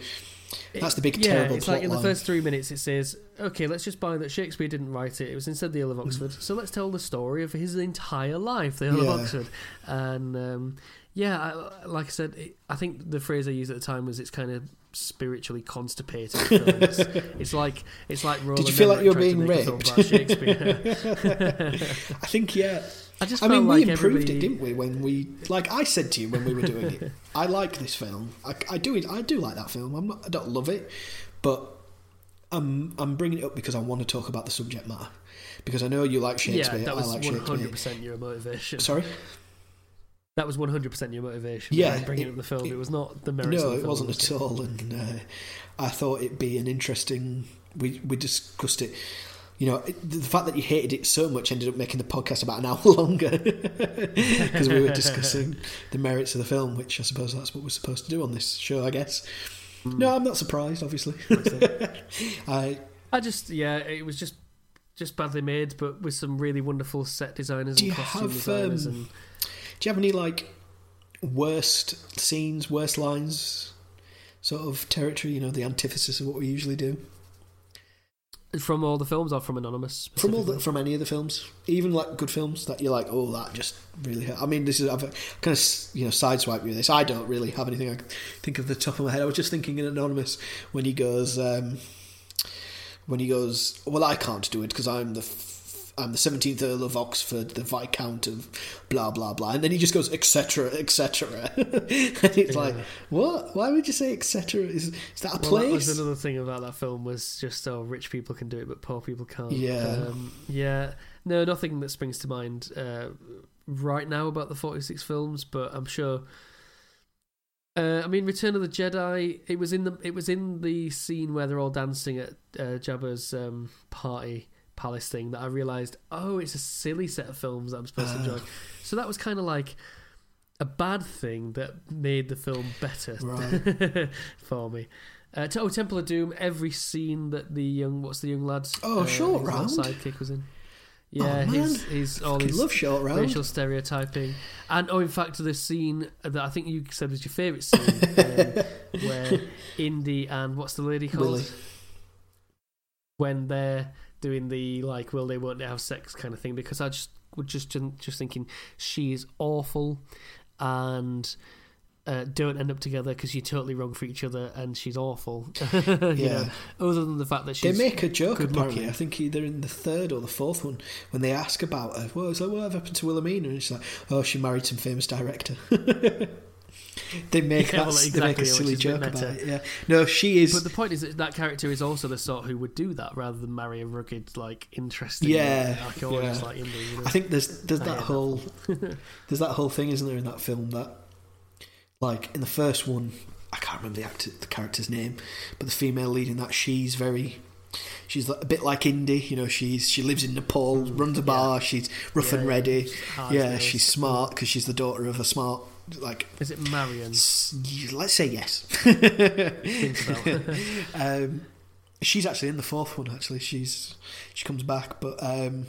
That's the big yeah, terrible it's plot like in the line. first three minutes it says, okay, let's just buy that Shakespeare didn't write it. It was instead the Earl of Mm. Oxford. So let's tell the story of his entire life, the Earl Yeah. of Oxford. And um, yeah, I, like I said, it, I think the phrase I used at the time was it's kind of spiritually constipated. it's, it's like it's like Roland you feel like you were being raped? Shakespeare. I think yeah. I just I mean, like we improved everybody- it, didn't we? When we like, I said to you when we were doing it, I like this film. I, I do. I do like that film. I'm not. I don't love it, but I'm. I'm bringing it up because I want to talk about the subject matter. Because I know you like Shakespeare. Yeah, that was I like Shakespeare. hundred percent your motivation. Sorry. That was one hundred percent your motivation. Yeah, bringing it- up the film. It, it- was not the merits. of No, the it wasn't was at all. And uh, I thought it'd be an interesting. We we discussed it. You know, the fact that you hated it so much ended up making the podcast about an hour longer because we were discussing the merits of the film, which I suppose that's what we're supposed to do on this show. I guess. Hmm. No, I'm not surprised. Obviously, I I just yeah, it was just just badly made, but with some really wonderful set designers Do and you costume have, designers. um, and do you have any like worst scenes, worst lines, sort of territory? You know, the antithesis of what we usually do. From all the films or from Anonymous? from all the, from any of the films, even like good films that you're like, oh, that just really. Hurt. I mean, this is I've kind of you know sideswipe you this. I don't really have anything I can think of the top of my head. I was just thinking in Anonymous when he goes, um, when he goes, well, I can't do it because I'm the. F- I'm the seventeenth Earl of Oxford, the Viscount of blah blah blah, and then he just goes etc. etc. and it's like, what? Why would you say etc.? Is is that a Well, that place? was another thing about that film was just oh, rich people can do it, but poor people can't. Yeah. um, yeah. No, nothing that springs to mind uh, right now about the forty-six films, but I'm sure. Uh, I mean, Return of the Jedi. It was in the it was in the scene where they're all dancing at uh, Jabba's um, party palace thing that I realised. Oh, it's a silly set of films that I'm supposed to Ah. enjoy. So that was kind of like a bad thing that made the film better Right. for me. Uh, oh, Temple of Doom. Every scene that the young what's the young lad's Oh, uh, Short Round? sidekick was in. Yeah, Oh, his man. his all his love short round. racial stereotyping, and oh, in fact, the scene that I think you said was your favourite scene, um, where Indy and what's the lady called Willie. when they're doing the like, will they, won't they have sex kind of thing? Because I just was just just thinking she is awful, and. Uh, don't end up together because you're totally wrong for each other, and she's awful. Yeah. know, other than the fact that They make a joke apparently. looking. I think either in the third or the fourth one when they ask about her. Well, it's like, what happened to Wilhelmina? And it's like, oh, she married some famous director. they make Yeah, that, well, they make a silly is a joke about it. Yeah, no, she is. But the point is that that character is also the sort who would do that rather than marry a rugged, like interesting, Yeah, archaeologist oh, yeah. like Indy. You know? I think there's there's that whole there's that whole thing, isn't there, in that film that like in the first one, I can't remember the actor the character's name, but the female lead in that she's very. She's a bit like Indy, you know. She's she lives in Nepal, runs a bar. She's rough Yeah, and ready. she's Yeah, she's smart because she's the daughter of a smart like. Is it Marion? Let's say yes. Think about. um, she's actually in the fourth one. Actually, she's she comes back, but um,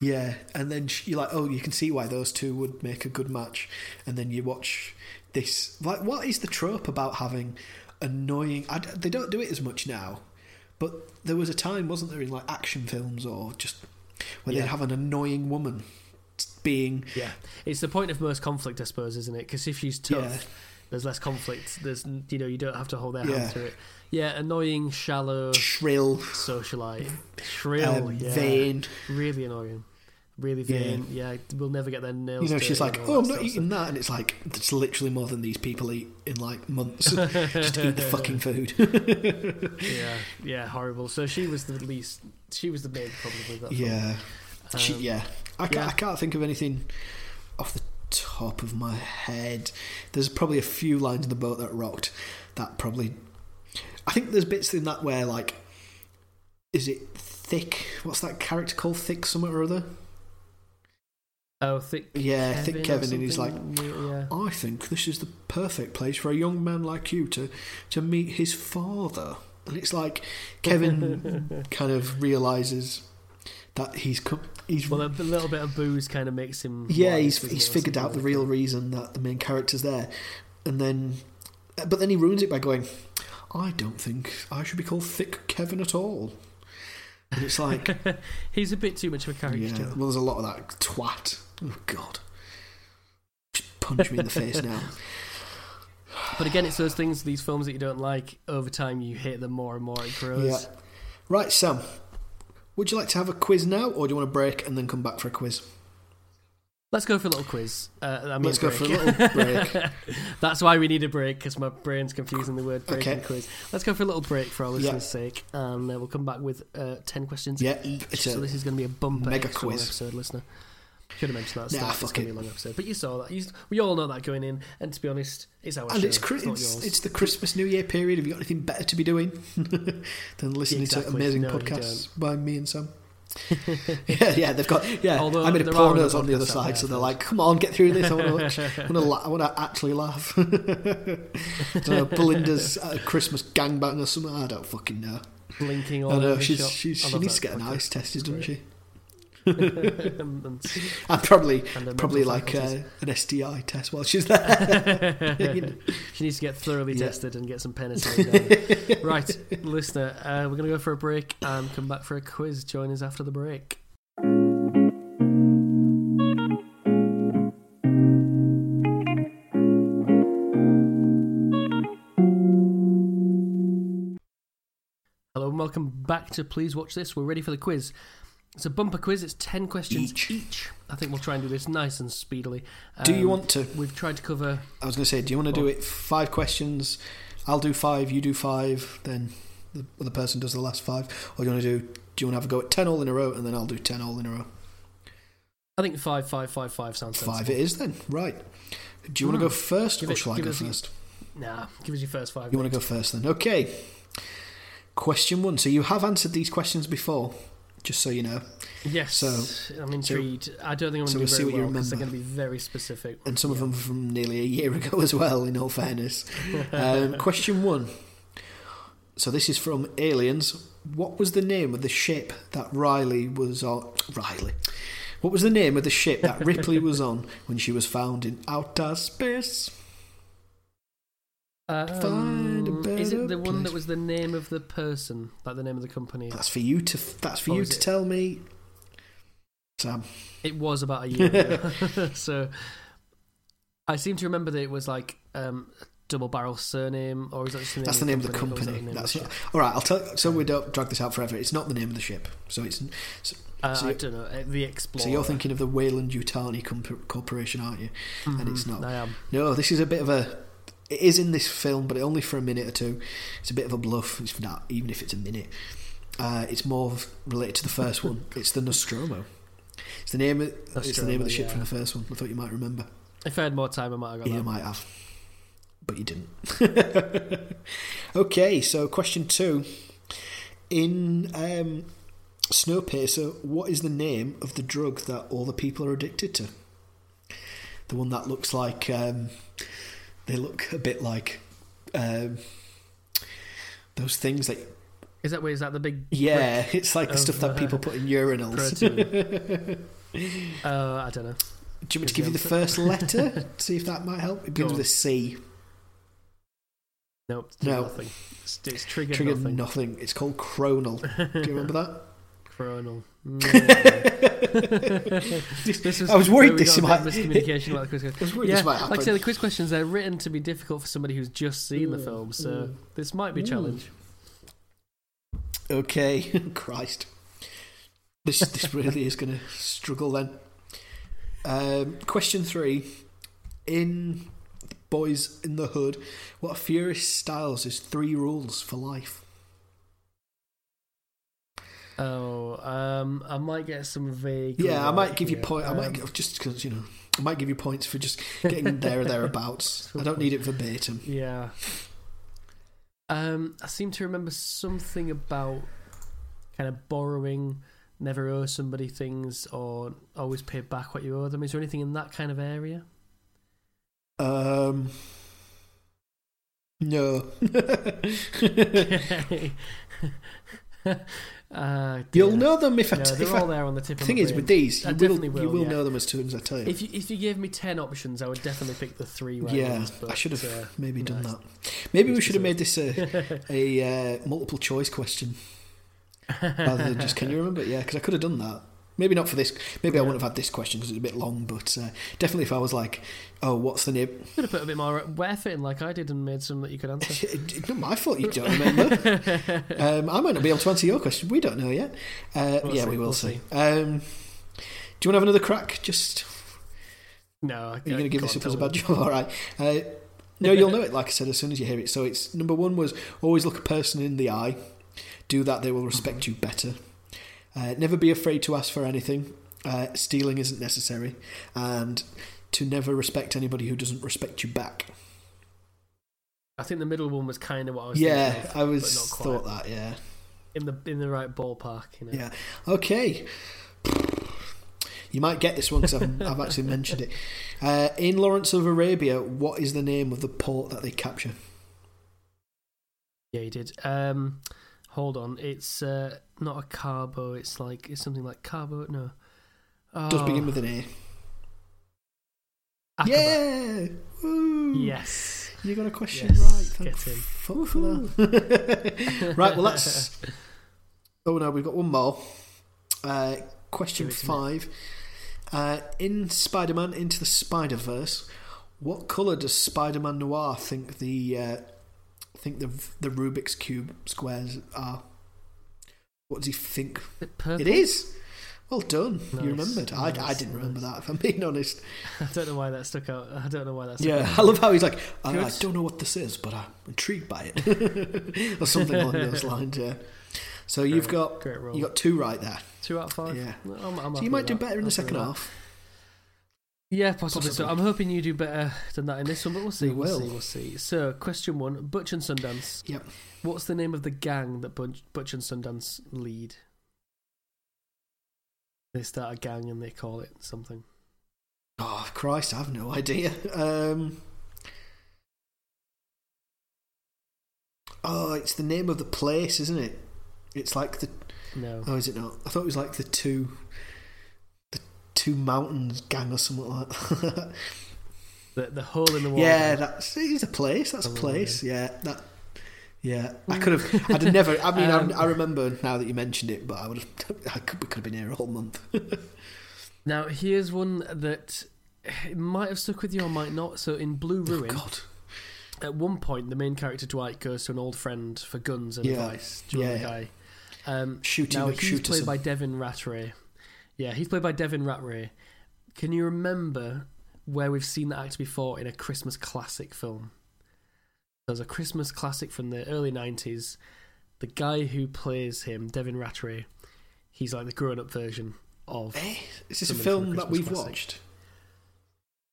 yeah. And then you're like, oh, you can see why those two would make a good match. And then you watch this. Like, what is the trope about having annoying? I they don't do it as much now, but there was a time, wasn't there, in like action films or just where Yeah. they'd have an annoying woman being yeah, it's the point of most conflict, I suppose, isn't it? Because if she's tough, Yeah. there's less conflict. There's you know you don't have to hold their Yeah. hand through it. Yeah, annoying, shallow shrill, socialite, shrill, um, yeah, vain. really annoying, really vain. Yeah, we'll never get their nails. You know, she's like, "Oh, I'm not eating that," and it's like it's literally more than these people eat in like months just to eat the fucking food. yeah, yeah, horrible. So she was the least. She was the main problem with that. yeah, she, Um, yeah. I can't, yeah. I can't think of anything off the top of my head. There's probably a few lines in the boat that rocked. That probably. I think there's bits in that where like, is it thick? What's that character called? Thick somewhere or other? Oh, thick. Yeah, Kevin thick Kevin, and he's like, yeah. I think this is the perfect place for a young man like you to to meet his father. and it's like Kevin kind of realizes that he's co- he's Well, a little bit of booze kind of makes him. yeah he's he's figured out the real reason that the main character's there, and then uh, but then he ruins it by going, I don't think I should be called Thick Kevin at all. And it's like. He's a bit too much of a character. yeah, well, there's a lot of that twat. Oh God, just punch me in the face now. But again, it's those things, these films that you don't like. Over time, you hate them more and more. It grows. Yeah. Right, Sam. Would you like to have a quiz now, or do you want to break and then come back for a quiz? Let's go for a little quiz. Uh, I mean, Let's go for a little break. That's why we need a break because my brain's confusing the word break Okay. and quiz. Let's go for a little break for our Yeah. listeners' sake, and uh, we'll come back with uh, ten questions Yeah, each. So this is going to be a bumper mega quiz. episode, listener. Should have mentioned that. At Nah, start. it's fuck to it. be a long episode, but you saw that. You, we all know that going in, and to be honest, it's our And show. it's, not it's, it's the Christmas New Year period. Have you got anything better to be doing than listening to amazing No, podcasts by me and Sam? yeah, yeah, they've got. Yeah, Although I made a pornos on the other side, there so they're like, "Come on, get through this. I want to. I want to. La- I want to actually laugh." Know, Belinda's uh, Christmas gangbang or something. I don't fucking know. Blinking all I know she's, she's she needs to get an eyes tested, doesn't she? And, probably and probably like uh, an STI test while she's there. You know. She needs to get thoroughly Yeah. tested and get some penicillin. right, listener, uh, we're going to go for a break and come back for a quiz. Join us after the break. Hello and welcome back to Please Watch This. We're ready for the quiz. It's a bumper quiz. It's 10 questions Each. each. I think we'll try and do this nice and speedily. Do you Um, want to? We've tried to cover I was going to say, do you want to do it five questions? I'll do five, you do five, then the other person does the last five, or do you want to do? Do you want to have a go at ten all in a row, and then I'll do ten all in a row? I think five, five, five, five sounds Five sensible. it is then. Right. Do you want to go first, Give or it- shall I go us your- first? Nah, give us your first five. You want to go first then? Okay. Question one. So you have answered these questions before, just so you know, Yes. So- I'm intrigued. I don't think I'm so going we'll to do what very well because they're going to be very specific. and some of them from nearly a year ago as well. In all fairness. Um, question one. So this is from Aliens. What was the name of the ship that Riley was on? Riley. What was the name of the ship that Ripley was on when she was found in outer space? A Um, is it the one place. that was the name of the person, like the name of the company? That's for you to. That's for Or you to it- tell me, Sam. It was about a year ago. so I seem to remember that it was like um, double barrel surname, or is that just the name That's of the name of the that company. of That's the not, all right. I'll tell. So we don't drag this out forever. It's not the name of the ship. So it's. So, Uh, so I don't know. uh, The Explorer. so you're thinking of the Weyland Yutani Comp- Corporation, aren't you? And it's not. Mm-hmm. I am. No, this is a bit of a. It is in this film, but only for a minute or two. It's a bit of a bluff. It's not even if it's a minute. Uh, it's more related to the first one. It's the Nostromo. It's the name. Of, it's the name of the ship yeah. from the first one. I thought you might remember. If I had more time, I might have got You that. might have, but you didn't. okay, so question two. In um, Snowpiercer, what is the name of the drug that all the people are addicted to? The one that looks like um, they look a bit like um, those things that Is that where is that the big yeah, it's like the stuff that uh, people put in urinals. uh, I don't know. Do you want me to give you the first letter? See if that might help. It begins with a C. Nope. No. Nothing. It's, it's triggered, Triggered nothing. nothing. It's called Chronal. Do you remember that? Chronal. Mm. This was I was worried this might. miscommunication about the quiz. I was worried yeah, this might like I happen. said, the quiz questions they're written to be difficult for somebody who's just seen the mm, film, so mm. this might be a challenge. Okay, Christ. This this really is going to struggle then. Um, question three: In Boyz n the Hood, what Furious Styles' is three rules for life? Oh, um, I might get some vague. Yeah, I might give you point. I might Um, give, just because you know, I might give you points for just getting there or thereabouts. I don't need it verbatim. Yeah. Um, I seem to remember something about kind of borrowing, never owe somebody things, or always pay back what you owe them. Is there anything in that kind of area? Um, No. uh, You'll know them if I. No, they're if all I there on the tip the thing is, with these, I you will, you will, will yeah. know them as soon as I tell you. If you if you gave me ten options, I would definitely pick the three right yeah, ones. I should have uh, maybe done no, that. Maybe we should have made this a, a uh, multiple choice question rather than just can you remember? Yeah, because I could have done that. Maybe not for this. Maybe I wouldn't have had this question because it's a bit long. But uh, definitely, if I was like, "Oh, what's the name?" Could have put a bit more effort in, like I did, and made some that you could answer. It's not my fault you don't remember. um, I might not be able to answer your question. We don't know yet. Uh, We'll yeah, see, we will we'll see. see. Um, do you want to have another crack? Just No, I, Are you going to give this up as a bad job? All right. Uh, no, you'll know it, like I said, as soon as you hear it. So it's number one was always look a person in the eye. Do that, they will respect you better. Uh, never be afraid to ask for anything. Uh, stealing isn't necessary. And to never respect anybody who doesn't respect you back. I think the middle one was kind of what I was. Yeah, thinking of, I was thought that, yeah. in the in the right ballpark. You know. Yeah. Okay. You might get this one because I've, I've actually mentioned it. Uh, in Lawrence of Arabia, what is the name of the port that they capture? Yeah, you did. Um, hold on, it's uh, not a carbo. It's like it's something like carbo. No, oh, Does begin with an A. Aqaba. Yeah! Woo. Yes. You got a question Yes, right. Thank get in. fuck right, well, that's. Oh no, we've got one more. Uh, question Give it to me. five. Uh, in Spider Man Into the Spider Verse, what colour does Spider Man Noir think the uh, think the the Rubik's Cube squares are? What does he think? It? It is! Well done. Nice, You remembered. I, I didn't remember nice. that, if I'm being honest. I don't know why that stuck out. I don't know why that. Stuck Yeah, out. I love how he's like, I, I don't know what this is, but I'm intrigued by it, or something along those lines. Yeah. So you've got great you got two right there. Two out of five. Yeah. I'm, I'm So you might do better in the second half. Yeah, possibly. So I'm hoping you do better than that in this one, but we'll see. We We'll will. see. We'll see. So, question one: Butch and Sundance. Yep. What's the name of the gang that Butch, Butch and Sundance lead? They start a gang and they call it something. Oh Christ, I have no idea. Um, oh, it's the name of the place, isn't it? It's like the. No. Oh, is it not? I thought it was like the two. Two mountains gang or something like that. The the hole in the wall. Yeah, that's it's a place. That's a Oh, place. Yeah, that. Yeah, I could have. I'd never. I mean, Um, I, I remember now that you mentioned it, but I would have. I could, we could have been here a whole month. Now here's one that might have stuck with you or might not. So in Blue oh Ruin, God. at one point the main character Dwight goes to an old friend for guns and Yeah. advice. Do you Yeah. the guy? Um, Shooting now he's shoot played by Devin Ratray. Yeah, he's played by Devin Ratray. Can you remember where we've seen that actor before in a Christmas classic film? There's a Christmas classic from the early '90s. The guy who plays him, Devin Ratray, he's like the grown-up version of. Eh, is this a film that we've classic. watched?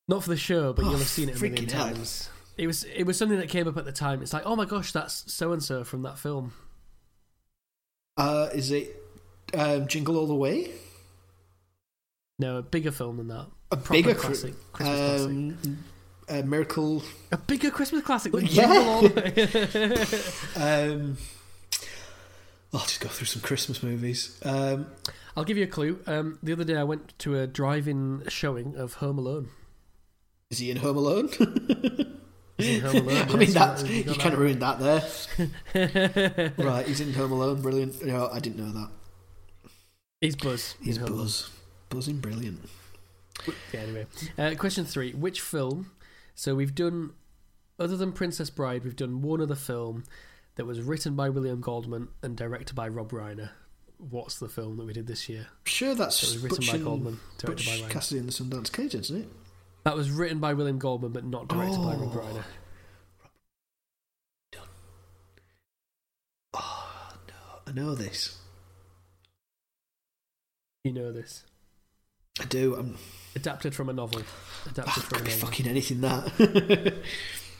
Not for the show, but Oh, you'll have seen it a million times. It was it was something that came up at the time. It's like, oh my gosh, that's so and so from that film. Uh, is it um, Jingle All the Way? No, a bigger film than that. A Proper bigger classic, cri- Christmas classic. um, a Miracle. A bigger Christmas classic than Yeah. Jingle All the Way. Um, I'll just go through some Christmas movies. Um, I'll give you a clue. Um, the other day I went to a drive-in showing of Home Alone. is he in Home Alone? He's in Home Alone, I mean, you that's you you kind of ruined that there. right. he's in Home Alone. Brilliant. No, I didn't know that. He's Buzz. He's. Buzz. Buzzing brilliant. Yeah, anyway. Uh, question three. Which film? So we've done, other than Princess Bride, we've done one other film that was written by William Goldman and directed by Rob Reiner. What's the film that we did this year? Sure, that's That was written Butch, by Goldman, directed Butch by Reiner. Cassidy and the Sundance Kid, isn't it? That was written by William Goldman, but not directed by Rob Oh. Reiner. Oh no, I know this. You know this. I do. I'm. Adapted from a novel. Adapted Ah, from a be novel. fucking anything that.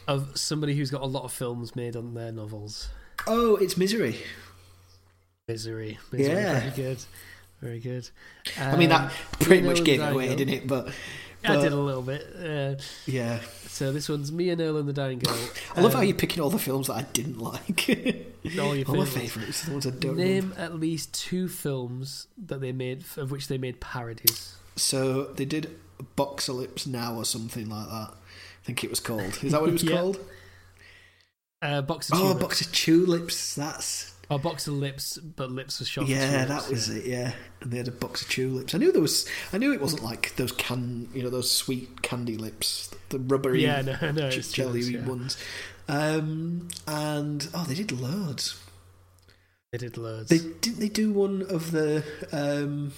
Of somebody who's got a lot of films made on their novels. oh, it's Misery. Misery. Misery. Yeah. Very good. Very good. I mean, that Um, pretty much gave it away, didn't it? But I did a little bit. Uh, Yeah, so this one's Me and Earl and, The Dying Girl. I love how Um, you're picking all the films that I didn't like. all your all my favourites. favourites, the ones I don't Name remember. at least two films that they made, of which they made parodies. So they did Boxalypse Now or something like that. I think it was called. Is that what it was Yeah. called? Uh, Box of Oh, Tulips. Box of Tulips. That's Oh, Box of Lips, but Lips was shot. yeah, that was yeah. it. Yeah, and they had a box of tulips. I knew there was. I knew it wasn't like those can, you know, those sweet candy lips, the rubbery, Yeah, no, no, jelly yeah. ones. Um, and oh, they did loads. They did loads. They didn't they do one of the um,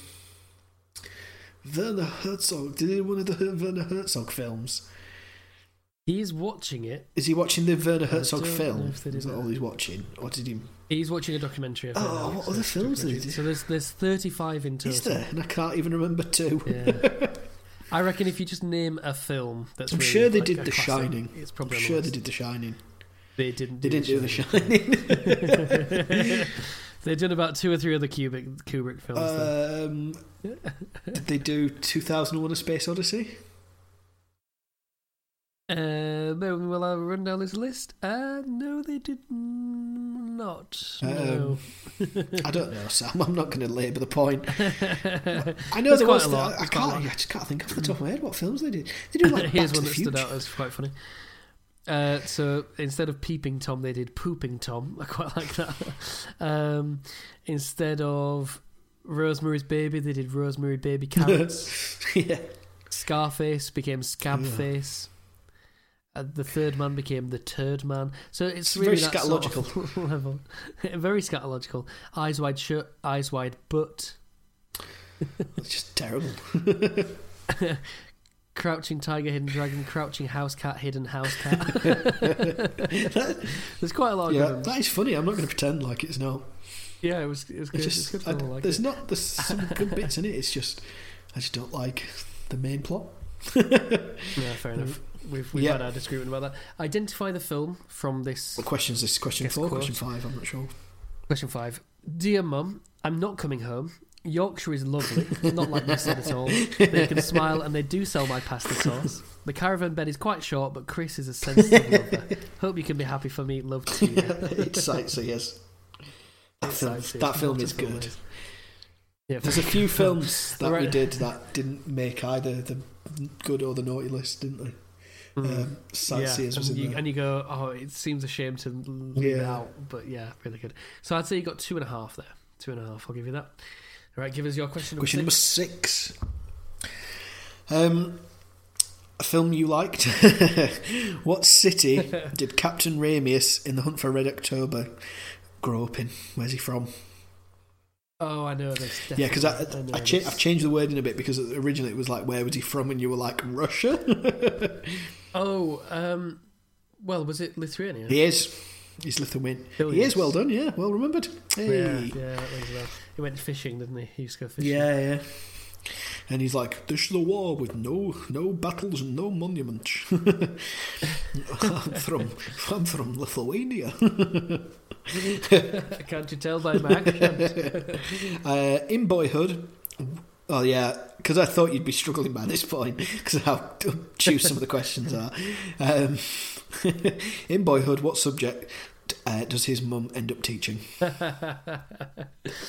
Werner Herzog? Did do one of the Werner Herzog films? He's watching it. Is he watching the Werner Herzog film? if they did Is that all he's watching, or did he? He's watching a documentary. Oh, what other films did he do? So there's there's 35 in total. Is there? And I can't even remember two. Yeah. I reckon if you just name a film that's I'm really, sure they like, did The classic, Shining. It's I'm probably sure they did The Shining. They didn't. They didn't do The Shining. Shining. They've about two or three other Kubrick Kubrick films. um, did they do 2001: A Space Odyssey? Uh, have a run down this list. Uh, no, they did not. No. I don't know, Sam. I'm not going to labour the point. I know There's there was. a lot. I There's quite a can't. I just can't think off the top of my head what films they did. They did like Back Here's to one the that stood Future. out as quite funny. Uh, so instead of peeping Tom, they did pooping Tom. I quite like that. Um, instead of Rosemary's Baby, they did Rosemary Baby Carrots. yeah. Scarface became Scabface. Uh, the third man became the Turd Man. So it's, It's really very scatological sort of level. very scatological. Eyes wide shut, eyes wide butt. It's just terrible. Crouching tiger, hidden dragon, crouching house cat, hidden house cat. There's quite a lot of yeah, that is funny. I'm not going to pretend like it's not. Yeah, it was it was good. It's It's, just good I, like there's it. not there's some good bits in it. It's just I just don't like the main plot. Yeah, fair enough. We've we've Yeah. had our disagreement about that. Identify the film from this What question is this? Question four, quote. question five? I'm not sure. question five. Dear Mum, I'm not coming home. Yorkshire is lovely, not like this at all. They can smile and they do sell my pasta sauce. The caravan bed is quite short, but Chris is a sensitive lover. Hope you can be happy for me. Love to you. it's sightseers. That It's film, that film is good. Yeah, There's a few films that we did that didn't make either the good or the naughty list, didn't they? Mm. Um, Sightseers was and in you, there. and you go, oh, it seems a shame to leave it out, but yeah, really good. So I'd say you got two and a half there. Two and a half. I'll give you that. Right, give us your question. Number Question number six. Um, a film you liked. what city did Captain Ramius in The Hunt for Red October grow up in? Where's he from? Oh, I know this. Yeah, because I, I, know cha-. I've changed the wording a bit because originally it was like, where was he from? And you were like, Russia? Oh, um, well, was it Lithuania? he is. He's Lithuanian. He is, well done, yeah, well remembered. Yeah, Hey. yeah, that rings a. He went fishing, didn't he? He used to go fishing. Yeah, yeah. And he's like, "This is a war with no no battles and no monuments." I'm from I'm from Lithuania. Can't you tell by my accent? Uh, in Boyhood, oh yeah, because I thought you'd be struggling by this point because of how obtuse some of the questions are. Um, in Boyhood, what subject uh, does his mum end up teaching?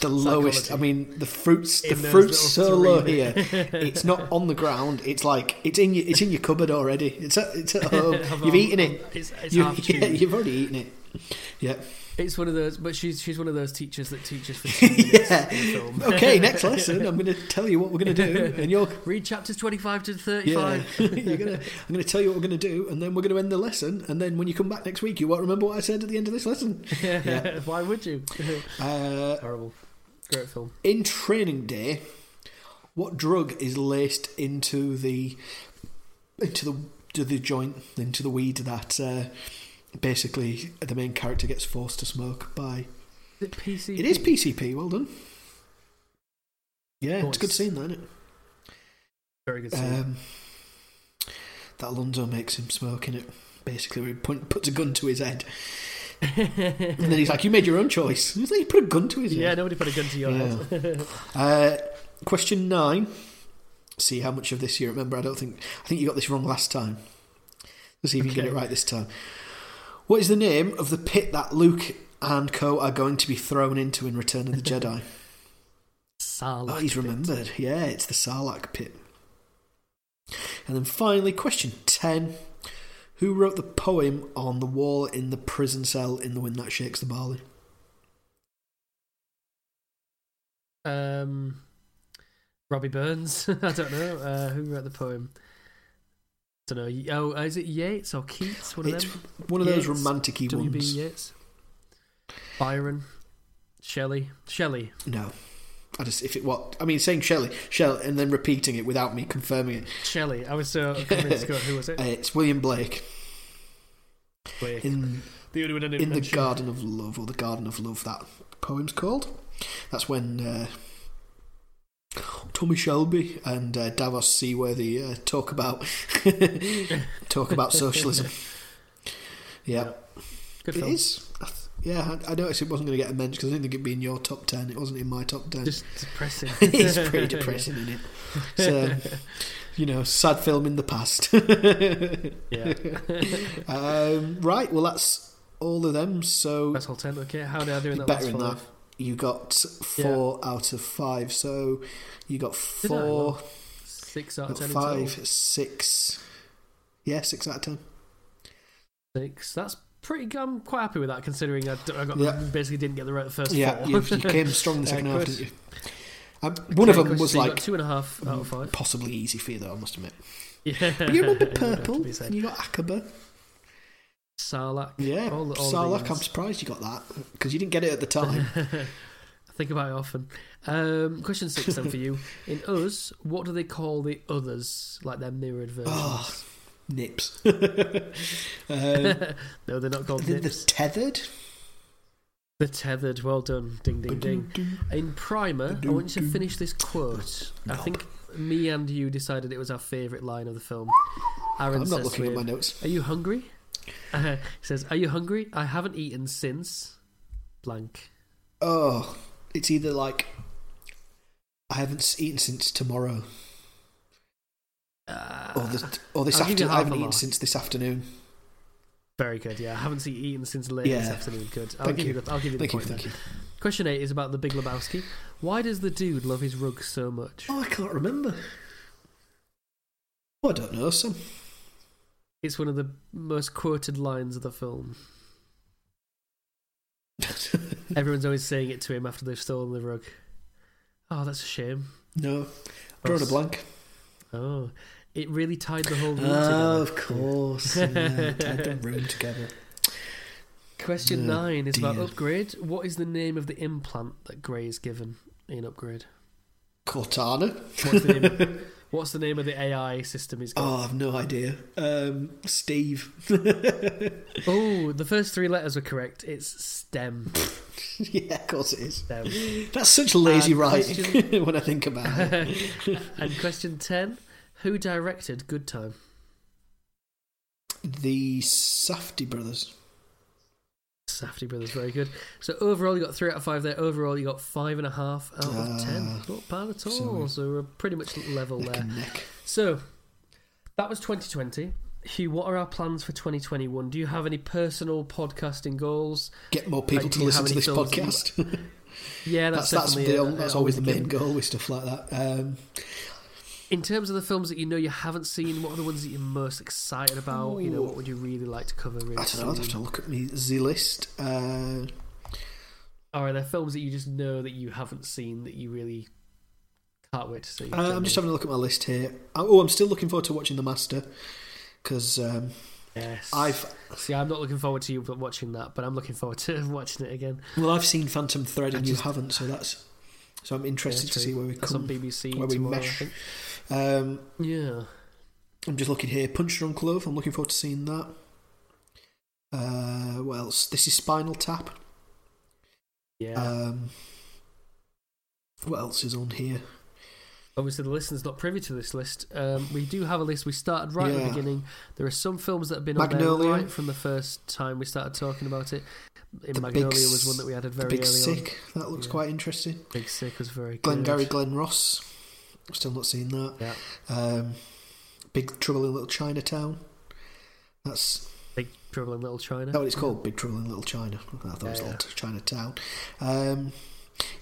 The lowest. I mean, the fruits. The In those fruits so low here. It's not on the ground. It's like it's in your. It's in your cupboard already. It's at. It's at home. You've eaten it. It's, it's you, yeah, you've already eaten it. Yeah. It's one of those, but she's she's one of those teachers that teaches for two minutes yeah. Okay. Next lesson. I'm going to tell you what we're going to do, and you'll Read chapters twenty-five to Yeah, thirty-five. you're gonna. I'm gonna tell you what we're gonna do, and then we're gonna end the lesson. And then when you come back next week, you won't remember what I said at the end of this lesson. Yeah. Why would you? Uh, Horrible. Great film. in Training Day, what drug is laced into the into the to the joint into the weed that uh, basically the main character gets forced to smoke by? Is it PC? It is PCP. Well done. Yeah, it's a good scene, that, isn't it? Very good scene. Um, that Alonso makes him smoke in it. Basically, where he put, puts a gun to his head, and then he's like, "You made your own choice." He's like, "You put a gun to his yeah, head." Yeah, nobody put a gun to your Yeah. head. Uh, question nine: see how much of this you remember. I don't think I think you got this wrong last time. Let's see if you can get it right this time. What is the name of the pit that Luke and Co are going to be thrown into in Return of the Jedi? Sarlacc oh, he's pit. remembered. Yeah, it's the Sarlacc pit. And then finally, question ten: Who wrote the poem on the wall in the prison cell in the wind that shakes the barley? Um, Robbie Burns. I don't know. Uh, who wrote the poem? Don't know. Oh, is it Yeats or Keats? One of It's them. one of those Yeats, romantic-y W.B. Yeats. Byron. Shelley. Shelley. No. I just if it what I mean saying Shelley, Shelley and then repeating it without me confirming it. Shelley. I was so convinced. Who was it? Uh, it's William Blake Blake. in the only one I didn't in the. Garden of Love or the Garden of Love that poem's called. That's when uh, Tommy Shelby and uh, Davos Seaworthy uh, talk about talk about socialism. Yeah, Good film. is. I th- Yeah, I, I noticed it wasn't going to get a mention because I didn't think it'd be in your top ten. It wasn't in my top ten. Just depressing. it's pretty depressing, isn't it? So, you know, sad film in the past. yeah. um, right, well, that's all of them. So That's all ten. Okay. How did I do in that better last in five? that. You got four out of five. So you got four, Six out of ten. six. Yeah, six out of ten. Six. That's pretty. good. I'm quite happy with that, considering I got Yeah. basically didn't get the right first Yeah, four. you, you came strong the second half, didn't you? Um, one of them was so like two and a half out of five. possibly easy for you, though. I must admit. Yeah. But you remember purple, you got Aqaba. Sarlacc. Yeah, All all Sarlacc. I'm surprised you got that because you didn't get it at the time. I think about it often. Um, question six then for you. In Us, what do they call the others? Like their mirrored versions? Oh, Nips. um, no, they're not called the, the tethered. The tethered. Well done. Ding, ding, ding. In Primer, I want you to finish this quote. I think me and you decided it was our favourite line of the film. Aaron I'm not looking at my notes. Are you hungry? Uh, he says, Are you hungry? I haven't eaten since. Blank. Oh, it's either like I haven't eaten since tomorrow, Uh, or this, or this you afternoon. I haven't eaten since this afternoon. very good, yeah. I haven't seen eaten since late this afternoon. Good. I'll Thank give you. you. the, I'll give you the Thank you, point thank there. you. Question eight is about the Big Lebowski. Why does the dude love his rug so much? Oh, I can't remember. Oh, I don't know. Some It's one of the most quoted lines of the film. Everyone's always saying it to him after they've stolen the rug. Oh, that's a shame. no, oh, drawing a blank. Oh, it really tied the whole room Oh, together. of course. Yeah, tied the room together. Question Oh, nine is about upgrade. What is the name of the implant that Grey is given in upgrade? Cortana. What's the name? what's the name of the AI system he's got? Oh, I've no idea. Um, Steve. Oh, the first three letters were correct. It's STEM. yeah, of course it is. STEM. That's such lazy And writing question- when I think about it. and question ten: Who directed Good Time? The Safdie brothers. Safdie Brothers, very good. So overall, you got three out of five there. Overall, you got five and a half out of Ah, ten. Not bad at all. so- we're pretty much level there. So that was 2020. Hugh, what are our plans for 2021? Do you have any personal podcasting goals? Get more people Like, do to you listen have to any this films that you- podcast. Yeah, that's that's, that's, definitely the, that's always the main goal with stuff like that. Um, In terms of the films that you know you haven't seen, what are the ones that you're most excited about? You know, what would you really like to cover? Really I don't know. I'd have to look at me Z list. Uh, are there films that you just know that you haven't seen that you really can't wait to see? uh, I'm just having a look at my list here. Oh, I'm still looking forward to watching The Master because um, Yes. I've see. I'm not looking forward to you watching that, but I'm looking forward to watching it again. well I've seen Phantom Thread and just- you haven't, so that's so I'm interested Yeah, to see where we That's on. BBC where we tomorrow. Mesh. Um, Yeah. I'm just looking here. Punch Drunk Love. I'm looking forward to seeing that. Uh, what else? This is Spinal Tap. Yeah. Um, what else is on here? Obviously, the listener's not privy to this list. Um, we do have a list. We started right at the beginning. There are some films that have been on Magnolia. there right from the first time we started talking about it. In The Magnolia Big was one that we added very The Big early Sick. That looks Yeah. quite interesting. Big Sick was very good. Glengarry Glen Ross. Still not seen that. Yeah. Um, Big Trouble in Little Chinatown. That's Big Trouble in Little China. what it's called. Big Trouble in Little China. I thought it was Yeah, Little Chinatown. Um,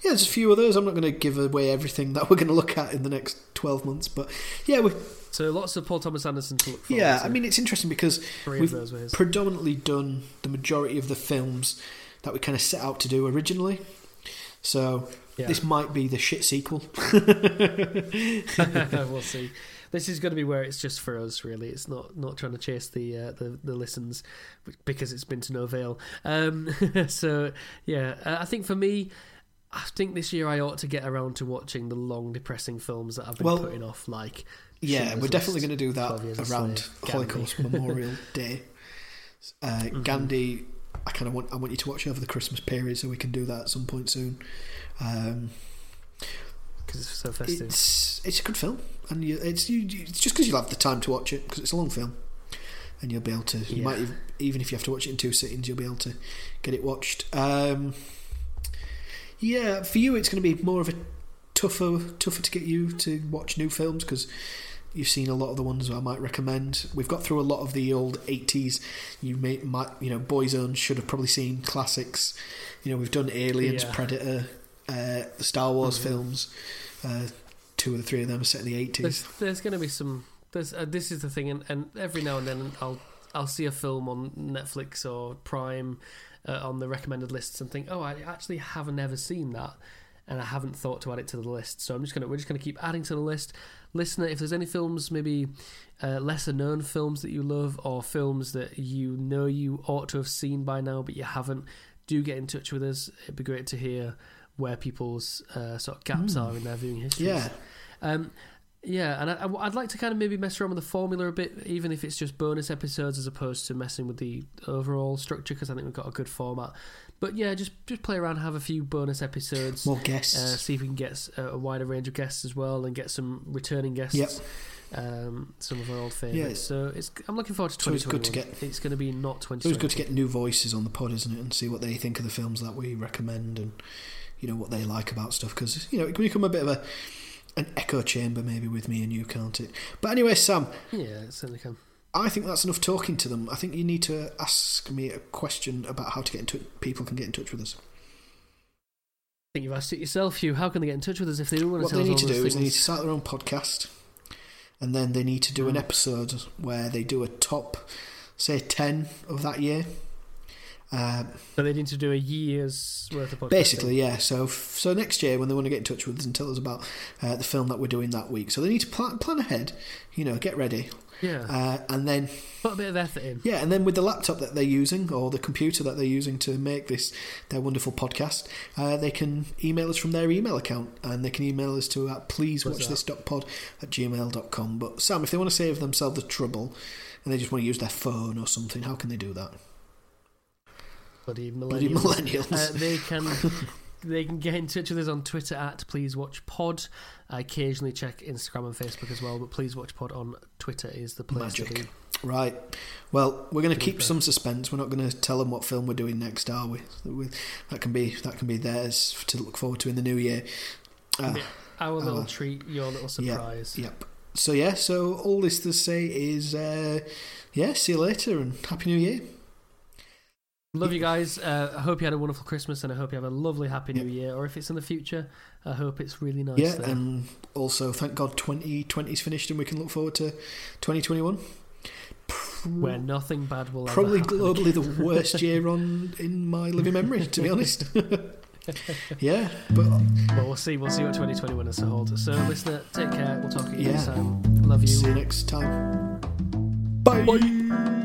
yeah, there's a few others. I'm not going to give away everything that we're going to look at in the next 12 months, but yeah, we So lots of Paul Thomas Anderson to look forward yeah. to. I mean, it's interesting because three we've of those were his. predominantly done the majority of the films that we kind of set out to do originally. So Yeah. this might be the shit sequel. we'll see. This is going to be where it's just for us, really. It's not not trying to chase the uh, the, the listens because it's been to no avail. Um, so yeah, uh, I think for me, I think this year I ought to get around to watching the long, depressing films that I've been Well, putting off. Like Yeah, Schindler's we're definitely going to do that around Holocaust Memorial Day. Uh, Mm-hmm. Gandhi, I kind of want I want you to watch it over the Christmas period, so we can do that at some point soon. Um, because it's so festive. it's it's a good film, and you, it's you, it's just because you'll have the time to watch it because it's a long film, and you'll be able to. You might even, even if you have to watch it in two sittings, you'll be able to get it watched. Um, yeah, for you, it's going to be more of a tougher tougher to get you to watch new films because you've seen a lot of the ones I might recommend. We've got through a lot of the old eighties. You may might you know Boyzone should have probably seen classics. You know we've done Aliens, Yeah. Predator, uh, the Star Wars Mhm. films. Uh, two or the three of them are set in the eighties. There's, there's going to be some. There's uh, this is the thing, and, and every now and then I'll I'll see a film on Netflix or Prime uh, on the recommended lists and think, oh, I actually have never seen that, and I haven't thought to add it to the list. So I'm just gonna we're just gonna keep adding to the list. Listener, if there's any films, maybe uh, lesser known films that you love, or films that you know you ought to have seen by now but you haven't, do get in touch with us. It'd be great to hear where people's uh, sort of gaps Mm. are in their viewing history. Yeah, Um, yeah, and I, would like to kind of maybe mess around with the formula a bit, even if it's just bonus episodes as opposed to messing with the overall structure, because I think we've got a good format. But yeah, just just play around, have a few bonus episodes, more uh, guests. see if we can get a wider range of guests as well, and get some returning guests. Yep. Um, some of our old favourites. Yeah. So it's I'm looking forward to It's always 2021. good to get. It's going to be not It's 2020. always good to get new voices on the pod, isn't it, and see what they think of the films that we recommend and you know what they like about stuff because you know it can become a bit of a an echo chamber maybe with me and you, can't it? But anyway, Sam, Yeah, it certainly can. I think that's enough talking to them. I think you need to ask me a question about how to get in touch. People can get in touch with us. I think you've asked it yourself, Hugh. How can they get in touch with us if they don't want to tell us? What they need to do is they need to start their own podcast, and then they need to do an Mm. episode where they do a top, say, ten of that year. Um, So they need to do a year's worth of podcasting. Basically, yeah. So, so next year when they want to get in touch with us and tell us about uh, the film that we're doing that week, so they need to plan, plan ahead. You know, get ready, Yeah, uh, and then put a bit of effort in. yeah, and then with the laptop that they're using or the computer that they're using to make this their wonderful podcast, uh, they can email us from their email account, and they can email us to at please watch this pod at gmail.com. But Sam, if they want to save themselves the trouble and they just want to use their phone or something, how can they do that? Bloody Bloody millennials. millennials. Uh, they can they can get in touch with us on Twitter at Please Watch Pod. I occasionally check Instagram and Facebook as well, but Please Watch Pod on Twitter is the place Magic. to be. Right. Well, we're going to keep some suspense. We're not going to tell them what film we're doing next, are we? That can be that can be theirs to look forward to in the new year. Uh, Yeah. Our little oh. treat, your little Yeah. surprise. Yep. So yeah. So all this to say is, uh, yeah. See you later and happy New Year. Love you guys. Uh, I hope you had a wonderful Christmas and I hope you have a lovely Happy New. Year. Or if it's in the future, I hope it's really nice. yeah, there. and also thank God 2020's finished and we can look forward to 2021. where nothing bad will Probably globally the worst year on in my living memory, to be honest. yeah, but Well, we'll see. We'll see what 2021 has to hold. So, listener, take care. We'll talk again Yeah. next time. Love you. see you next time. Bye.